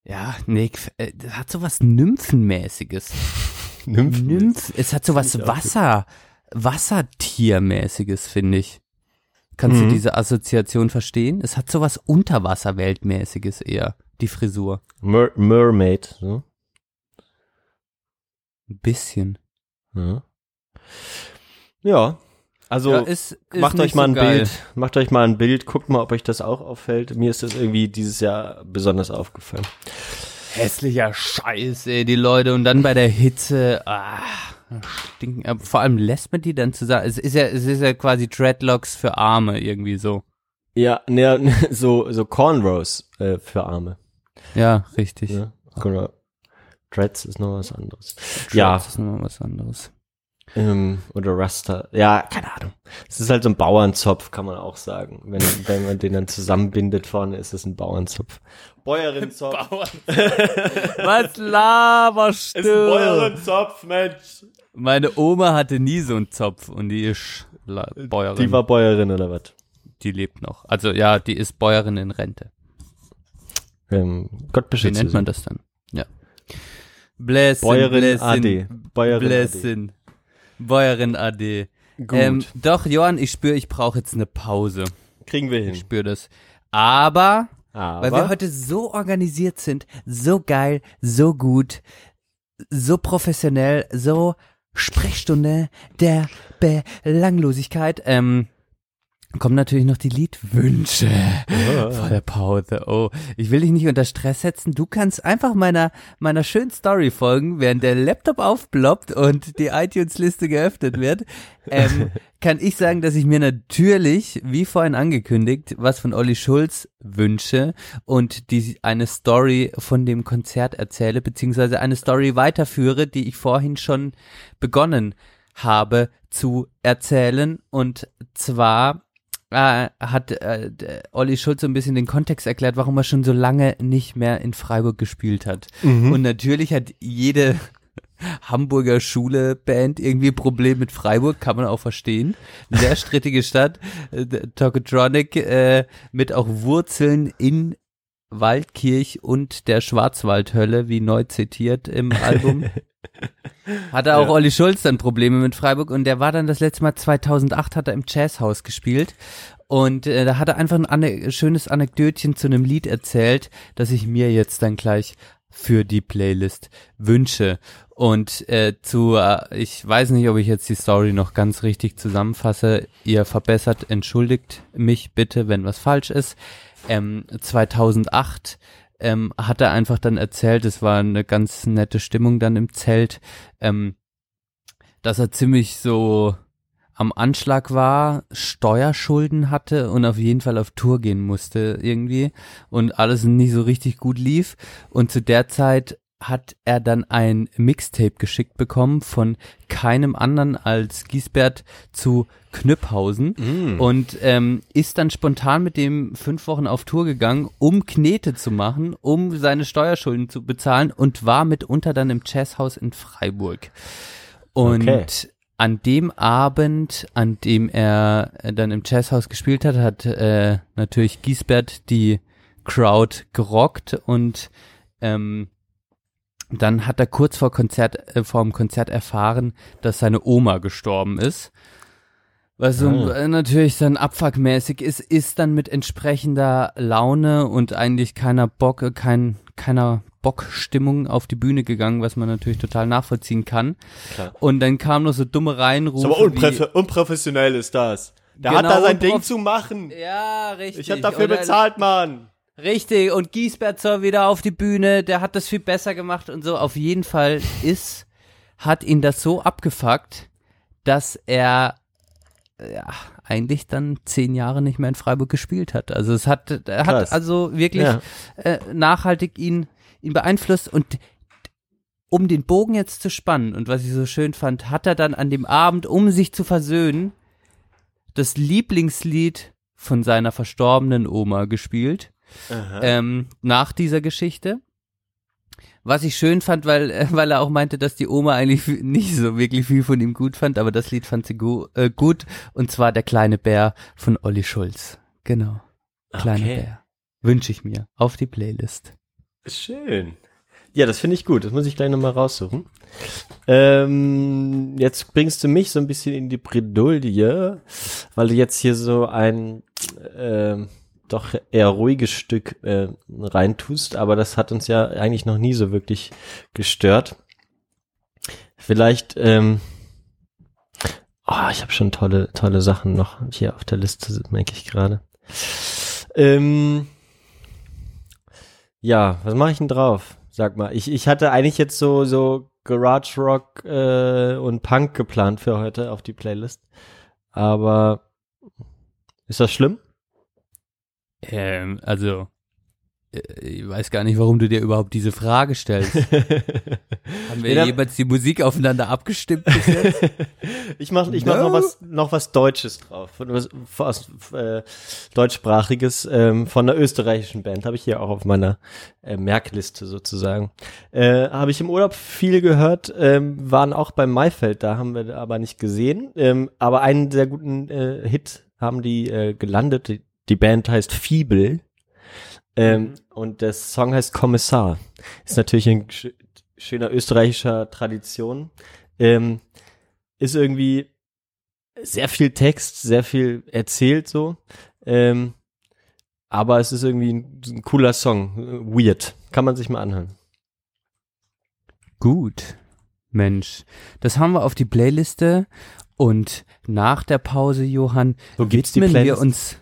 ja, nee, gef- äh, das hat so was Nymphenmäßiges. Nymphen. Nymph, es hat so was Finde ich auch Wasser, Wassertiermäßiges, finde ich. Kannst Mhm. du diese Assoziation verstehen? Es hat so was Unterwasserweltmäßiges eher, die Frisur. Mer Mermaid. So. Ein bisschen. Ja. ja. Also ja, ist, ist macht euch mal so ein geil. Bild, macht euch mal ein Bild, guckt mal, ob euch das auch auffällt. Mir ist das irgendwie dieses Jahr besonders aufgefallen. hässlicher Scheiß, ey, die Leute. Und dann bei der Hitze, ah, stinken. Aber Vor allem lässt man die dann zusammen. Es ist ja, es ist ja quasi Dreadlocks für Arme irgendwie so. Ja, ne, so so Cornrows äh, für Arme. Ja, richtig. Ja. Genau. Dreads ist noch was anderes. Dreads Ja. ist nochmal was anderes. Ähm, oder Raster. Ja, keine Ahnung. Es ist halt so ein Bauernzopf, kann man auch sagen. Wenn, wenn man den dann zusammenbindet vorne, ist es ein Bauernzopf. Bäuerinnenzopf. Was laberst ist ein Bäuerinnenzopf, Mensch. Meine Oma hatte nie so einen Zopf und die ist La Bäuerin. Die war Bäuerin oder was? die lebt noch. Also ja, die ist Bäuerin in Rente. Ähm, Gott Wie beschütze nennt sie. man das dann? Ja. Blessing, Bäuerin Blessing, AD. Bäuerin Blessing. Bäuerin AD. Gut. Ähm, doch, Johann, ich spüre, ich brauche jetzt eine Pause. Kriegen wir Ich hin. spüre das. Aber, Aber, weil wir heute so organisiert sind, so geil, so gut, so professionell, so Sprechstunde der Belanglosigkeit, ähm, kommen natürlich noch die Liedwünsche vor der Pause. Oh, ich will dich nicht unter Stress setzen. Du kannst einfach meiner meiner schönen Story folgen, während der Laptop aufploppt und die iTunes-Liste geöffnet wird. Ähm, kann ich sagen, dass ich mir natürlich, wie vorhin angekündigt, was von Olli Schulz wünsche und die eine Story von dem Konzert erzähle, beziehungsweise eine Story weiterführe, die ich vorhin schon begonnen habe zu erzählen. Und zwar äh, hat äh, Olli Schulz so ein bisschen den Kontext erklärt, warum er schon so lange nicht mehr in Freiburg gespielt hat. Und natürlich hat jede Hamburger Schule-Band irgendwie Problem mit Freiburg, kann man auch verstehen. Sehr strittige Stadt. Äh, Tokotronic äh, mit auch Wurzeln in Waldkirch und der Schwarzwaldhölle, wie neu zitiert im Album. Hatte auch Ja. Olli Schulz dann Probleme mit Freiburg und der war dann das letzte Mal 2008 hat er im Jazzhaus gespielt und äh, da hat er einfach ein ane schönes Anekdötchen zu einem Lied erzählt, das ich mir jetzt dann gleich für die Playlist wünsche. Und äh, zu, äh, ich weiß nicht, ob ich jetzt die Story noch ganz richtig zusammenfasse. Ihr verbessert, entschuldigt mich bitte, wenn was falsch ist. Ähm, 2008 ähm, hat er einfach dann erzählt, es war eine ganz nette Stimmung dann im Zelt, ähm, dass er ziemlich so am Anschlag war, Steuerschulden hatte und auf jeden Fall auf Tour gehen musste irgendwie und alles nicht so richtig gut lief. Und zu der Zeit hat er dann ein Mixtape geschickt bekommen von keinem anderen als Giesbert zu Knüpphausen Mhm. und ähm, ist dann spontan mit dem fünf Wochen auf Tour gegangen, um Knete zu machen, um seine Steuerschulden zu bezahlen und war mitunter dann im Jazzhaus in Freiburg. Und Okay. an dem Abend, an dem er äh, dann im Jazzhaus gespielt hat, hat äh, natürlich Giesbert die Crowd gerockt und ähm, dann hat er kurz vor Konzert, äh, vor dem Konzert erfahren, dass seine Oma gestorben ist. Was so Ah. äh, natürlich dann abfuckmäßig ist, ist dann mit entsprechender Laune und eigentlich keiner Bock, äh, kein, keiner Bockstimmung auf die Bühne gegangen, was man natürlich total nachvollziehen kann. Klar. Und dann kam noch so dumme Reinrufe. So, aber wie, unprof unprofessionell ist das. Der hat Genau, da sein Ding zu machen. ja, richtig. Ich habe dafür Und er- bezahlt, Mann. Richtig, und Giesbert soll wieder auf die Bühne, der hat das viel besser gemacht und so. Auf jeden Fall ist, hat ihn das so abgefuckt, dass er ja, eigentlich dann zehn Jahre nicht mehr in Freiburg gespielt hat. Also es hat, er hat also wirklich Ja. äh, nachhaltig ihn, ihn beeinflusst und um den Bogen jetzt zu spannen und was ich so schön fand, hat er dann an dem Abend, um sich zu versöhnen, das Lieblingslied von seiner verstorbenen Oma gespielt ähm, nach dieser Geschichte. Was ich schön fand, weil, äh, weil er auch meinte, dass die Oma eigentlich nicht so wirklich viel von ihm gut fand, aber das Lied fand sie gu äh, gut. Und zwar Der kleine Bär von Olli Schulz. Genau. Kleiner Okay. Bär. Wünsche ich mir auf die Playlist. Schön. Ja, das finde ich gut. Das muss ich gleich nochmal raussuchen. Ähm, jetzt bringst du mich so ein bisschen in die Bredouille, weil du jetzt hier so ein ähm, doch eher ruhiges Stück äh, reintust, aber das hat uns ja eigentlich noch nie so wirklich gestört. Vielleicht, ähm, oh, ich habe schon tolle, tolle Sachen noch hier auf der Liste, merke ich gerade. Ähm, ja, was mache ich denn drauf? Sag mal, ich, ich hatte eigentlich jetzt so, so Garage Rock äh, und Punk geplant für heute auf die Playlist. Aber ist das schlimm? Ähm, also, äh, ich weiß gar nicht, warum du dir überhaupt diese Frage stellst. Haben wir Ja, jeweils die Musik aufeinander abgestimmt bis jetzt? ich mach, ich mach No. noch was, noch was Deutsches drauf. Was, was, äh, deutschsprachiges ähm, von einer österreichischen Band. Habe ich hier auch auf meiner äh, Merkliste sozusagen. Äh, Habe ich im Urlaub viel gehört, ähm, waren auch beim Maifeld, da haben wir aber nicht gesehen. Ähm, aber einen sehr guten äh, Hit haben die äh, gelandet. Die, die Band heißt Fiebel. Ähm, Und der Song heißt Kommissar. Ist natürlich ein sch schöner österreichischer Tradition. Ähm, ist irgendwie sehr viel Text, sehr viel erzählt so. Ähm, aber es ist irgendwie ein, ein cooler Song. Weird. Kann man sich mal anhören. Gut. Mensch, das haben wir auf die Playliste und nach der Pause, Johann, die widmen wir uns.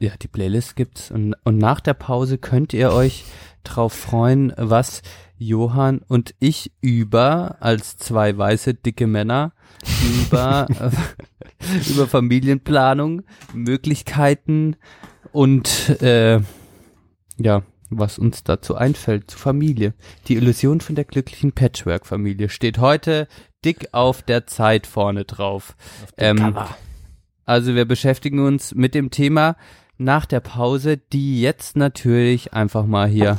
Ja, die Playlist gibt's und, und nach der Pause könnt ihr euch drauf freuen, was Johann und ich über als zwei weiße dicke Männer über über Familienplanung, Möglichkeiten und äh, ja, was uns dazu einfällt, zu Familie. Die Illusion von der glücklichen Patchwork-Familie steht heute dick auf der Zeit vorne drauf. Ähm, also wir beschäftigen uns mit dem Thema nach der Pause, die jetzt natürlich einfach mal hier,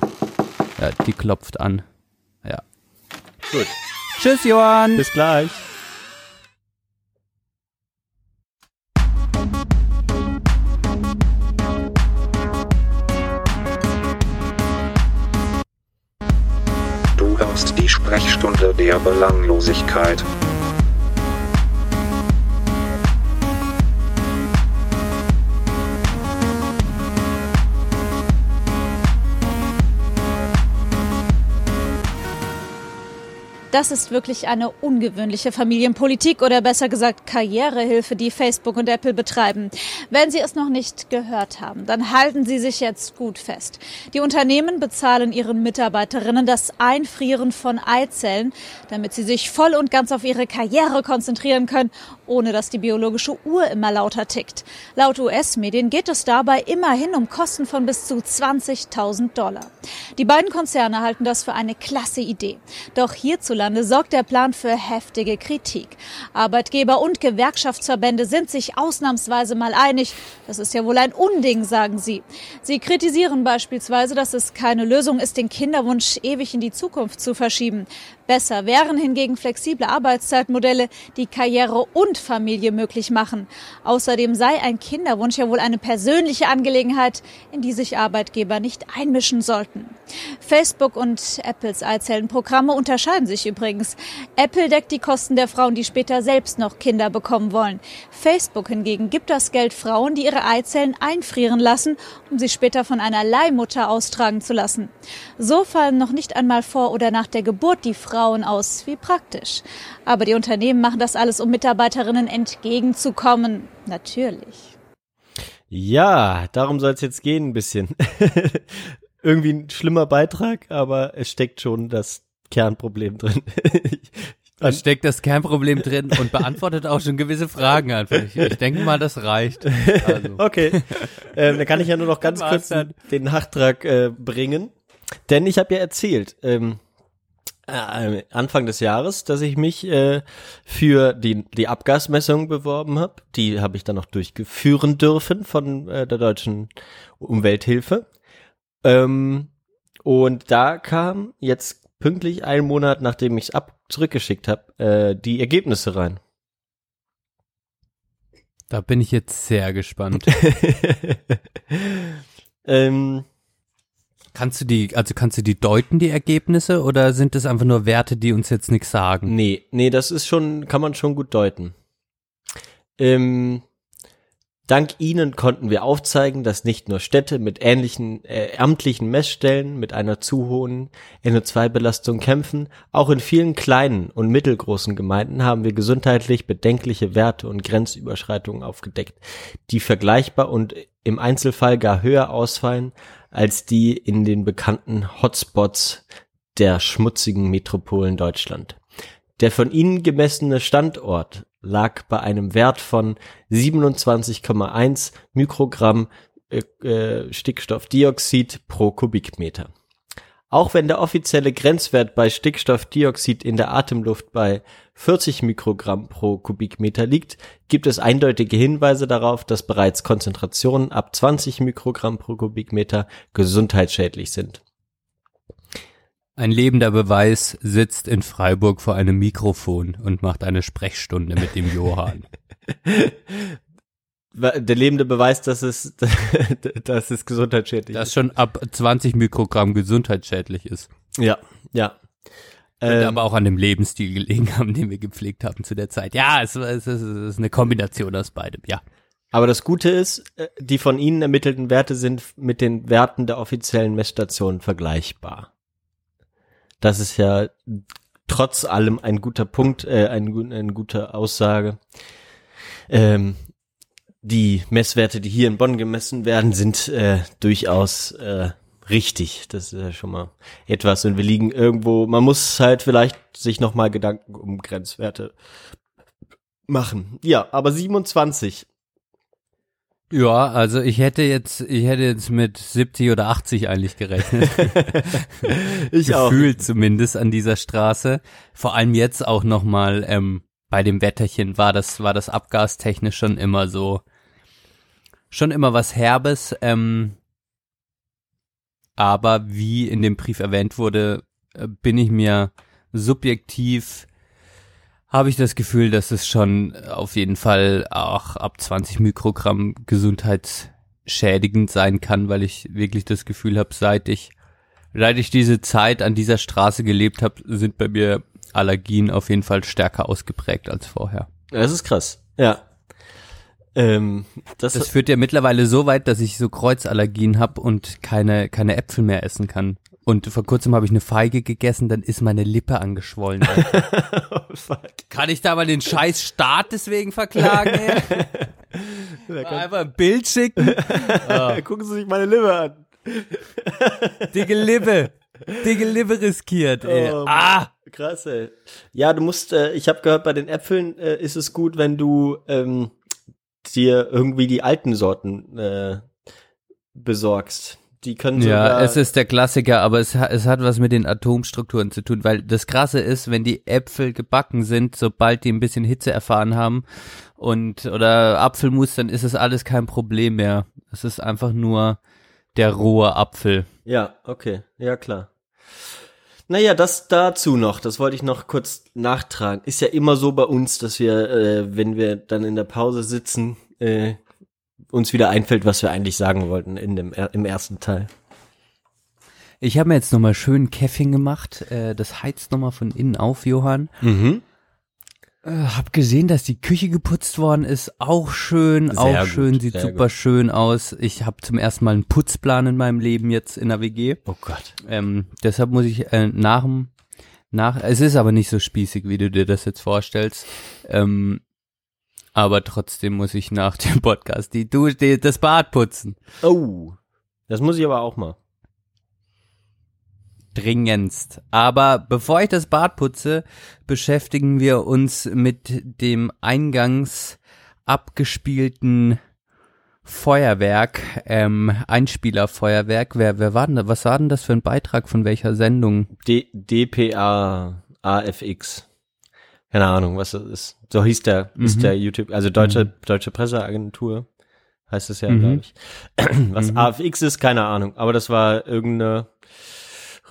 ja, die klopft an. Ja. Gut. Tschüss, Johann. Bis gleich. Du hörst die Sprechstunde der Belanglosigkeit. Das ist wirklich eine ungewöhnliche Familienpolitik oder besser gesagt Karrierehilfe, die Facebook und Apple betreiben. Wenn Sie es noch nicht gehört haben, dann halten Sie sich jetzt gut fest. Die Unternehmen bezahlen ihren Mitarbeiterinnen das Einfrieren von Eizellen, damit sie sich voll und ganz auf ihre Karriere konzentrieren können, ohne dass die biologische Uhr immer lauter tickt. Laut US-Medien geht es dabei immerhin um Kosten von bis zu 20.000 Dollar. Die beiden Konzerne halten das für eine klasse Idee. Doch hierzulande hierzulande sorgt der Plan für heftige Kritik. Arbeitgeber und Gewerkschaftsverbände sind sich ausnahmsweise mal einig. Das ist ja wohl ein Unding, sagen sie. Sie kritisieren beispielsweise, dass es keine Lösung ist, den Kinderwunsch ewig in die Zukunft zu verschieben. Besser wären hingegen flexible Arbeitszeitmodelle, die Karriere und Familie möglich machen. Außerdem sei ein Kinderwunsch ja wohl eine persönliche Angelegenheit, in die sich Arbeitgeber nicht einmischen sollten. Facebook und Apples Eizellenprogramme unterscheiden sich übrigens. Apple deckt die Kosten der Frauen, die später selbst noch Kinder bekommen wollen. Facebook hingegen gibt das Geld Frauen, die ihre Eizellen einfrieren lassen, um sie später von einer Leihmutter austragen zu lassen. So fallen noch nicht einmal vor oder nach der Geburt die Frauen aus. Wie praktisch. Aber die Unternehmen machen das alles, um Mitarbeiterinnen entgegenzukommen. Natürlich. Ja, darum soll es jetzt gehen ein bisschen. Irgendwie ein schlimmer Beitrag, aber es steckt schon das Kernproblem drin. Da steckt das Kernproblem drin und beantwortet auch schon gewisse Fragen einfach. Ich, ich denke mal, das reicht. Also. Okay, ähm, dann kann ich ja nur noch ganz kurz dann. den Nachtrag äh, bringen, denn ich habe ja erzählt ähm, äh, Anfang des Jahres, dass ich mich äh, für die die Abgasmessung beworben habe. Die habe ich dann noch durchgeführen dürfen von äh, der deutschen Umwelthilfe. Ähm, und da kam jetzt pünktlich einen Monat, nachdem ich es ab zurückgeschickt habe, äh, die Ergebnisse rein. Da bin ich jetzt sehr gespannt. ähm, Kannst du die, also kannst du die deuten, die Ergebnisse, oder sind das einfach nur Werte, die uns jetzt nichts sagen? Nee, nee, das ist schon, kann man schon gut deuten. Ähm, dank ihnen konnten wir aufzeigen, dass nicht nur Städte mit ähnlichen äh, amtlichen Messstellen mit einer zu hohen NO2-Belastung kämpfen, auch in vielen kleinen und mittelgroßen Gemeinden haben wir gesundheitlich bedenkliche Werte und Grenzüberschreitungen aufgedeckt, die vergleichbar und im Einzelfall gar höher ausfallen als die in den bekannten Hotspots der schmutzigen Metropolen Deutschland. Der von ihnen gemessene Standort lag bei einem Wert von 27,1 Mikrogramm äh, äh, Stickstoffdioxid pro Kubikmeter. Auch wenn der offizielle Grenzwert bei Stickstoffdioxid in der Atemluft bei 40 Mikrogramm pro Kubikmeter liegt, gibt es eindeutige Hinweise darauf, dass bereits Konzentrationen ab 20 Mikrogramm pro Kubikmeter gesundheitsschädlich sind. Ein lebender Beweis sitzt in Freiburg vor einem Mikrofon und macht eine Sprechstunde mit dem Johann. Der lebende Beweis, dass es, dass es gesundheitsschädlich Das ist. schon ab 20 Mikrogramm gesundheitsschädlich ist. Ja, ja. Könnte Ähm, aber auch an dem Lebensstil gelegen haben, den wir gepflegt haben zu der Zeit. Ja, es, es, es ist eine Kombination aus beidem, ja. Aber das Gute ist, äh, die von Ihnen ermittelten Werte sind mit den Werten der offiziellen Messstationen vergleichbar. Das ist ja trotz allem ein guter Punkt, äh, ein, eine gute Aussage. Ähm, die Messwerte, die hier in Bonn gemessen werden, sind äh, durchaus äh, richtig. Das ist ja schon mal etwas. Und wir liegen irgendwo, man muss halt vielleicht sich nochmal Gedanken um Grenzwerte machen. Ja, aber 27 Ja, also ich hätte jetzt, ich hätte jetzt mit 70 oder 80 eigentlich gerechnet. Ich auch. Gefühlt zumindest an dieser Straße. Vor allem jetzt auch nochmal ähm, bei dem Wetterchen war das, war das abgastechnisch schon immer so, schon immer was Herbes. Ähm, aber wie in dem Brief erwähnt wurde, äh, bin ich mir subjektiv habe ich das Gefühl, dass es schon auf jeden Fall auch ab 20 Mikrogramm gesundheitsschädigend sein kann, weil ich wirklich das Gefühl habe, seit ich seit ich diese Zeit an dieser Straße gelebt habe, sind bei mir Allergien auf jeden Fall stärker ausgeprägt als vorher. Das ist krass. Ja. Ähm, das, Das führt ja mittlerweile so weit, dass ich so Kreuzallergien habe und keine keine Äpfel mehr essen kann. Und vor kurzem habe ich eine Feige gegessen, dann ist meine Lippe angeschwollen. oh, fuck. Kann ich da mal den scheiß Staat deswegen verklagen? Einfach ein Bild schicken. Gucken Sie sich meine Lippe an. Dicke Lippe. Dicke Lippe riskiert, ey. Oh, ah! Krass, ey. Ja, du musst, äh, ich habe gehört, bei den Äpfeln äh, ist es gut, wenn du ähm, dir irgendwie die alten Sorten äh, besorgst. Die können Ja, sogar, es ist der Klassiker, aber es, es hat was mit den Atomstrukturen zu tun, weil das Krasse ist, wenn die Äpfel gebacken sind, sobald die ein bisschen Hitze erfahren haben und oder Apfelmus, dann ist es alles kein Problem mehr. Es ist einfach nur der rohe Apfel. Ja, okay, ja klar. Naja, das dazu noch, das wollte ich noch kurz nachtragen. Ist ja immer so bei uns, dass wir, äh, wenn wir dann in der Pause sitzen, äh, uns wieder einfällt, was wir eigentlich sagen wollten in dem, im ersten Teil. Ich habe mir jetzt nochmal schön Käffing gemacht. Äh, das heizt nochmal von innen auf, Johann. Mhm. Äh, hab gesehen, dass die Küche geputzt worden ist. Auch schön, Sehr auch gut, schön, sieht super gut. schön aus. Ich habe zum ersten Mal einen Putzplan in meinem Leben jetzt in der WG. Oh Gott. Ähm, deshalb muss ich äh, nach dem, nach, es ist aber nicht so spießig, wie du dir das jetzt vorstellst. Ähm, aber trotzdem muss ich nach dem Podcast die Dusche, das Bad putzen. Oh, das muss ich aber auch mal. Dringendst. Aber bevor ich das Bad putze, beschäftigen wir uns mit dem eingangs abgespielten Feuerwerk, ähm, Einspielerfeuerwerk. Wer, wer war denn da? Was war denn das für ein Beitrag von welcher Sendung? D DPA AFX. Keine Ahnung, was das ist. So hieß der, ist Mhm. der YouTube, also deutsche, deutsche Presseagentur heißt es ja, Mhm. glaube ich. Was AFX ist, keine Ahnung, aber das war irgendeine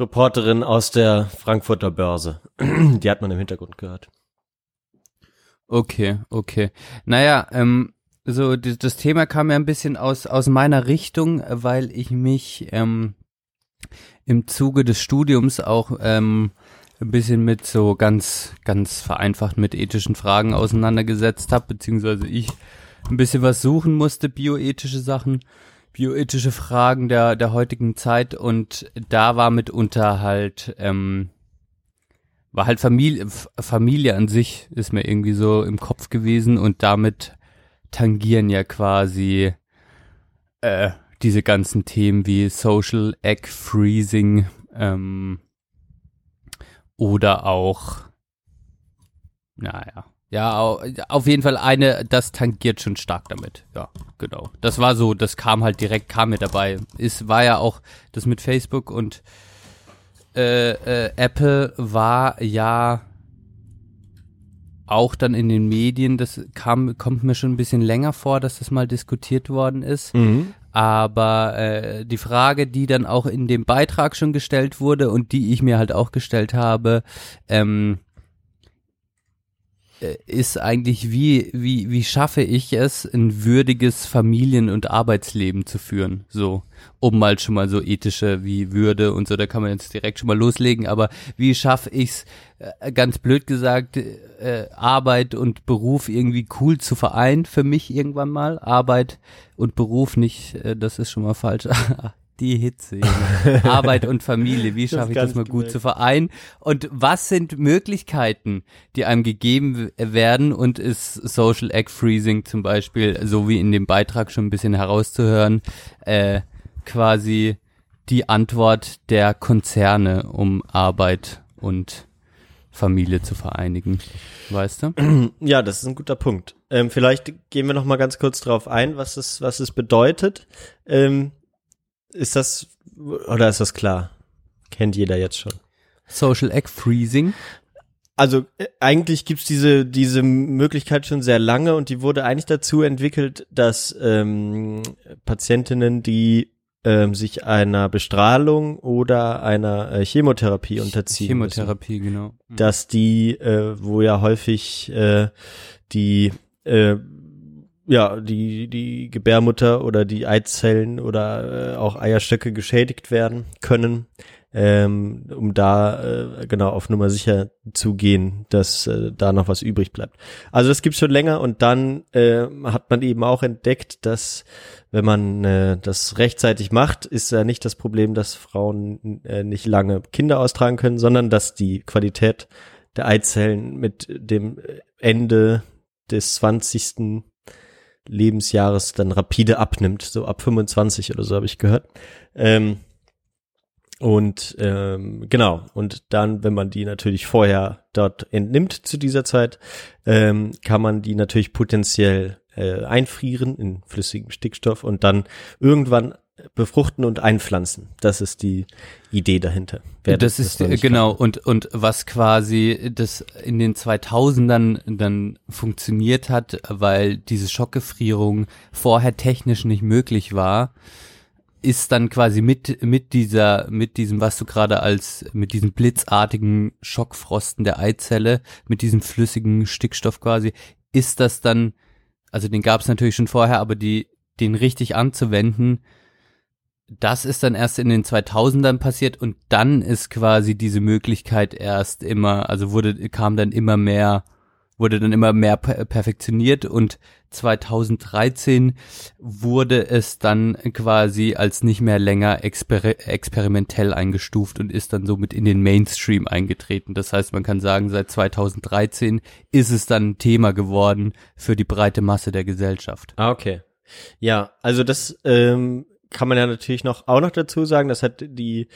Reporterin aus der Frankfurter Börse. Die hat man im Hintergrund gehört. Okay, okay. Naja, ähm, so die, das Thema kam ja ein bisschen aus aus meiner Richtung, weil ich mich ähm, im Zuge des Studiums auch ähm, ein bisschen mit so ganz ganz vereinfacht mit ethischen Fragen auseinandergesetzt habe, beziehungsweise ich ein bisschen was suchen musste, bioethische Sachen, bioethische Fragen der der heutigen Zeit und da war mitunter halt ähm, war halt Familie, Familie an sich ist mir irgendwie so im Kopf gewesen und damit tangieren ja quasi äh, diese ganzen Themen wie Social Egg Freezing ähm, oder auch naja ja au- auf jeden Fall eine das tangiert schon stark damit. Ja genau. Das war so das kam halt direkt kam mir dabei. Es war ja auch das mit Facebook und äh, äh, Apple war ja auch dann in den Medien, das kam, kommt mir schon ein bisschen länger vor, dass das mal diskutiert worden ist. Aber äh, die Frage, die dann auch in dem Beitrag schon gestellt wurde und die ich mir halt auch gestellt habe, ähm, äh, ist eigentlich, wie, wie, wie schaffe ich es, ein würdiges Familien- und Arbeitsleben zu führen? So, um mal schon mal so ethische wie Würde und so, da kann man jetzt direkt schon mal loslegen, aber wie schaffe ich es, äh, ganz blöd gesagt, äh, Arbeit und Beruf irgendwie cool zu vereinen für mich irgendwann mal? Arbeit und Beruf nicht, äh, das ist schon mal falsch. Die Hitze. Arbeit und Familie, wie schaffe ich das mal gut gemerkt. zu vereinen? Und was sind Möglichkeiten, die einem gegeben werden und ist Social Egg Freezing zum Beispiel, so wie in dem Beitrag schon ein bisschen herauszuhören, äh, quasi die Antwort der Konzerne, um Arbeit und Familie zu vereinigen. Weißt du? Ja, das ist ein guter Punkt. Ähm, vielleicht gehen wir noch mal ganz kurz drauf ein, was es, was es bedeutet. Ähm, ist das, oder ist das klar? Kennt jeder jetzt schon. Social Egg Freezing. Also äh, eigentlich gibt's diese, diese Möglichkeit schon sehr lange und die wurde eigentlich dazu entwickelt, dass ähm, Patientinnen, die ähm, sich einer Bestrahlung oder einer äh, Chemotherapie unterziehen müssen, Chemotherapie, genau. dass die, äh, wo ja häufig äh, die äh, ja, die, die Gebärmutter oder die Eizellen oder äh, auch Eierstöcke geschädigt werden können, ähm, um da äh, genau auf Nummer sicher zu gehen, dass äh, da noch was übrig bleibt. Also das gibt's schon länger und dann äh, hat man eben auch entdeckt, dass wenn man äh, das rechtzeitig macht, ist ja nicht das Problem, dass Frauen äh, nicht lange Kinder austragen können, sondern dass die Qualität der Eizellen mit dem Ende des 20. Lebensjahres dann rapide abnimmt, so ab 25 oder so habe ich gehört. Ähm, und ähm, genau, und dann, wenn man die natürlich vorher dort entnimmt zu dieser Zeit, ähm, kann man die natürlich potenziell äh, einfrieren in flüssigem Stickstoff und dann irgendwann befruchten und einpflanzen. Das ist die Idee dahinter. Wer das ist noch äh, nicht genau und und was quasi das in den 2000ern dann funktioniert hat, weil diese Schockgefrierung vorher technisch nicht möglich war, ist dann quasi mit mit dieser mit diesem was du gerade als mit diesem blitzartigen Schockfrosten der Eizelle mit diesem flüssigen Stickstoff quasi ist das dann also den gab es natürlich schon vorher, aber die den richtig anzuwenden das ist dann erst in den 2000ern passiert und dann ist quasi diese Möglichkeit erst immer, also wurde, kam dann immer mehr, wurde dann immer mehr per perfektioniert und 2013 wurde es dann quasi als nicht mehr länger exper experimentell eingestuft und ist dann somit in den Mainstream eingetreten. Das heißt, man kann sagen, seit 2013 ist es dann ein Thema geworden für die breite Masse der Gesellschaft. Ah, okay. Ja, also das ähm, kann man ja natürlich noch auch noch dazu sagen, das hat die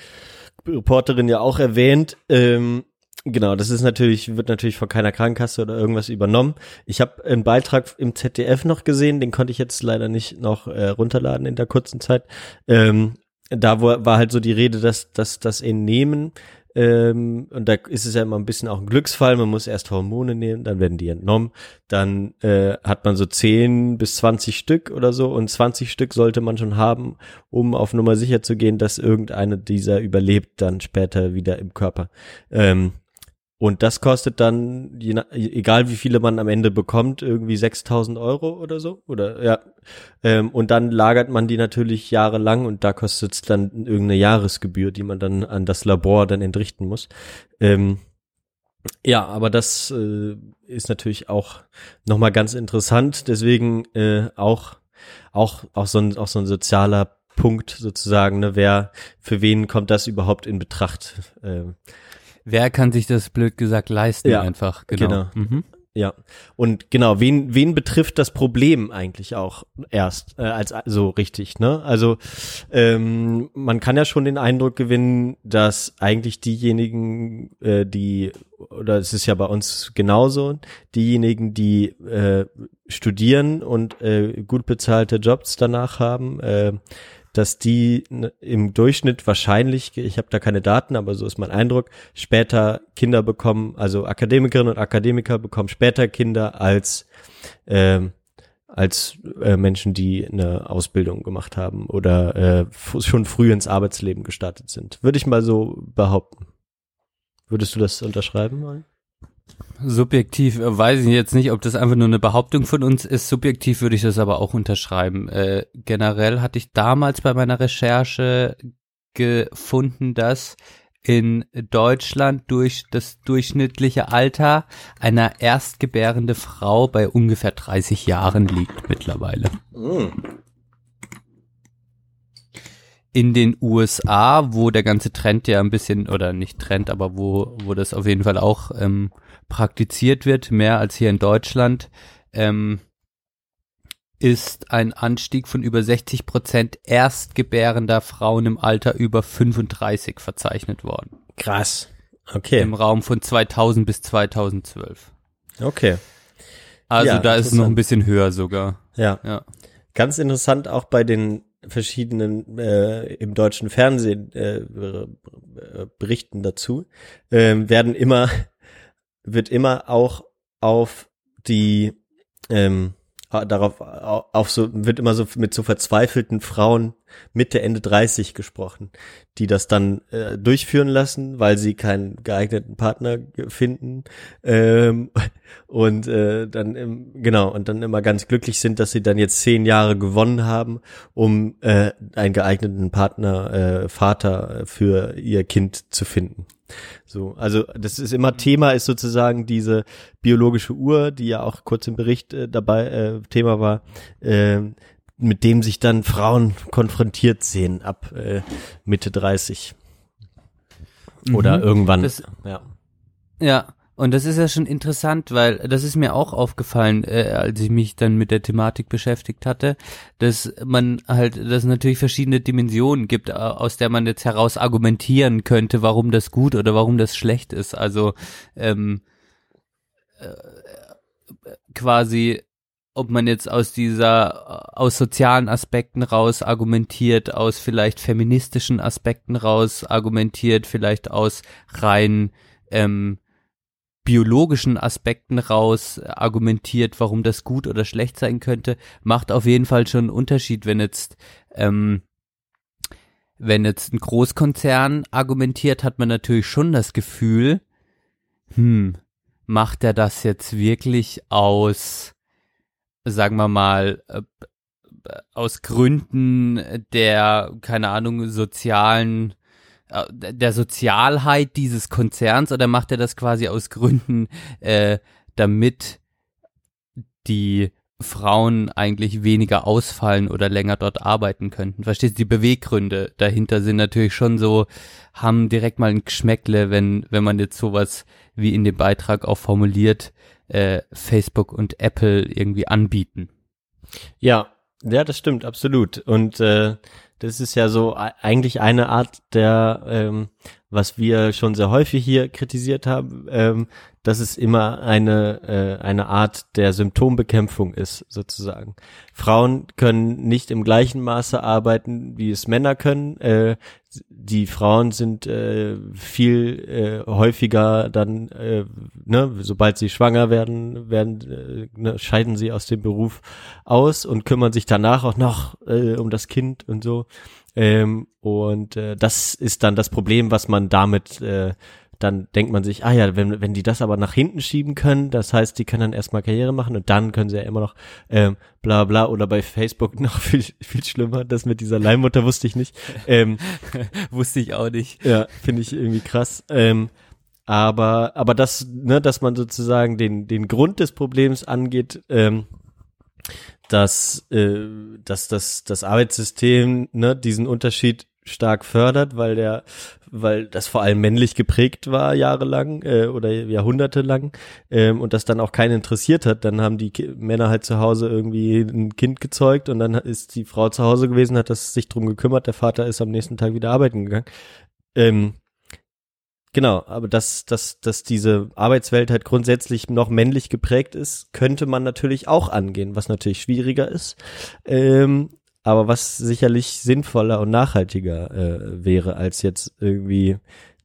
Reporterin ja auch erwähnt. Ähm, genau, das ist natürlich wird natürlich von keiner Krankenkasse oder irgendwas übernommen. Ich habe einen Beitrag im ZDF noch gesehen, den konnte ich jetzt leider nicht noch äh, runterladen in der kurzen Zeit. Ähm, da war halt so die Rede, dass dass das Entnehmen ähm, und da ist es ja immer ein bisschen auch ein Glücksfall. Man muss erst Hormone nehmen, dann werden die entnommen. Dann äh, hat man so 10 bis 20 Stück oder so und 20 Stück sollte man schon haben, um auf Nummer sicher zu gehen, dass irgendeine dieser überlebt dann später wieder im Körper. Ähm, und das kostet dann, je nach, egal wie viele man am Ende bekommt, irgendwie 6000 Euro oder so. Oder ja. Ähm, und dann lagert man die natürlich jahrelang und da kostet es dann irgendeine Jahresgebühr, die man dann an das Labor dann entrichten muss. Ähm, ja, aber das äh, ist natürlich auch nochmal ganz interessant. Deswegen äh, auch, auch, auch, so ein, auch so ein sozialer Punkt sozusagen, ne? wer, für wen kommt das überhaupt in Betracht? Ähm, Wer kann sich das blöd gesagt leisten Ja, einfach? Genau. genau. Mhm. Ja, und genau, wen wen betrifft das Problem eigentlich auch erst äh, als so richtig, ne? Also ähm, man kann ja schon den Eindruck gewinnen, dass eigentlich diejenigen, äh, die oder es ist ja bei uns genauso, diejenigen, die äh, studieren und äh, gut bezahlte Jobs danach haben, äh, dass die im Durchschnitt wahrscheinlich, ich habe da keine Daten, aber so ist mein Eindruck, später Kinder bekommen, also Akademikerinnen und Akademiker bekommen später Kinder als ähm, als äh, Menschen, die eine Ausbildung gemacht haben oder äh, schon früh ins Arbeitsleben gestartet sind. Würde ich mal so behaupten. Würdest du das unterschreiben? Mal? Subjektiv äh, weiß ich jetzt nicht, ob das einfach nur eine Behauptung von uns ist. Subjektiv würde ich das aber auch unterschreiben. Äh, generell hatte ich damals bei meiner Recherche gefunden, dass in Deutschland durch das durchschnittliche Alter einer erstgebärende Frau bei ungefähr 30 Jahren liegt mittlerweile. in den USA, wo der ganze Trend ja ein bisschen, oder nicht Trend, aber wo, wo das auf jeden Fall auch ähm, praktiziert wird, mehr als hier in Deutschland, ähm, ist ein Anstieg von über 60 Prozent erstgebärender Frauen im Alter über 35 verzeichnet worden. Krass. Okay. Im Raum von 2000 bis 2012. Okay. Also Ja, da ist es noch ein bisschen höher sogar. Ja. Ja. Ganz interessant auch bei den verschiedenen äh, im deutschen Fernsehen äh, äh, Berichten dazu ähm, werden immer wird immer auch auf die ähm, darauf au- auf so wird immer so mit so verzweifelten Frauen Mitte Ende 30 gesprochen, die das dann äh, durchführen lassen, weil sie keinen geeigneten Partner finden ähm, und äh, dann im, genau und dann immer ganz glücklich sind, dass sie dann jetzt zehn Jahre gewonnen haben, um äh, einen geeigneten Partner äh, Vater für ihr Kind zu finden. So, also das ist immer Thema ist sozusagen diese biologische Uhr, die ja auch kurz im Bericht äh, dabei äh, Thema war, äh, mit dem sich dann Frauen konfrontiert sehen ab äh, Mitte 30 oder Mhm. irgendwann. Das- ja. Ja, und das ist ja schon interessant, weil das ist mir auch aufgefallen, äh, als ich mich dann mit der Thematik beschäftigt hatte, dass man halt, dass es natürlich verschiedene Dimensionen gibt, äh, aus der man jetzt heraus argumentieren könnte, warum das gut oder warum das schlecht ist. Also ähm, äh, quasi ob man jetzt aus dieser, aus sozialen Aspekten raus argumentiert, aus vielleicht feministischen Aspekten raus argumentiert, vielleicht aus rein ähm, biologischen Aspekten raus argumentiert, warum das gut oder schlecht sein könnte, macht auf jeden Fall schon einen Unterschied, wenn jetzt ähm, wenn jetzt ein Großkonzern argumentiert, hat man natürlich schon das Gefühl, hm, macht er das jetzt wirklich aus, sagen wir mal, äh, aus Gründen der, keine Ahnung, sozialen, äh, der Sozialheit dieses Konzerns oder macht er das quasi aus Gründen, äh, damit die Frauen eigentlich weniger ausfallen oder länger dort arbeiten könnten. Verstehst du, die Beweggründe dahinter sind natürlich schon so, haben direkt mal ein Geschmäckle, wenn, wenn man jetzt sowas wie in dem Beitrag auch formuliert, äh, Facebook und Apple irgendwie anbieten. Ja, ja, das stimmt, absolut. Und äh, das ist ja so e- eigentlich eine Art der, ähm, was wir schon sehr häufig hier kritisiert haben, ähm, dass es immer eine, äh, eine Art der Symptombekämpfung ist, sozusagen. Frauen können nicht im gleichen Maße arbeiten, wie es Männer können. Äh, die Frauen sind äh, viel äh, häufiger dann, äh, ne, sobald sie schwanger werden, werden äh, ne, scheiden sie aus dem Beruf aus und kümmern sich danach auch noch äh, um das Kind und so. Ähm, und äh, das ist dann das Problem, was man damit äh, dann denkt man sich, ah ja, wenn, wenn die das aber nach hinten schieben können, das heißt, die können dann erstmal Karriere machen und dann können sie ja immer noch ähm, bla bla oder bei Facebook noch viel, viel schlimmer, das mit dieser Leihmutter wusste ich nicht. Ähm, Wusste ich auch nicht. ja, finde ich irgendwie krass. Ähm, aber, aber das, ne, dass man sozusagen den, den Grund des Problems angeht, ähm, dass, äh, dass das, das Arbeitssystem, ne, diesen Unterschied stark fördert, weil der, weil das vor allem männlich geprägt war jahrelang äh, oder jahrhundertelang ähm, und das dann auch keinen interessiert hat, dann haben die Ki Männer halt zu Hause irgendwie ein Kind gezeugt und dann ist die Frau zu Hause gewesen, hat das sich drum gekümmert, der Vater ist am nächsten Tag wieder arbeiten gegangen. Ähm, Genau, aber dass, dass, dass diese Arbeitswelt halt grundsätzlich noch männlich geprägt ist, könnte man natürlich auch angehen, was natürlich schwieriger ist, ähm, aber was sicherlich sinnvoller und nachhaltiger äh, wäre, als jetzt irgendwie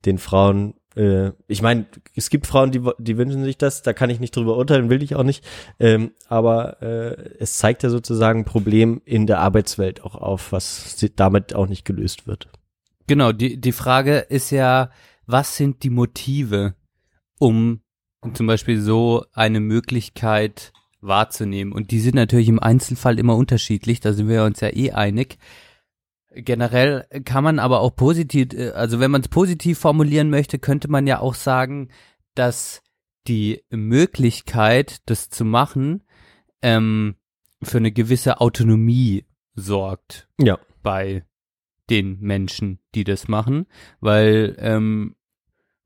den Frauen äh, ich meine, es gibt Frauen, die, die wünschen sich das, da kann ich nicht drüber urteilen, will ich auch nicht. Ähm, aber äh, es zeigt ja sozusagen ein Problem in der Arbeitswelt auch auf, was damit auch nicht gelöst wird. Genau, die, die Frage ist ja, was sind die Motive, um zum Beispiel so eine Möglichkeit wahrzunehmen? Und die sind natürlich im Einzelfall immer unterschiedlich, da sind wir uns ja eh einig. Generell kann man aber auch positiv, äh, also wenn man es positiv formulieren möchte, könnte man ja auch sagen, dass die Möglichkeit, das zu machen, ähm, für eine gewisse Autonomie sorgt Ja. bei den Menschen, die das machen, weil ähm,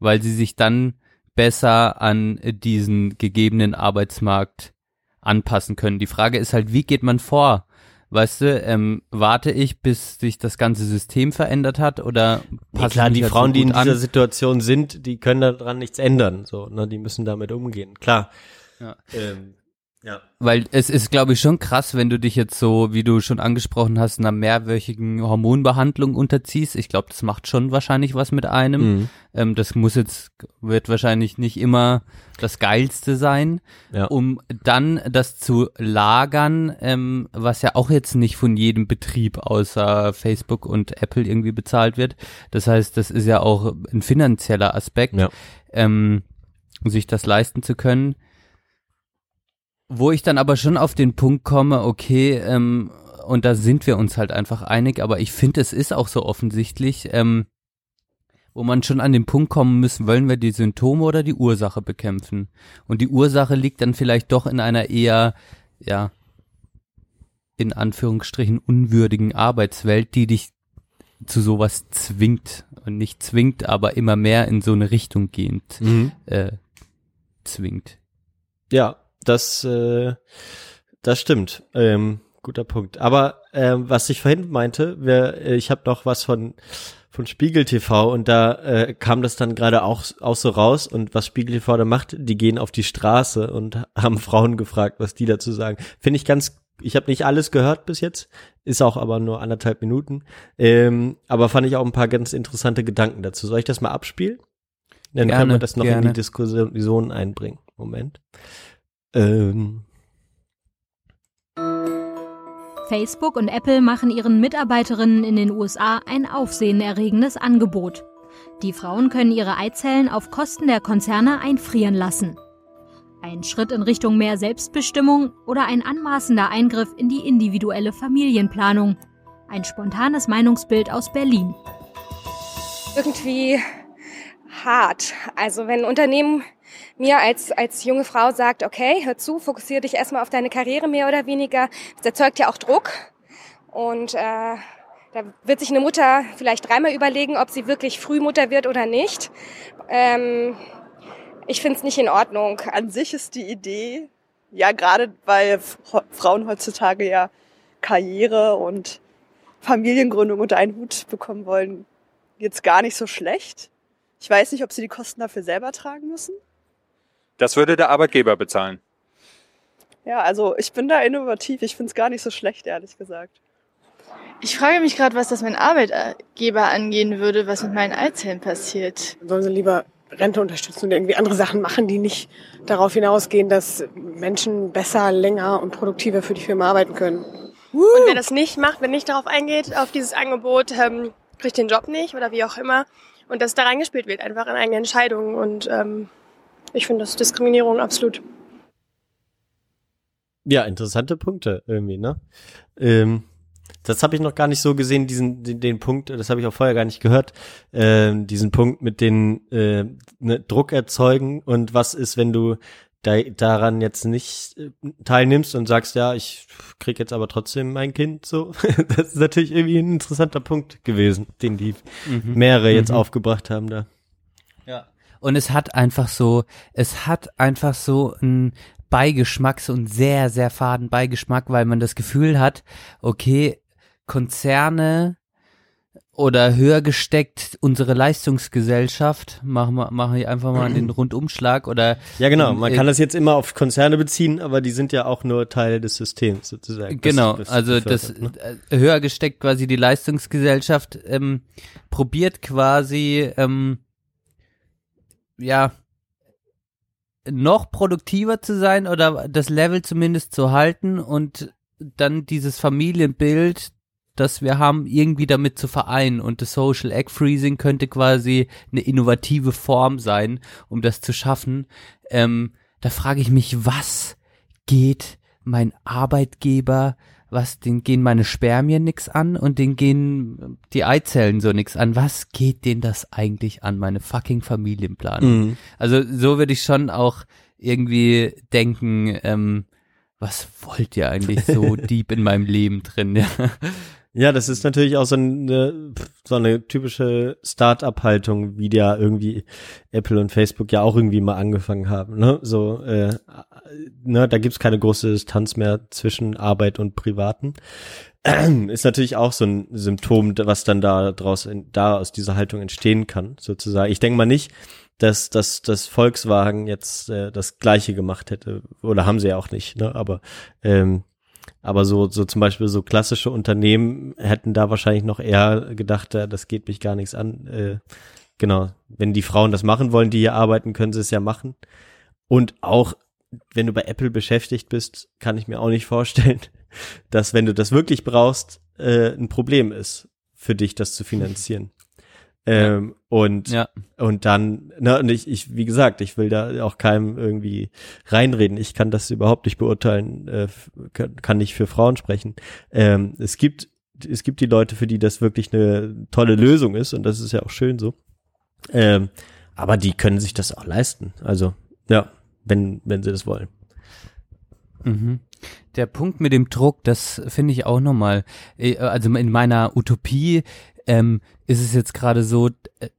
weil sie sich dann besser an diesen gegebenen Arbeitsmarkt anpassen können. Die Frage ist halt, wie geht man vor? Weißt du, ähm, warte ich, bis sich das ganze System verändert hat oder Ja, passe klar, die halt Frauen, die in gut dieser an? Situation sind, die können daran nichts ändern. So, ne, die müssen damit umgehen. Klar. Ja. Ähm, ja. Weil es ist, glaube ich, schon krass, wenn du dich jetzt so, wie du schon angesprochen hast, einer mehrwöchigen Hormonbehandlung unterziehst. Ich glaube, das macht schon wahrscheinlich was mit einem. Mhm. Ähm, das muss jetzt, wird wahrscheinlich nicht immer das Geilste sein. Ja. um dann das zu lagern, ähm, was ja auch jetzt nicht von jedem Betrieb außer Facebook und Apple irgendwie bezahlt wird. Das heißt, das ist ja auch ein finanzieller Aspekt, Ja. ähm, sich das leisten zu können. Wo ich dann aber schon auf den Punkt komme, okay, ähm, und da sind wir uns halt einfach einig, aber ich finde, es ist auch so offensichtlich, ähm, wo man schon an den Punkt kommen müssen, wollen wir die Symptome oder die Ursache bekämpfen? Und die Ursache liegt dann vielleicht doch in einer eher, ja, in Anführungsstrichen unwürdigen Arbeitswelt, die dich zu sowas zwingt. Und nicht zwingt, aber immer mehr in so eine Richtung gehend Mhm. äh, zwingt. Ja, das, äh, das stimmt. Ähm, guter Punkt. Aber ähm, was ich vorhin meinte, wir, äh, ich habe noch was von von Spiegel TV und da äh, kam das dann gerade auch, auch so raus und was Spiegel TV da macht, die gehen auf die Straße und haben Frauen gefragt, was die dazu sagen. Finde ich ganz, ich habe nicht alles gehört bis jetzt, ist auch aber nur anderthalb Minuten, ähm, aber fand ich auch ein paar ganz interessante Gedanken dazu. Soll ich das mal abspielen? Dann Gerne, können wir das noch in gerne. die Diskussion einbringen. Moment. Ähm, Facebook und Apple machen ihren Mitarbeiterinnen in den USA ein aufsehenerregendes Angebot. Die Frauen können ihre Eizellen auf Kosten der Konzerne einfrieren lassen. Ein Schritt in Richtung mehr Selbstbestimmung oder ein anmaßender Eingriff in die individuelle Familienplanung. Ein spontanes Meinungsbild aus Berlin. irgendwie hart. Also wenn ein Unternehmen mir als, als junge Frau sagt, okay, hör zu, fokussiere dich erstmal auf deine Karriere mehr oder weniger, das erzeugt ja auch Druck. Und äh, da wird sich eine Mutter vielleicht dreimal überlegen, ob sie wirklich Frühmutter wird oder nicht. Ähm, ich finde es nicht in Ordnung. An sich ist die Idee, ja gerade weil Frauen heutzutage ja Karriere und Familiengründung unter einen Hut bekommen wollen, jetzt gar nicht so schlecht. Ich weiß nicht, ob sie die Kosten dafür selber tragen müssen. Das würde der Arbeitgeber bezahlen. Ja, also ich bin da innovativ. Ich finde es gar nicht so schlecht, ehrlich gesagt. Ich frage mich gerade, was das mein Arbeitgeber angehen würde, was mit meinen Eizellen passiert. Sollen sie lieber Rente unterstützen und irgendwie andere Sachen machen, die nicht darauf hinausgehen, dass Menschen besser, länger und produktiver für die Firma arbeiten können. Und wer das nicht macht, wer nicht darauf eingeht, auf dieses Angebot, ähm, kriegt den Job nicht oder wie auch immer. Und dass da reingespielt wird, einfach in eigene Entscheidungen. Und ähm, ich finde das Diskriminierung absolut. Ja, interessante Punkte irgendwie, ne? Ähm, das habe ich noch gar nicht so gesehen, diesen den, den Punkt, das habe ich auch vorher gar nicht gehört, ähm, diesen Punkt mit den äh, ne, Druck erzeugen und was ist, wenn du da, daran jetzt nicht äh, teilnimmst und sagst, ja, ich krieg jetzt aber trotzdem mein Kind so. das ist natürlich irgendwie ein interessanter Punkt gewesen, den die Mhm. mehrere jetzt Mhm. aufgebracht haben da. Und es hat einfach so, es hat einfach so ein Beigeschmack, so einen sehr, sehr faden Beigeschmack, weil man das Gefühl hat, okay, Konzerne oder höher gesteckt unsere Leistungsgesellschaft, machen wir, machen wir einfach mal den Rundumschlag oder Ja, genau. Man äh, kann das jetzt immer auf Konzerne beziehen, aber die sind ja auch nur Teil des Systems sozusagen. das- Genau, das also das ne? äh, höher gesteckt quasi die Leistungsgesellschaft ähm, probiert quasi ähm, ja noch produktiver zu sein oder das Level zumindest zu halten und dann dieses Familienbild, das wir haben, irgendwie damit zu vereinen und das Social Egg Freezing könnte quasi eine innovative Form sein, um das zu schaffen. Ähm, da frage ich mich, was geht mein Arbeitgeber, was, den gehen meine Spermien nix an und den gehen die Eizellen so nix an. Was geht denen das eigentlich an, meine fucking Familienplanung? Mhm. Also so würde ich schon auch irgendwie denken, ähm, was wollt ihr eigentlich so deep in meinem Leben drin? Ja. Ja, das ist natürlich auch so eine, so eine typische Start-up-Haltung, wie ja irgendwie Apple und Facebook ja auch irgendwie mal angefangen haben. Ne? So, äh, ne, da gibt's keine große Distanz mehr zwischen Arbeit und Privaten. Ist natürlich auch so ein Symptom, was dann da draus, da aus dieser Haltung entstehen kann, sozusagen. Ich denke mal nicht, dass, dass, dass Volkswagen jetzt äh, das Gleiche gemacht hätte. Oder haben sie ja auch nicht, ne? Aber ähm, aber so, so zum Beispiel so klassische Unternehmen hätten da wahrscheinlich noch eher gedacht, das geht mich gar nichts an. Äh, genau, wenn die Frauen das machen wollen, die hier arbeiten, können sie es ja machen. Und auch, wenn du bei Apple beschäftigt bist, kann ich mir auch nicht vorstellen, dass wenn du das wirklich brauchst, äh, ein Problem ist für dich, das zu finanzieren. Ähm, und, Ja. und dann, ne, und ich, ich, wie gesagt, ich will da auch keinem irgendwie reinreden. Ich kann das überhaupt nicht beurteilen, äh, kann, kann nicht für Frauen sprechen. Ähm, es gibt, es gibt die Leute, für die das wirklich eine tolle Lösung ist, und das ist ja auch schön so. Ähm, aber die können sich das auch leisten. Also, ja, wenn, wenn sie das wollen. Mhm. Der Punkt mit dem Druck, das finde ich auch nochmal, äh, also in meiner Utopie ähm, ist es jetzt gerade so, äh,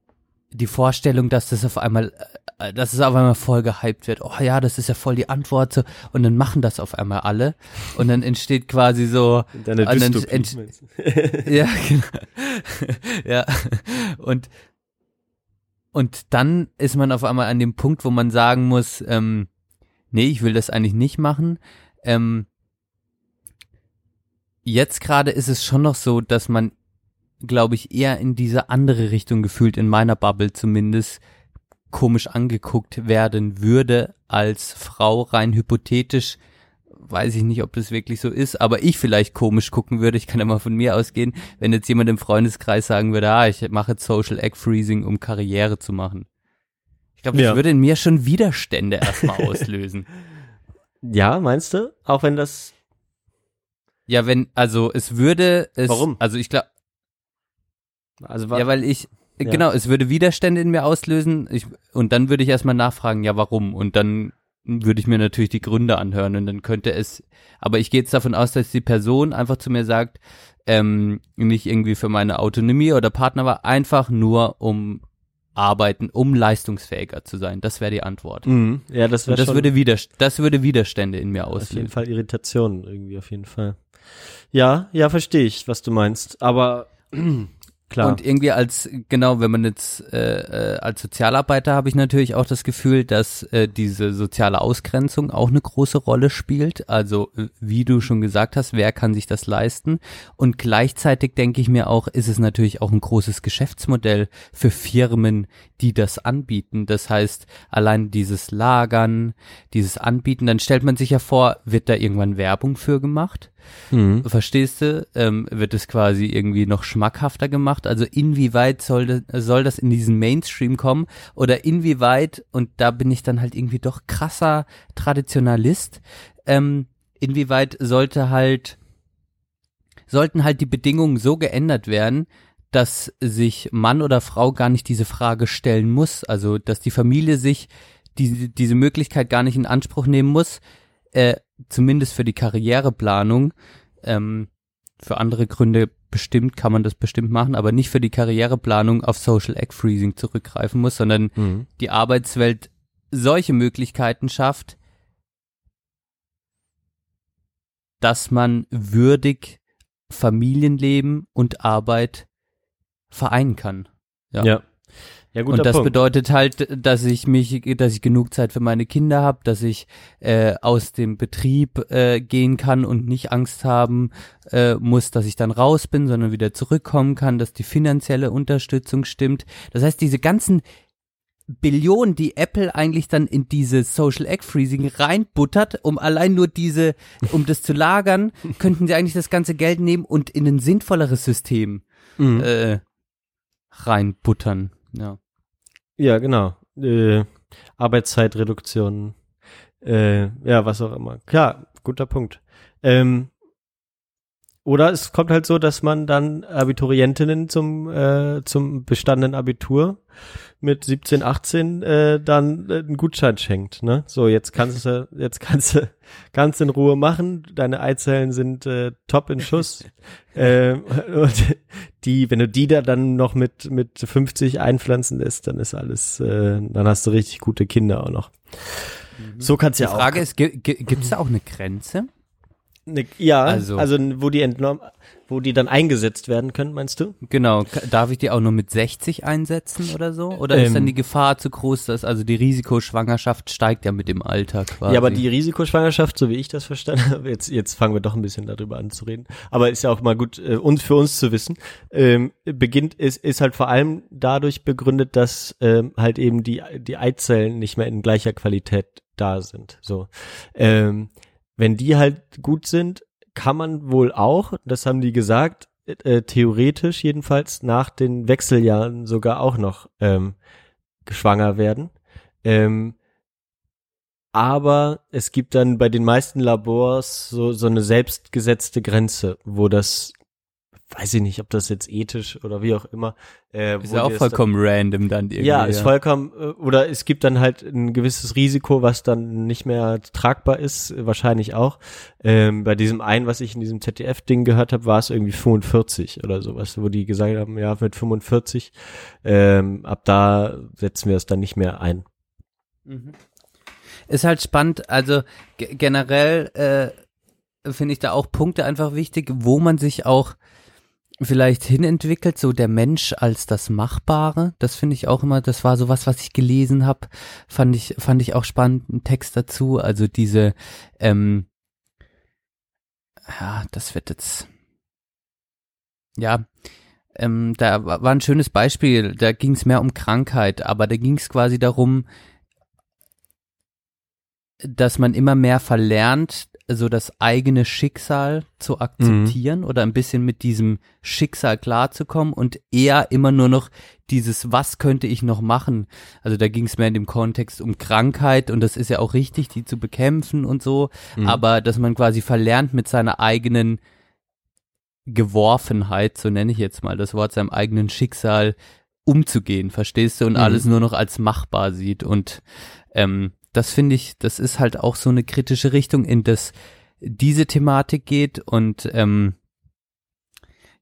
die Vorstellung, dass das auf einmal äh, dass es auf einmal voll gehypt wird. Oh ja, das ist ja voll die Antwort. So. Und dann machen das auf einmal alle. Und dann entsteht quasi so. Deine und dann Dystopie, ja, genau. ja. Und, und dann ist man auf einmal an dem Punkt, wo man sagen muss, ähm, nee, ich will das eigentlich nicht machen. Ähm, jetzt gerade ist es schon noch so, dass man, glaube ich, eher in diese andere Richtung gefühlt, in meiner Bubble zumindest, komisch angeguckt werden würde als Frau rein hypothetisch. Weiß ich nicht, ob das wirklich so ist, aber ich vielleicht komisch gucken würde. Ich kann ja mal von mir ausgehen, wenn jetzt jemand im Freundeskreis sagen würde, ah, ich mache jetzt Social Egg Freezing, um Karriere zu machen. Ich glaube, das Ja. würde in mir schon Widerstände erstmal auslösen. Ja, meinst du? Auch wenn das. Ja, wenn, also es würde es. Warum? Also ich glaube. Also ja, weil ich. Ja. Genau, es würde Widerstände in mir auslösen. Ich, und dann würde ich erstmal nachfragen, ja, warum? Und dann würde ich mir natürlich die Gründe anhören und dann könnte es. Aber ich gehe jetzt davon aus, dass die Person einfach zu mir sagt, ähm, nicht irgendwie für meine Autonomie oder Partner war, einfach nur um arbeiten, um leistungsfähiger zu sein. Das wäre die Antwort. Mhm. Ja, das wäre das schon- würde Widerst das würde Widerstände in mir Auf jeden auslösen. Fall Irritationen irgendwie, auf jeden Fall. Ja, ja, verstehe ich, was du meinst. Aber klar. Und irgendwie als, genau, wenn man jetzt äh, äh, als Sozialarbeiter habe ich natürlich auch das Gefühl, dass äh, diese soziale Ausgrenzung auch eine große Rolle spielt. Also äh, wie du schon gesagt hast, wer kann sich das leisten? Und gleichzeitig denke ich mir auch, ist es natürlich auch ein großes Geschäftsmodell für Firmen, die das anbieten. Das heißt, allein dieses Lagern, dieses Anbieten, dann stellt man sich ja vor, wird da irgendwann Werbung für gemacht? Mhm. Verstehst du? Ähm, wird es quasi irgendwie noch schmackhafter gemacht? Also inwieweit soll das, soll das in diesen Mainstream kommen? Oder inwieweit, und da bin ich dann halt irgendwie doch krasser Traditionalist, ähm, inwieweit sollte halt, sollten halt die Bedingungen so geändert werden, dass sich Mann oder Frau gar nicht diese Frage stellen muss, also dass die Familie sich diese, diese Möglichkeit gar nicht in Anspruch nehmen muss, äh, zumindest für die Karriereplanung, ähm, für andere Gründe bestimmt kann man das bestimmt machen, aber nicht für die Karriereplanung auf Social Egg Freezing zurückgreifen muss, sondern Mhm. die Arbeitswelt solche Möglichkeiten schafft, dass man würdig Familienleben und Arbeit vereinen kann. Ja. Ja. Ja, guter und das Punkt. bedeutet halt, dass ich mich, dass ich genug Zeit für meine Kinder habe, dass ich äh, aus dem Betrieb äh, gehen kann und nicht Angst haben äh, muss, dass ich dann raus bin, sondern wieder zurückkommen kann, dass die finanzielle Unterstützung stimmt. Das heißt, diese ganzen Billionen, die Apple eigentlich dann in diese Social Egg Freezing reinbuttert, um allein nur diese, um das zu lagern, könnten sie eigentlich das ganze Geld nehmen und in ein sinnvolleres System Mhm. äh, reinbuttern. Ja. Ja, genau. Äh, Arbeitszeitreduktion, äh, ja, was auch immer. Klar, guter Punkt. Ähm, oder es kommt halt so, dass man dann Abiturientinnen zum äh, zum bestandenen Abitur mit 17, 18 äh, dann äh, einen Gutschein schenkt. Ne? So jetzt kannst du jetzt kannst du ganz in Ruhe machen. Deine Eizellen sind äh, top in Schuss. ähm, und die, wenn du die da dann noch mit mit 50 einpflanzen lässt, dann ist alles, äh, dann hast du richtig gute Kinder auch noch. So kann's Die ja auch. Frage ist, gibt es da auch eine Grenze? Ne, ja, also, Also- wo die entnommen, wo die dann eingesetzt werden können, meinst du? Genau, darf ich die auch nur mit 60 einsetzen oder so? Oder ist Ähm. dann die Gefahr zu groß, dass also die Risikoschwangerschaft steigt ja mit dem Alter quasi? Ja, aber die Risikoschwangerschaft, so wie ich das verstanden habe, jetzt, jetzt fangen wir doch ein bisschen darüber an zu reden, aber ist ja auch mal gut, äh, uns für uns zu wissen, ähm, beginnt, ist, ist halt vor allem dadurch begründet, dass ähm, halt eben die, die Eizellen nicht mehr in gleicher Qualität da sind. So. Ähm, wenn die halt gut sind, kann man wohl auch, das haben die gesagt, äh, theoretisch jedenfalls nach den Wechseljahren sogar auch noch ähm, geschwanger werden. Ähm, aber es gibt dann bei den meisten Labors so, so eine selbstgesetzte Grenze, wo das, weiß ich nicht, ob das jetzt ethisch oder wie auch immer. Äh, ist ja auch das dann- vollkommen random dann irgendwie. ja, ist vollkommen, äh, oder es gibt dann halt ein gewisses Risiko, was dann nicht mehr tragbar ist, wahrscheinlich auch. Ähm, bei diesem einen, was ich in diesem ZDF-Ding gehört habe, war es irgendwie 45 oder sowas, wo die gesagt haben, ja, mit 45, ähm, ab da setzen wir es dann nicht mehr ein. Ist halt spannend, also ge- generell äh, finde ich da auch Punkte einfach wichtig, wo man sich auch vielleicht hinentwickelt, so der Mensch als das Machbare. Das finde ich auch immer, das war so was, was ich gelesen habe, fand ich, fand ich auch spannend, ein Text dazu. Also diese, ähm, ja, das wird jetzt, ja, ähm, da wa- war ein schönes Beispiel, da ging es mehr um Krankheit, aber da ging es quasi darum, dass man immer mehr verlernt, so das eigene Schicksal zu akzeptieren oder ein bisschen mit diesem Schicksal klarzukommen und eher immer nur noch dieses, was könnte ich noch machen? Also da ging es mehr in dem Kontext um Krankheit und das ist ja auch richtig, die zu bekämpfen und so, Mhm. aber dass man quasi verlernt mit seiner eigenen Geworfenheit, so nenne ich jetzt mal das Wort, seinem eigenen Schicksal umzugehen, verstehst du? Und Mhm. alles nur noch als machbar sieht. Und ähm, das finde ich, das ist halt auch so eine kritische Richtung, in das diese Thematik geht und ähm,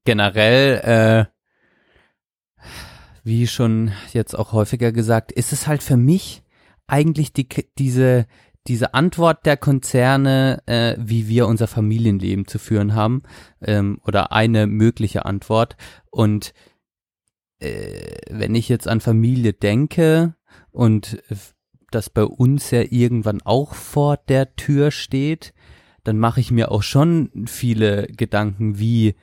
generell, äh, wie schon jetzt auch häufiger gesagt, ist es halt für mich eigentlich die, diese, diese Antwort der Konzerne, äh, wie wir unser Familienleben zu führen haben, ähm, oder eine mögliche Antwort. Und äh, wenn ich jetzt an Familie denke und äh, das bei uns ja irgendwann auch vor der Tür steht, dann mache ich mir auch schon viele Gedanken, wie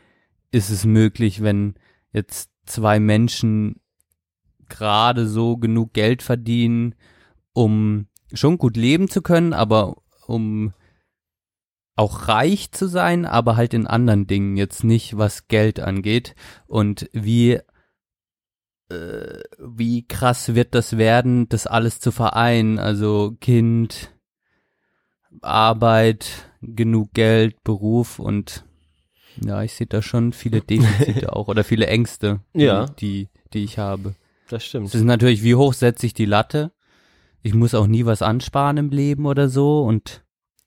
ist es möglich, wenn jetzt zwei Menschen gerade so genug Geld verdienen, um schon gut leben zu können, aber um auch reich zu sein, aber halt in anderen Dingen, jetzt nicht was Geld angeht. Und wie, wie krass wird das werden, das alles zu vereinen? Also Kind, Arbeit, genug Geld, Beruf und ja, ich sehe da schon viele Defizite auch oder viele Ängste, die, Ja. die, die ich habe. Das stimmt. Es ist natürlich, wie hoch setze ich die Latte? Ich muss auch nie was ansparen im Leben oder so und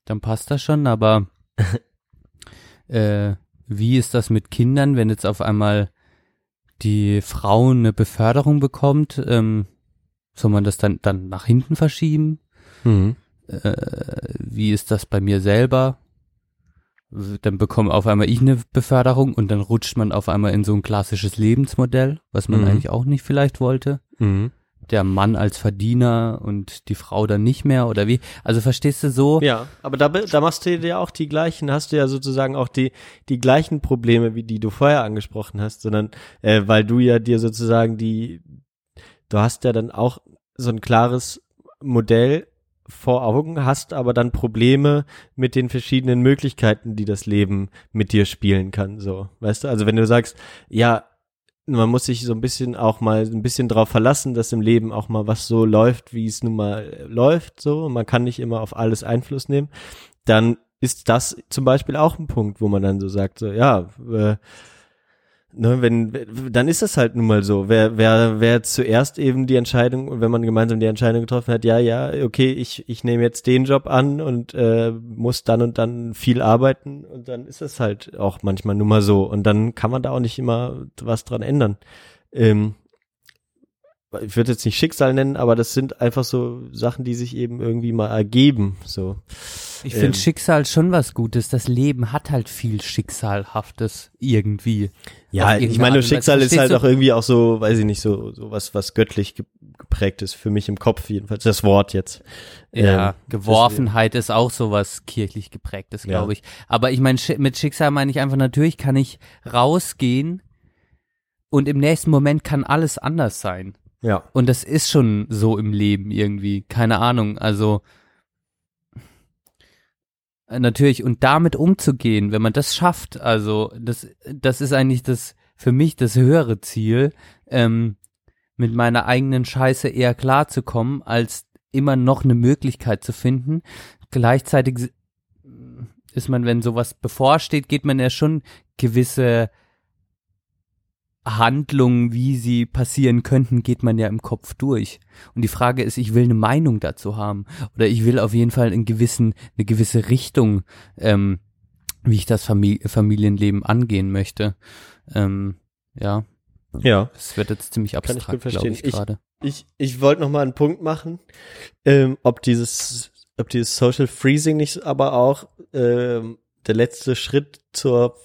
dann passt das schon, aber äh, wie ist das mit Kindern, wenn jetzt auf einmal die Frau eine Beförderung bekommt? Ähm, soll man das dann, dann nach hinten verschieben? Mhm. Äh, wie ist das bei mir selber? Dann bekomme auf einmal ich eine Beförderung und dann rutscht man auf einmal in so ein klassisches Lebensmodell, was man Mhm. eigentlich auch nicht vielleicht wollte. Mhm. Der Mann als Verdiener und die Frau dann nicht mehr oder wie? Also verstehst du so? Ja, aber da, da machst du ja auch die gleichen, hast du ja sozusagen auch die, die gleichen Probleme, wie die du vorher angesprochen hast, sondern äh, weil du ja dir sozusagen die, du hast ja dann auch so ein klares Modell vor Augen, hast aber dann Probleme mit den verschiedenen Möglichkeiten, die das Leben mit dir spielen kann, so, weißt du? Also wenn du sagst, ja, man muss sich so ein bisschen auch mal ein bisschen drauf verlassen, dass im Leben auch mal was so läuft, wie es nun mal äh, läuft, so. Man kann nicht immer auf alles Einfluss nehmen. Dann ist das zum Beispiel auch ein Punkt, wo man dann so sagt, so, ja, äh, ne, wenn, dann ist das halt nun mal so. Wer, wer, wer zuerst eben die Entscheidung, wenn man gemeinsam die Entscheidung getroffen hat, ja, ja, okay, ich, ich nehme jetzt den Job an und äh, muss dann und dann viel arbeiten und dann ist es halt auch manchmal nun mal so. Und dann kann man da auch nicht immer was dran ändern. Ähm, ich würde jetzt nicht Schicksal nennen, aber das sind einfach so Sachen, die sich eben irgendwie mal ergeben. So. Ich finde Ähm, Schicksal schon was Gutes. Das Leben hat halt viel Schicksalhaftes irgendwie. Ja, Auf ich meine, Art. Schicksal ist halt auch irgendwie auch so, weiß ich nicht, so, so was, was göttlich ge- geprägt ist, für mich im Kopf jedenfalls, das Wort jetzt. Ja, Ähm, Geworfenheit ist auch sowas kirchlich geprägtes, Ja. glaube ich. Aber ich meine, mit Schicksal meine ich einfach, natürlich kann ich rausgehen und im nächsten Moment kann alles anders sein. Ja. Und das ist schon so im Leben irgendwie. Keine Ahnung. Also äh, natürlich und damit umzugehen, wenn man das schafft, also das, das ist eigentlich das für mich das höhere Ziel, ähm, mit meiner eigenen Scheiße eher klarzukommen, als immer noch eine Möglichkeit zu finden. Gleichzeitig ist man, wenn sowas bevorsteht, geht man ja schon gewisse Handlungen, wie sie passieren könnten, geht man ja im Kopf durch. Und die Frage ist, ich will eine Meinung dazu haben. Oder ich will auf jeden Fall in gewissen, eine gewisse Richtung, ähm, wie ich das Famili Familienleben angehen möchte. Ähm, ja. Ja. Es wird jetzt ziemlich ich abstrakt, glaube ich gerade. Ich, ich wollte noch mal einen Punkt machen, ähm, ob dieses, ob dieses Social Freezing nicht aber auch ähm, der letzte Schritt zur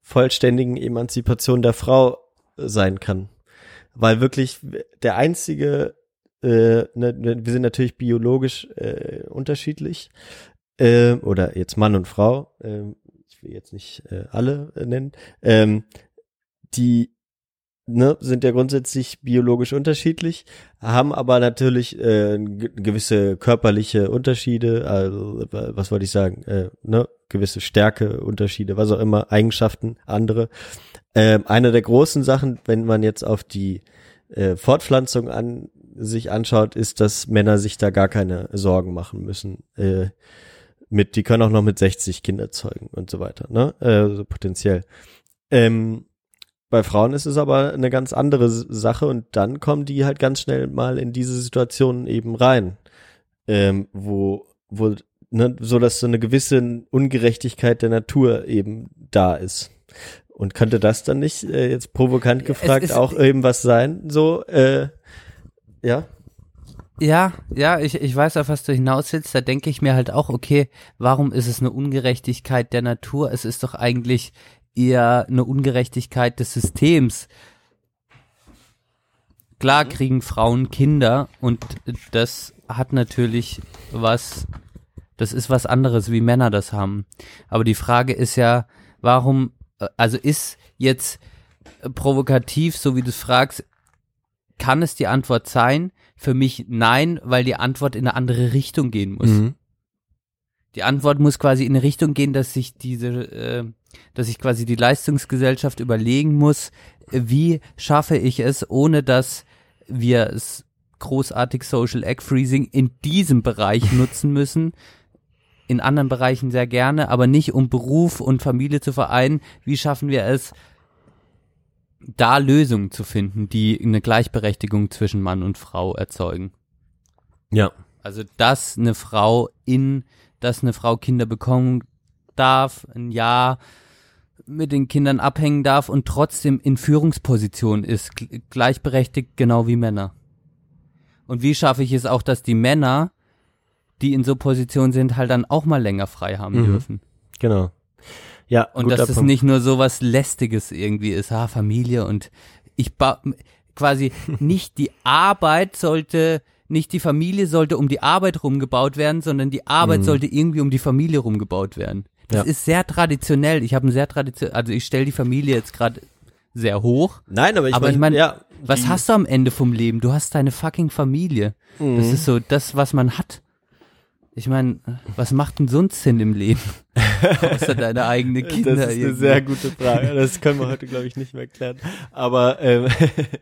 vollständigen Emanzipation der Frau sein kann. Weil wirklich der einzige, äh, ne, ne, wir sind natürlich biologisch äh, unterschiedlich, äh, oder jetzt Mann und Frau, äh, ich will jetzt nicht äh, alle äh, nennen, ähm, die ne, sind ja grundsätzlich biologisch unterschiedlich, haben aber natürlich äh, gewisse körperliche Unterschiede, also was wollte ich sagen, äh, ne, gewisse Stärke, Unterschiede, was auch immer, Eigenschaften, andere. Ähm, eine der großen Sachen, wenn man jetzt auf die äh, Fortpflanzung an sich anschaut, ist, dass Männer sich da gar keine Sorgen machen müssen. Äh, mit, die können auch noch mit 60 Kinder zeugen und so weiter, ne? Äh, so potenziell. Ähm, bei Frauen ist es aber eine ganz andere Sache und dann kommen die halt ganz schnell mal in diese Situation eben rein, ähm, wo, wo, ne, so dass so eine gewisse Ungerechtigkeit der Natur eben da ist. Und könnte das dann nicht äh, jetzt provokant gefragt auch eben was sein? So, äh, ja. Ja, ja, ich, ich weiß auf was du hinaus willst. Da denke ich mir halt auch, okay, warum ist es eine Ungerechtigkeit der Natur? Es ist doch eigentlich eher eine Ungerechtigkeit des Systems. Klar Mhm. kriegen Frauen Kinder und das hat natürlich was, das ist was anderes, wie Männer das haben. Aber die Frage ist ja, warum, also ist jetzt äh, provokativ, so wie du es fragst, kann es die Antwort sein? Für mich nein, weil die Antwort in eine andere Richtung gehen muss. Mhm. Die Antwort muss quasi in eine Richtung gehen, dass sich diese, äh, dass sich quasi die Leistungsgesellschaft überlegen muss, äh, wie schaffe ich es, ohne dass wir es großartig Social Egg Freezing in diesem Bereich nutzen müssen. In anderen Bereichen sehr gerne, aber nicht um Beruf und Familie zu vereinen. Wie schaffen wir es, da Lösungen zu finden, die eine Gleichberechtigung zwischen Mann und Frau erzeugen? Ja. Also, dass eine Frau in, dass eine Frau Kinder bekommen darf, ein Jahr mit den Kindern abhängen darf und trotzdem in Führungsposition ist, gl- gleichberechtigt genau wie Männer. Und wie schaffe ich es auch, dass die Männer, die in so Position sind, halt dann auch mal länger frei haben Mhm. dürfen? Genau. Ja, Und dass es nicht nur so was Lästiges irgendwie ist, ah, Familie und ich ba quasi nicht die Arbeit sollte, nicht die Familie sollte um die Arbeit rumgebaut werden, sondern die Arbeit Mhm. sollte irgendwie um die Familie rumgebaut werden. Das Ja. ist sehr traditionell. Ich habe ein sehr traditionell, also ich stelle die Familie jetzt gerade sehr hoch. Nein, aber ich aber mein, ich meine, ja, was hast du am Ende vom Leben? Du hast deine fucking Familie. Das Mhm. ist so das, was man hat. Ich meine, was macht denn sonst Sinn im Leben? Außer deine eigenen Kinder. Das ist eine irgendwie. sehr gute Frage. Das können wir heute, glaube ich, nicht mehr klären. Aber, ähm,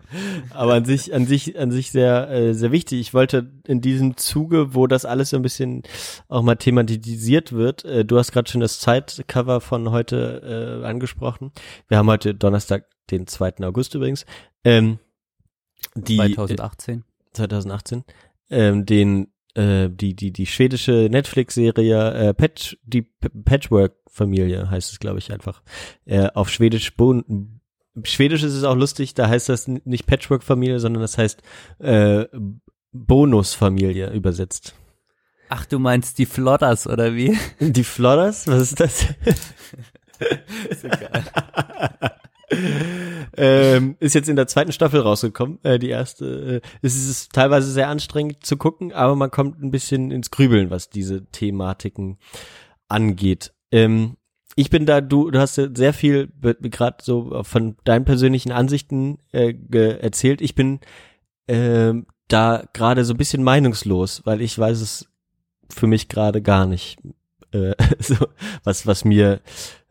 aber an sich, an sich, an sich sehr, äh, sehr wichtig. Ich wollte in diesem Zuge, wo das alles so ein bisschen auch mal thematisiert wird, äh, du hast gerade schon das Zeitcover von heute äh, angesprochen. Wir haben heute Donnerstag, den 2. August übrigens. Ähm, die, 2018. 2018. Ähm, den äh, die die die schwedische Netflix-Serie äh, Patch die P Patchwork-Familie heißt es glaube ich einfach äh, auf Schwedisch Bon Schwedisch ist es auch lustig da heißt das nicht Patchwork-Familie sondern das heißt äh, Bonusfamilie übersetzt Ach, du meinst die Flodders oder wie? die Flodders was ist das ist egal. ähm, ist jetzt in der zweiten Staffel rausgekommen. Äh, die erste. Äh, es ist teilweise sehr anstrengend zu gucken, aber man kommt ein bisschen ins Grübeln, was diese Thematiken angeht. Ähm, ich bin da, du, du hast sehr viel gerade so von deinen persönlichen Ansichten äh, erzählt. Ich bin ähm, da gerade so ein bisschen meinungslos, weil ich weiß es für mich gerade gar nicht. Äh, so, was, was mir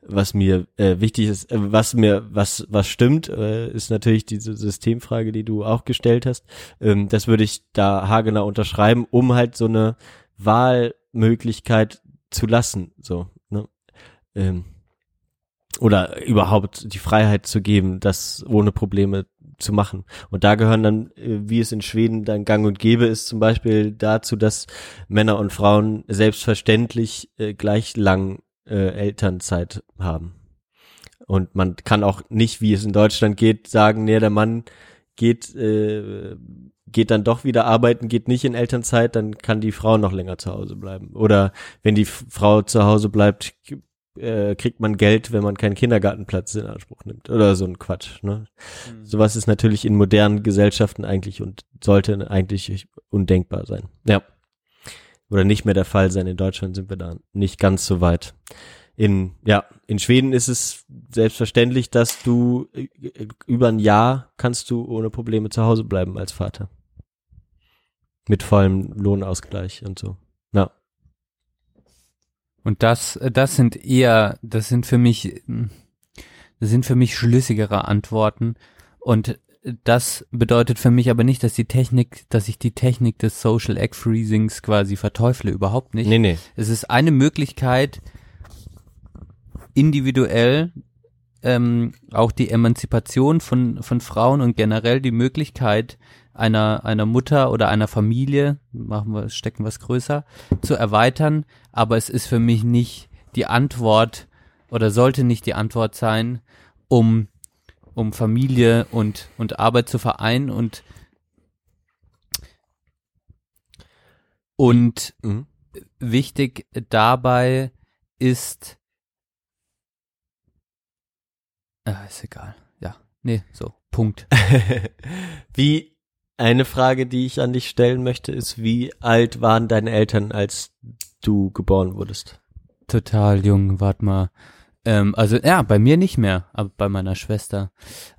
was mir äh, wichtig ist, äh, was mir, was, was stimmt, äh, ist natürlich diese Systemfrage, die du auch gestellt hast. Ähm, das würde ich da haargenau unterschreiben, um halt so eine Wahlmöglichkeit zu lassen, so, ne? Ähm, oder überhaupt die Freiheit zu geben, das ohne Probleme zu machen. Und da gehören dann, äh, wie es in Schweden dann gang und gäbe ist, zum Beispiel dazu, dass Männer und Frauen selbstverständlich äh, gleich lang äh, Elternzeit haben. Und man kann auch nicht, wie es in Deutschland geht, sagen, nee, der Mann geht, äh, geht dann doch wieder arbeiten, geht nicht in Elternzeit, dann kann die Frau noch länger zu Hause bleiben. Oder wenn die Frau zu Hause bleibt, äh, kriegt man Geld, wenn man keinen Kindergartenplatz in Anspruch nimmt. Oder so ein Quatsch. Ne? Sowas ist natürlich in modernen Gesellschaften eigentlich und sollte eigentlich undenkbar sein. Ja. Oder nicht mehr der Fall sein. In Deutschland sind wir da nicht ganz so weit. In, ja, in Schweden ist es selbstverständlich, dass du äh, über ein Jahr kannst du ohne Probleme zu Hause bleiben als Vater. Mit vollem Lohnausgleich und so. Ja. Und das, das sind eher, das sind für mich, das sind für mich schlüssigere Antworten. Und das bedeutet für mich aber nicht, dass die Technik, dass ich die Technik des Social Egg Freezings quasi verteufle, überhaupt nicht. Nee, nee. Es ist eine Möglichkeit, individuell ähm, auch die Emanzipation von, von Frauen und generell die Möglichkeit einer, einer Mutter oder einer Familie, machen wir, stecken wir es größer, zu erweitern. Aber es ist für mich nicht die Antwort oder sollte nicht die Antwort sein, um, um Familie und, und Arbeit zu vereinen und und Mhm. wichtig dabei ist, ah, ist egal. Ja, nee, so, Punkt. Wie, eine Frage, die ich an dich stellen möchte, ist, wie alt waren deine Eltern, als du geboren wurdest? Total jung, warte mal. Ähm, also ja, bei mir nicht mehr, aber bei meiner Schwester.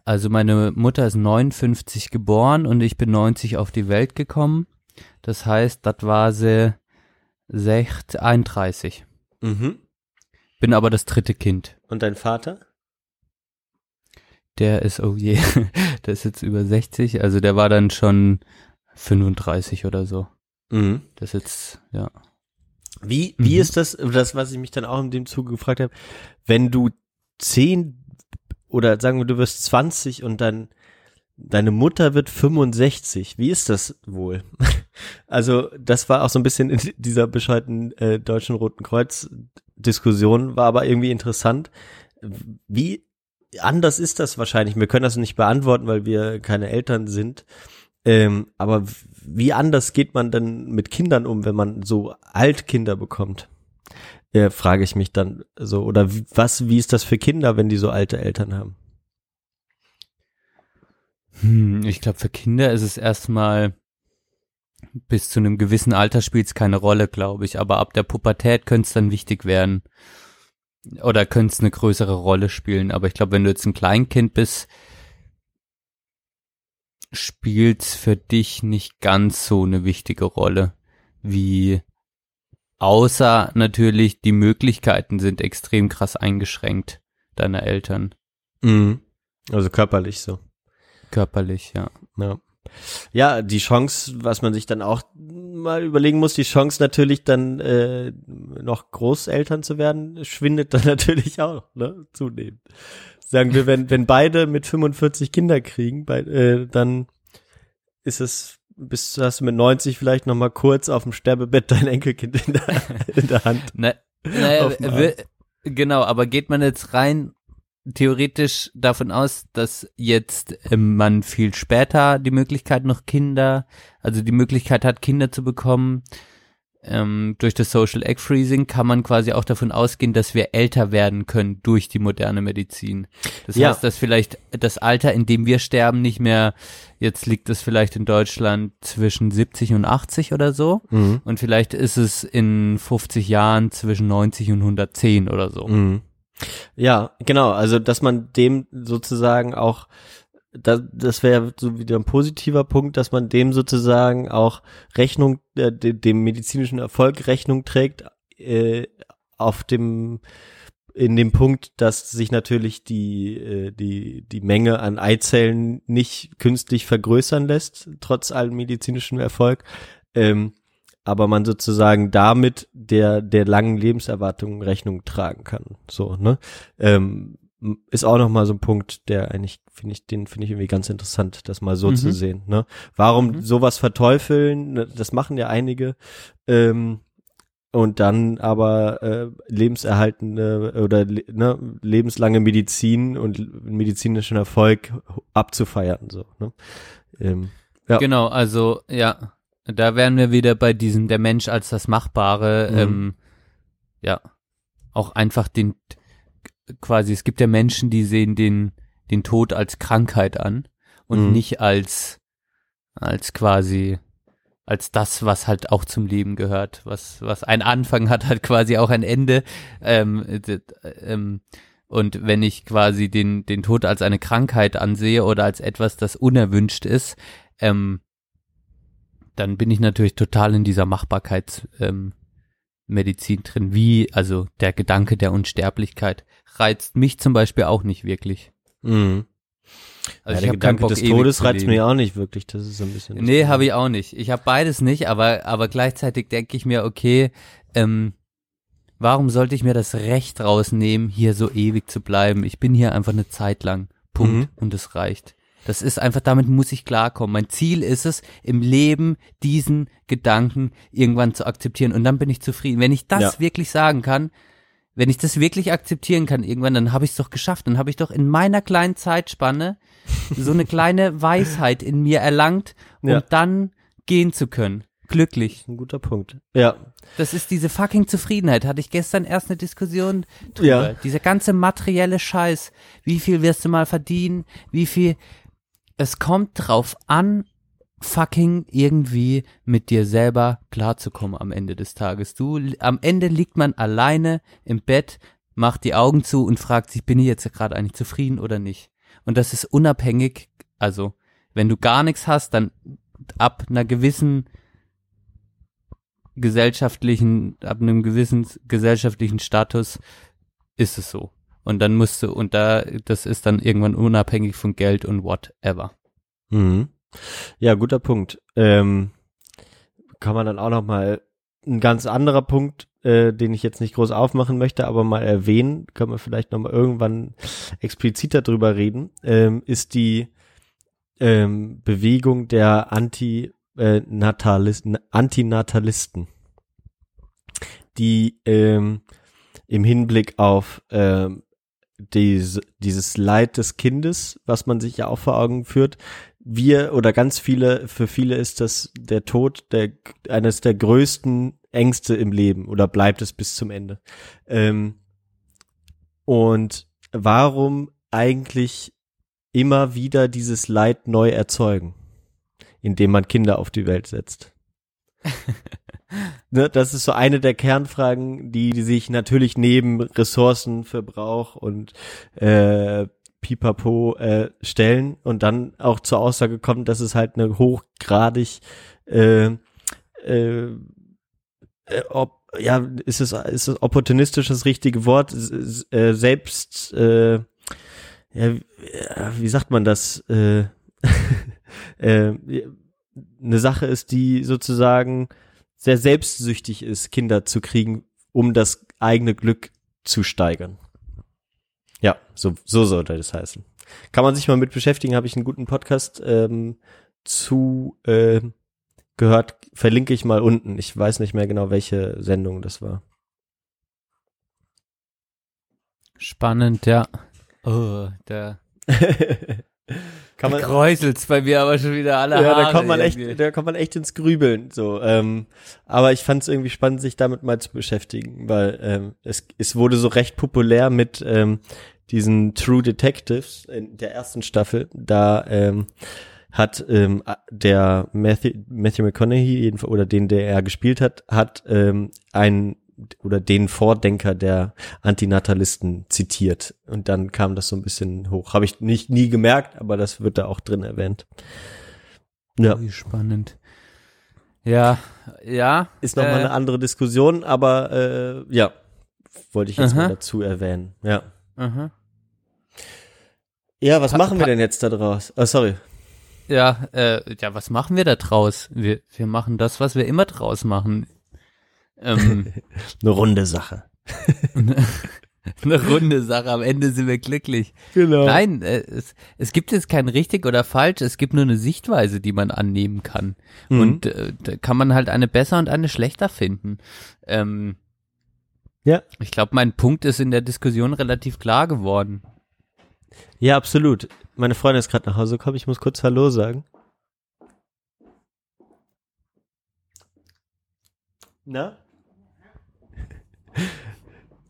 Also meine Mutter ist 59 geboren und ich bin 90 auf die Welt gekommen. Das heißt, das war sie 6, 31. Mhm. Bin aber das dritte Kind. Und dein Vater? Der ist, oh je, der ist jetzt über 60, also der war dann schon 35 oder so. Mhm. Das ist jetzt, ja. Wie, wie Mhm. ist das, das, was ich mich dann auch in dem Zuge gefragt habe, wenn du zehn oder sagen wir, du wirst 20 und dann deine Mutter wird 65, wie ist das wohl? Also, das war auch so ein bisschen in dieser bescheuerten äh, Deutschen Roten Kreuz Diskussion, war aber irgendwie interessant. Wie anders ist das wahrscheinlich? Wir können das nicht beantworten, weil wir keine Eltern sind. Ähm, aber wie anders geht man denn mit Kindern um, wenn man so alt Kinder bekommt? Äh, frage ich mich dann so. Oder was, wie ist das für Kinder, wenn die so alte Eltern haben? Hm, ich glaube, für Kinder ist es erstmal bis zu einem gewissen Alter spielt es keine Rolle, glaube ich. Aber ab der Pubertät könnte es dann wichtig werden. Oder könnte es eine größere Rolle spielen. Aber ich glaube, wenn du jetzt ein Kleinkind bist, spielt's für dich nicht ganz so eine wichtige Rolle, wie außer natürlich die Möglichkeiten sind extrem krass eingeschränkt deiner Eltern. Mhm. Also körperlich so. Körperlich, ja. Ja. Ja, die Chance, was man sich dann auch mal überlegen muss, die Chance natürlich dann äh, noch Großeltern zu werden, schwindet dann natürlich auch, ne, zunehmend. Sagen wir, wenn wenn beide mit 45 Kinder kriegen, bei, äh, dann ist es bis hast du mit 90 vielleicht noch mal kurz auf dem Sterbebett dein Enkelkind in der, in der Hand. Na, naja, wir- genau, aber geht man jetzt rein theoretisch davon aus, dass jetzt ähm, man viel später die Möglichkeit noch Kinder, also die Möglichkeit hat, Kinder zu bekommen, ähm, durch das Social Egg Freezing kann man quasi auch davon ausgehen, dass wir älter werden können durch die moderne Medizin. Das Ja. heißt, dass vielleicht das Alter, in dem wir sterben, nicht mehr, jetzt liegt es vielleicht in Deutschland zwischen 70 und 80 oder so. Mhm. Und vielleicht ist es in 50 Jahren zwischen 90 und 110 oder so. Mhm. Ja, genau. Also, dass man dem sozusagen auch, da, das wäre so wieder ein positiver Punkt, dass man dem sozusagen auch Rechnung, äh, de, dem medizinischen Erfolg Rechnung trägt, äh, auf dem, in dem Punkt, dass sich natürlich die, äh, die, die Menge an Eizellen nicht künstlich vergrößern lässt, trotz allem medizinischen Erfolg. Ähm, aber man sozusagen damit der der langen Lebenserwartung Rechnung tragen kann. So, ne? Ähm, ist auch noch mal so ein Punkt, der eigentlich finde ich den finde ich irgendwie ganz interessant, das mal so Mhm. zu sehen, ne? Warum Mhm. sowas verteufeln? Ne, Das machen ja einige ähm, und dann aber äh, lebenserhaltende oder ne, lebenslange Medizin und medizinischen Erfolg abzufeiern so ne? ähm, ja. Genau, also ja, da wären wir wieder bei diesem der Mensch als das Machbare, Mhm. ähm, ja, auch einfach den quasi, es gibt ja Menschen, die sehen den, den Tod als Krankheit an und Mhm. nicht als, als quasi, als das, was halt auch zum Leben gehört, was, was ein Anfang hat, hat quasi auch ein Ende, ähm, ähm, und wenn ich quasi den, den Tod als eine Krankheit ansehe oder als etwas, das unerwünscht ist, ähm, dann bin ich natürlich total in dieser Machbarkeitsmedizin ähm, Medizin drin. Wie, also der Gedanke der Unsterblichkeit reizt mich zum Beispiel auch nicht wirklich. Mhm. Also ja, der Gedanke Bock, des Todes reizt mir auch nicht wirklich. Das ist ein bisschen. Nee, habe ich auch nicht. Ich habe beides nicht, aber, aber gleichzeitig denke ich mir, okay, ähm, warum sollte ich mir das Recht rausnehmen, hier so ewig zu bleiben? Ich bin hier einfach eine Zeit lang. Punkt. Mhm. Und es reicht. Das ist einfach, damit muss ich klarkommen. Mein Ziel ist es, im Leben diesen Gedanken irgendwann zu akzeptieren. Und dann bin ich zufrieden. Wenn ich das Ja. wirklich sagen kann, wenn ich das wirklich akzeptieren kann irgendwann, dann habe ich es doch geschafft. Dann habe ich doch in meiner kleinen Zeitspanne so eine kleine Weisheit in mir erlangt, um Ja. dann gehen zu können. Glücklich. Ein guter Punkt. Ja. Das ist diese fucking Zufriedenheit. Hatte ich gestern erst eine Diskussion drüber. Ja. Dieser ganze materielle Scheiß. Wie viel wirst du mal verdienen? Wie viel? Es kommt drauf an, fucking irgendwie mit dir selber klarzukommen am Ende des Tages. Du, am Ende liegt man alleine im Bett, macht die Augen zu und fragt sich, bin ich jetzt gerade eigentlich zufrieden oder nicht? Und das ist unabhängig, also, wenn du gar nichts hast, dann ab einer gewissen gesellschaftlichen, ab einem gewissen gesellschaftlichen Status ist es so. Und dann musst du, und da, das ist dann irgendwann unabhängig von Geld und whatever. Mhm. Ja, guter Punkt. Ähm, kann man dann auch noch mal ein ganz anderer Punkt, äh, den ich jetzt nicht groß aufmachen möchte, aber mal erwähnen, können wir vielleicht noch mal irgendwann expliziter drüber reden, ähm, ist die ähm, Bewegung der Anti äh, Natalisten, Antinatalisten, die ähm, im Hinblick auf ähm, diese, dieses Leid des Kindes, was man sich ja auch vor Augen führt, wir oder ganz viele, für viele ist das der Tod der, eines der größten Ängste im Leben oder bleibt es bis zum Ende. Ähm, und warum eigentlich immer wieder dieses Leid neu erzeugen, indem man Kinder auf die Welt setzt? ne, das ist so eine der Kernfragen, die, die sich natürlich neben Ressourcenverbrauch und äh, Pipapo äh, stellen und dann auch zur Aussage kommen, dass es halt eine hochgradig äh, äh, äh, ob, ja, ist es, ist es opportunistisch das richtige Wort, äh, selbst, äh, ja, wie sagt man das, äh, äh, eine Sache ist, die sozusagen sehr selbstsüchtig ist, Kinder zu kriegen, um das eigene Glück zu steigern. Ja, so, so sollte das heißen. Kann man sich mal mit beschäftigen, habe ich einen guten Podcast ähm, zu äh, gehört, verlinke ich mal unten. Ich weiß nicht mehr genau, welche Sendung das war. Spannend, ja. Oh, da Kann man- kräuselt's bei mir aber schon wieder alle ja, da Haare kommt man echt, irgendwie. da kommt man echt ins Grübeln. So, ähm, aber ich fand es irgendwie spannend, sich damit mal zu beschäftigen, weil ähm, es, es wurde so recht populär mit ähm, diesen True Detectives in der ersten Staffel. Da ähm, hat ähm, der Matthew, Matthew McConaughey jedenfalls oder den, der er gespielt hat, hat ähm, einen oder den Vordenker der Antinatalisten zitiert und dann kam das so ein bisschen hoch. Habe ich nicht nie gemerkt, aber das wird da auch drin erwähnt. Ja. Wie spannend. Ja, ja. Ist nochmal äh, eine andere Diskussion, aber äh, ja, wollte ich jetzt Aha. mal dazu erwähnen. Ja. Aha. Ja, was Pa- machen wir denn jetzt da draus? Oh, sorry. Ja, äh, ja, was machen wir da draus? Wir, wir machen das, was wir immer draus machen. Ähm, Eine runde Sache. Eine runde Sache, am Ende sind wir glücklich. Genau. Nein, äh, es, es gibt jetzt kein richtig oder falsch, es gibt nur eine Sichtweise, die man annehmen kann. Mhm. Und äh, da kann man halt eine besser und eine schlechter finden. Ähm, Ja. Ich glaube, mein Punkt ist in der Diskussion relativ klar geworden. Ja, absolut. Meine Freundin ist gerade nach Hause gekommen. Ich muss kurz Hallo sagen. Na?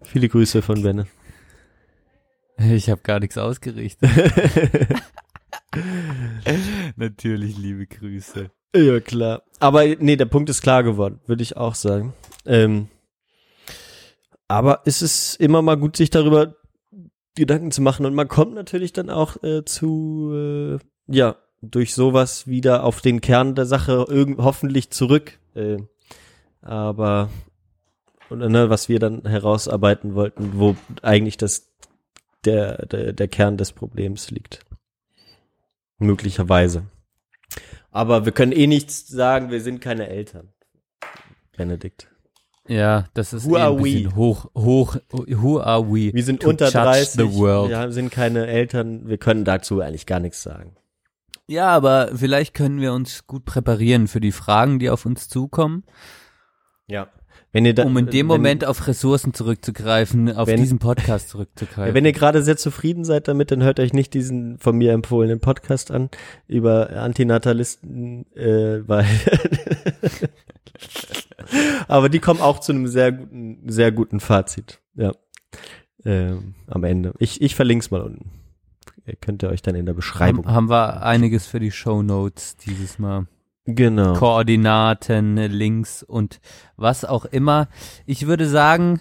Viele Grüße von Benne. Ich habe gar nichts ausgerichtet. Natürlich liebe Grüße. Ja, klar. Aber nee, der Punkt ist klar geworden, würde ich auch sagen. Ähm, aber es ist immer mal gut, sich darüber Gedanken zu machen. Und man kommt natürlich dann auch äh, zu, äh, ja, durch sowas wieder auf den Kern der Sache irgend, hoffentlich zurück. Äh, aber, und, ne, was wir dann herausarbeiten wollten, wo eigentlich das, der, der, der Kern des Problems liegt. Möglicherweise. Aber wir können eh nichts sagen, wir sind keine Eltern. Benedikt. Ja, das ist eh ein bisschen we? hoch, hoch, who are we? Wir sind unter judge 30, The world. wir sind keine Eltern, wir können dazu eigentlich gar nichts sagen. Ja, aber vielleicht können wir uns gut präparieren für die Fragen, die auf uns zukommen. Ja. Da, um in dem wenn- Moment auf Ressourcen zurückzugreifen, auf Wenn- diesen Podcast zurückzugreifen. wenn ihr gerade sehr zufrieden seid damit, dann hört euch nicht diesen von mir empfohlenen Podcast an über Antinatalisten, äh, weil aber die kommen auch zu einem sehr guten, sehr guten Fazit. Ja. Ähm, am Ende. Ich, ich verlinke es mal unten. Ihr könnt ihr euch dann in der Beschreibung. haben, haben wir einiges für die Show Notes dieses Mal. Genau. Koordinaten, Links und was auch immer. Ich würde sagen,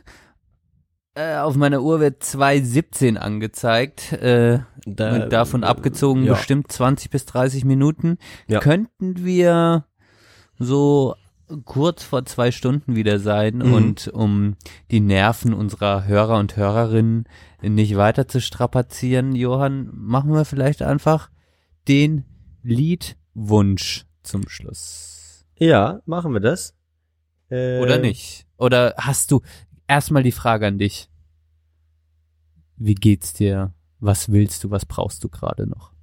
äh, auf meiner Uhr wird 2.17 angezeigt, äh, Da- und davon äh, abgezogen ja. bestimmt 20 bis 30 Minuten. Ja. Könnten wir so kurz vor zwei Stunden wieder sein Mhm. und um die Nerven unserer Hörer und Hörerinnen nicht weiter zu strapazieren, Johann, machen wir vielleicht einfach den Liedwunsch zum Schluss. Ja, machen wir das. Äh, Oder nicht? Oder hast du erstmal die Frage an dich. Wie geht's dir? Was willst du? Was brauchst du gerade noch?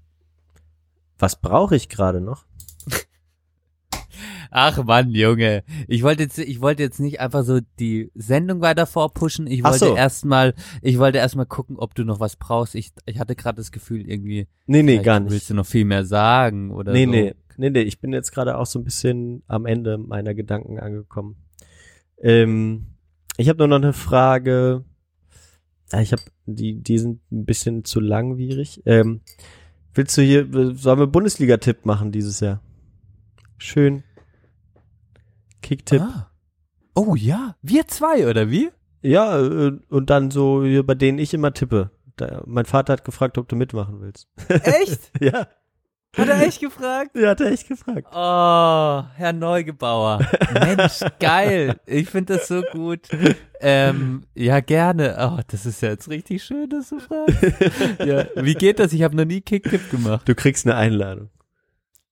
Was brauche ich gerade noch? Ach Mann, Junge. Ich wollte jetzt, ich wollte jetzt nicht einfach so die Sendung weiter vorpushen. Ich wollte so. erstmal, ich wollte erstmal gucken, ob du noch was brauchst. Ich, ich hatte gerade das Gefühl, irgendwie. Nee, nee, gar nicht. Willst du noch viel mehr sagen oder nee, so? nee, nee, nee, ich bin jetzt gerade auch so ein bisschen am Ende meiner Gedanken angekommen. Ähm, ich habe nur noch eine Frage. Ah, Ich habe die, die sind ein bisschen zu langwierig. Ähm, willst du hier, sollen wir Bundesliga-Tipp machen dieses Jahr? Schön. Kicktipp. Ah. Oh ja, wir zwei oder wie? Ja, äh, und dann so, hier, bei denen ich immer tippe. Da, mein Vater hat gefragt, ob du mitmachen willst. Echt? ja. Hat er echt gefragt? Ja, hat er echt gefragt. Oh, Herr Neugebauer. Mensch, geil. Ich finde das so gut. Ähm, ja, gerne. Oh, das ist ja jetzt richtig schön, dass du fragst. ja, wie geht das? Ich habe noch nie Kicktipp gemacht. Du kriegst eine Einladung.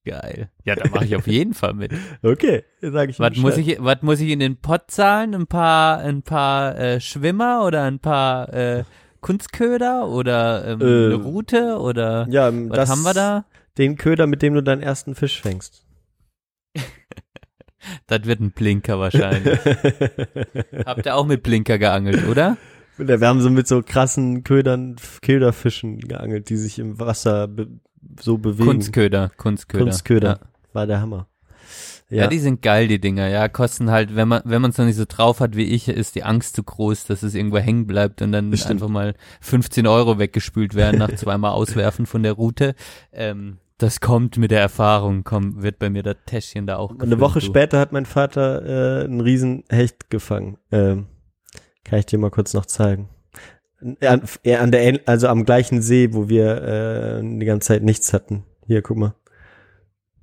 Geil. Ja, da mache ich auf jeden Fall mit. Okay, sage ich Was muss ich, was muss ich in den Pott zahlen? Ein paar, ein paar äh, Schwimmer oder ein paar äh, Kunstköder oder ähm, Äh, eine Route oder Ja, ähm, was das, haben wir da? Den Köder, mit dem du deinen ersten Fisch fängst. Das wird ein Blinker wahrscheinlich. Habt ihr auch mit Blinker geangelt, oder? Wir haben so mit so krassen Ködern, Köderfischen geangelt, die sich im Wasser be so bewegen. Kunstköder, Kunstköder. Kunstköder. Ja. War der Hammer. Ja. die sind geil, die Dinger. Ja, kosten halt, wenn man wenn man es noch nicht so drauf hat wie ich, ist die Angst zu groß, dass es irgendwo hängen bleibt und dann Das stimmt. einfach mal 15 Euro weggespült werden nach zweimal Auswerfen von der Route. Ähm, das kommt mit der Erfahrung, kommt, wird bei mir das Täschchen da auch Und eine Woche du. später hat mein Vater äh, einen riesen Hecht gefangen. Ähm, kann ich dir mal kurz noch zeigen. An, an der, also am gleichen See, wo wir äh, die ganze Zeit nichts hatten. Hier, guck mal.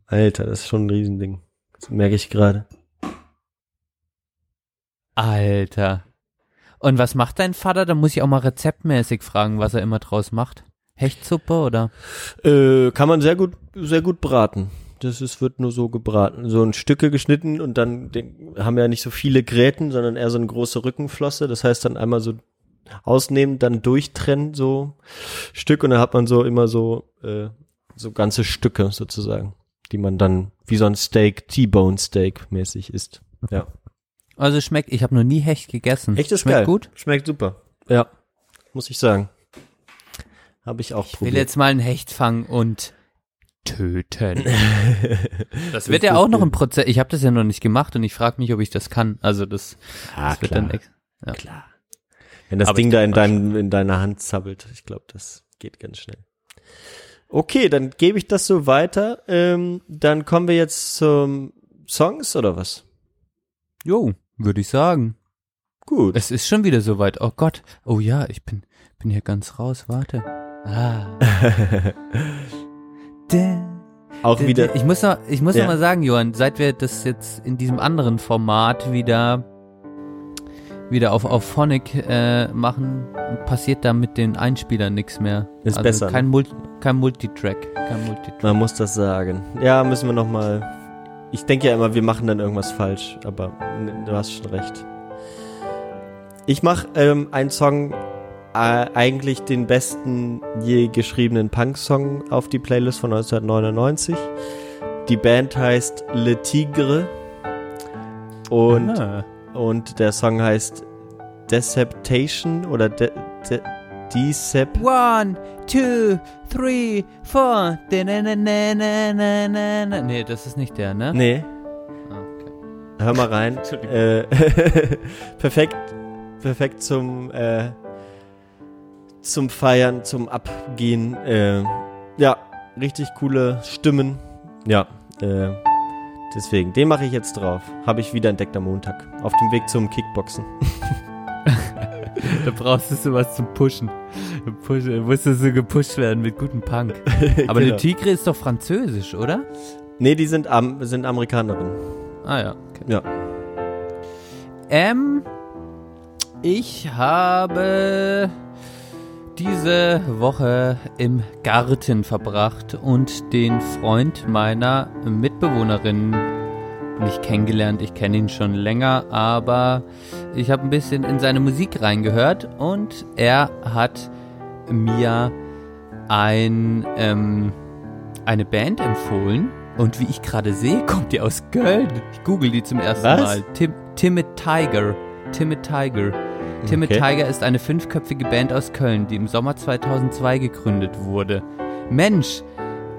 Alter, das ist schon ein Riesending. Das merke ich gerade. Alter. Und was macht dein Vater? Da muss ich auch mal rezeptmäßig fragen, was er immer draus macht. Hechtsuppe oder? Äh, kann man sehr gut, sehr gut braten. Das ist, wird nur so gebraten. So in Stücke geschnitten und dann den, haben ja nicht so viele Gräten, sondern eher so eine große Rückenflosse. Das heißt dann einmal so ausnehmen, dann durchtrennen, so Stück und dann hat man so immer so, äh, so ganze Stücke sozusagen, die man dann wie so ein Steak, T-Bone Steak mäßig isst. Ja. Also schmeckt, ich habe noch nie Hecht gegessen. Echt ist schmeckt geil. gut? Schmeckt super. Ja. Muss ich sagen. Habe ich auch Ich will probiert. jetzt mal einen Hecht fangen und töten. Das Das wird ja auch noch im Prozess. Ich habe das ja noch nicht gemacht und ich frage mich, ob ich das kann. Also das, Ah, das wird klar. dann ja. Klar. Wenn das Aber Ding ich da in, mal dein, in deiner Hand zappelt, ich glaube, das geht ganz schnell. Okay, dann gebe ich das so weiter. Ähm, dann kommen wir jetzt zum Songs oder was? Jo, würde ich sagen. Gut. Es ist schon wieder soweit. Oh Gott. Oh ja, ich bin, bin hier ganz raus. Warte. Ah. Auch der- wieder. der- Ich muss noch, ich muss Ja. noch mal sagen, Johann, seit wir das jetzt in diesem anderen Format wieder wieder auf, auf Phonic äh, machen, passiert da mit den Einspielern nichts mehr. Ist also besser, Kein, ne? Multi, kein Multitrack. Kein Multitrack. Man muss das sagen. Ja, müssen wir noch mal. Ich denke ja immer, wir machen dann irgendwas falsch, aber du hast schon recht. Ich mache ähm, einen Song, eigentlich den besten je geschriebenen Punk-Song auf die Playlist von 1999. Die Band heißt Le Tigre und Ah. und der Song heißt Deceptation oder De De Decep One, two, three, four. Da-na-na-na-na-na-na. Nee, das ist nicht der, ne? Nee. Ah, okay. Hör mal rein. Äh, perfekt, perfekt zum äh, zum Feiern, zum Abgehen. Äh, ja, richtig coole Stimmen. Ja, äh, deswegen, den mache ich jetzt drauf. Habe ich wieder entdeckt am Montag. Auf dem Weg zum Kickboxen. Da brauchst du sowas zum Pushen. Pushen. Musst du so gepusht werden mit gutem Punk. Aber Genau. Le Tigre ist doch französisch, oder? Nee, die sind, am, sind Amerikanerinnen. Ah ja. Okay. Ja. Ähm, ich habe diese Woche im Garten verbracht und den Freund meiner Mitbewohnerin nicht kennengelernt. Ich kenne ihn schon länger, aber ich habe ein bisschen in seine Musik reingehört und er hat mir ein, ähm, eine Band empfohlen. Und wie ich gerade sehe, kommt die aus Köln. Ich google die zum ersten Was? Mal. Tim, Timid Tiger. Timid Tiger. Timid Okay. Tiger ist eine fünfköpfige Band aus Köln, die im Sommer 2002 gegründet wurde. Mensch,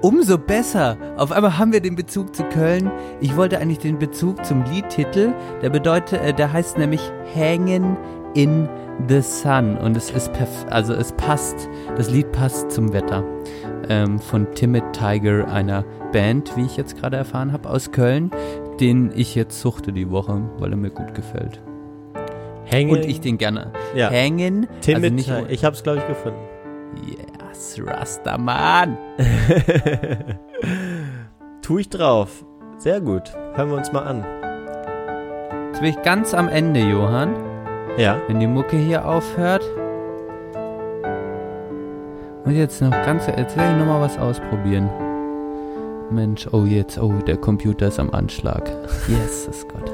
umso besser. Auf einmal haben wir den Bezug zu Köln. Ich wollte eigentlich den Bezug zum Liedtitel. Der bedeutet, äh, der heißt nämlich Hängen in the Sun und es ist perf also es passt, das Lied passt zum Wetter. Ähm, von Timid Tiger, einer Band, wie ich jetzt gerade erfahren habe, aus Köln, den ich jetzt suchte die Woche, weil er mir gut gefällt. Hängen. Und ich den gerne Ja. hängen. Timid also. Ich hab's, glaube ich, gefunden. Yes, Rastaman. tu ich drauf. Sehr gut. Hören wir uns mal an. Jetzt bin ich ganz am Ende, Johann. Ja. Wenn die Mucke hier aufhört. Und jetzt noch ganz, jetzt will ich noch mal was ausprobieren. Mensch, oh jetzt, oh, der Computer ist am Anschlag. Jesus Gott.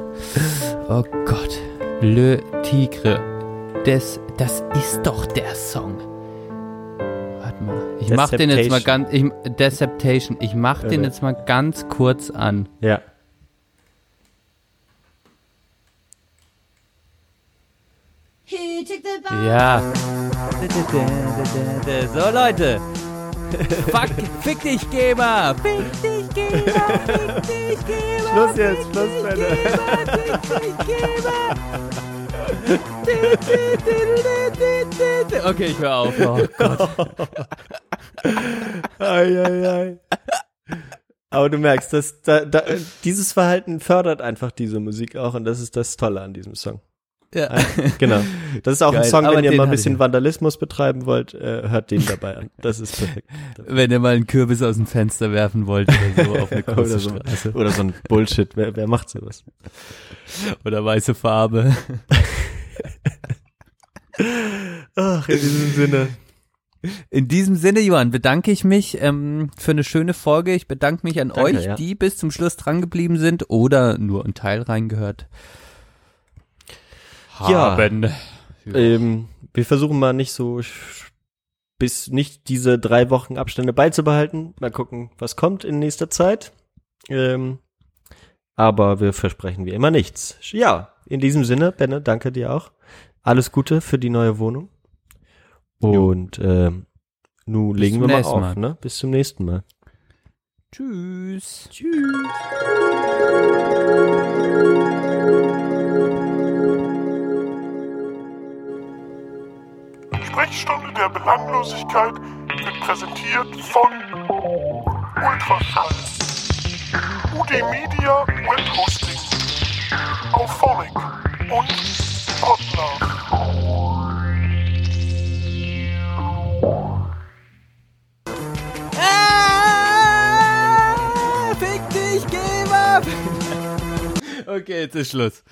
Oh Gott. Le Tigre. Das, das ist doch der Song. Warte mal. Ich mach den jetzt mal ganz, ich, Deceptation. Ich mach den jetzt mal ganz kurz an. Ja. Ja. So, Leute. Fuck, fick dich, Geber. Fick dich, Geber. Fick dich, Geber. Schluss jetzt, Schluss, Freunde. Okay, ich höre auf. Oh Gott. ei, ei, ei. Aber du merkst, dass da, da, dieses Verhalten fördert einfach diese Musik auch und das ist das Tolle an diesem Song. Ja. Genau. Das ist auch ein Geil, Song, aber wenn ihr mal ein bisschen. Vandalismus betreiben wollt, äh, hört den dabei an. Das ist perfekt. Wenn ihr mal einen Kürbis aus dem Fenster werfen wollt oder so auf eine oder, große so, Straße. oder so ein Bullshit. Wer, wer macht sowas? Oder weiße Farbe. Ach, in diesem Sinne. In diesem Sinne, Johann, bedanke ich mich ähm, für eine schöne Folge. Ich bedanke mich an Danke, euch, ja. die bis zum Schluss drangeblieben sind oder nur ein Teil reingehört Ja. haben. Ähm, wir versuchen mal nicht so bis nicht diese drei Wochen Abstände beizubehalten. Mal gucken, was kommt in nächster Zeit. Ähm, aber wir versprechen wie immer nichts. Ja, in diesem Sinne, Benne, danke dir auch. Alles Gute für die neue Wohnung. Und ähm, nun legen wir mal auf, Mal. ne? Bis zum nächsten Mal. Tschüss. Tschüss. Sprechstunde der Belanglosigkeit wird präsentiert von Ultraschall, UD Media Web Hosting, Auphonic und Podlove. Ah, fick dich, geh ab! Okay, jetzt ist Schluss.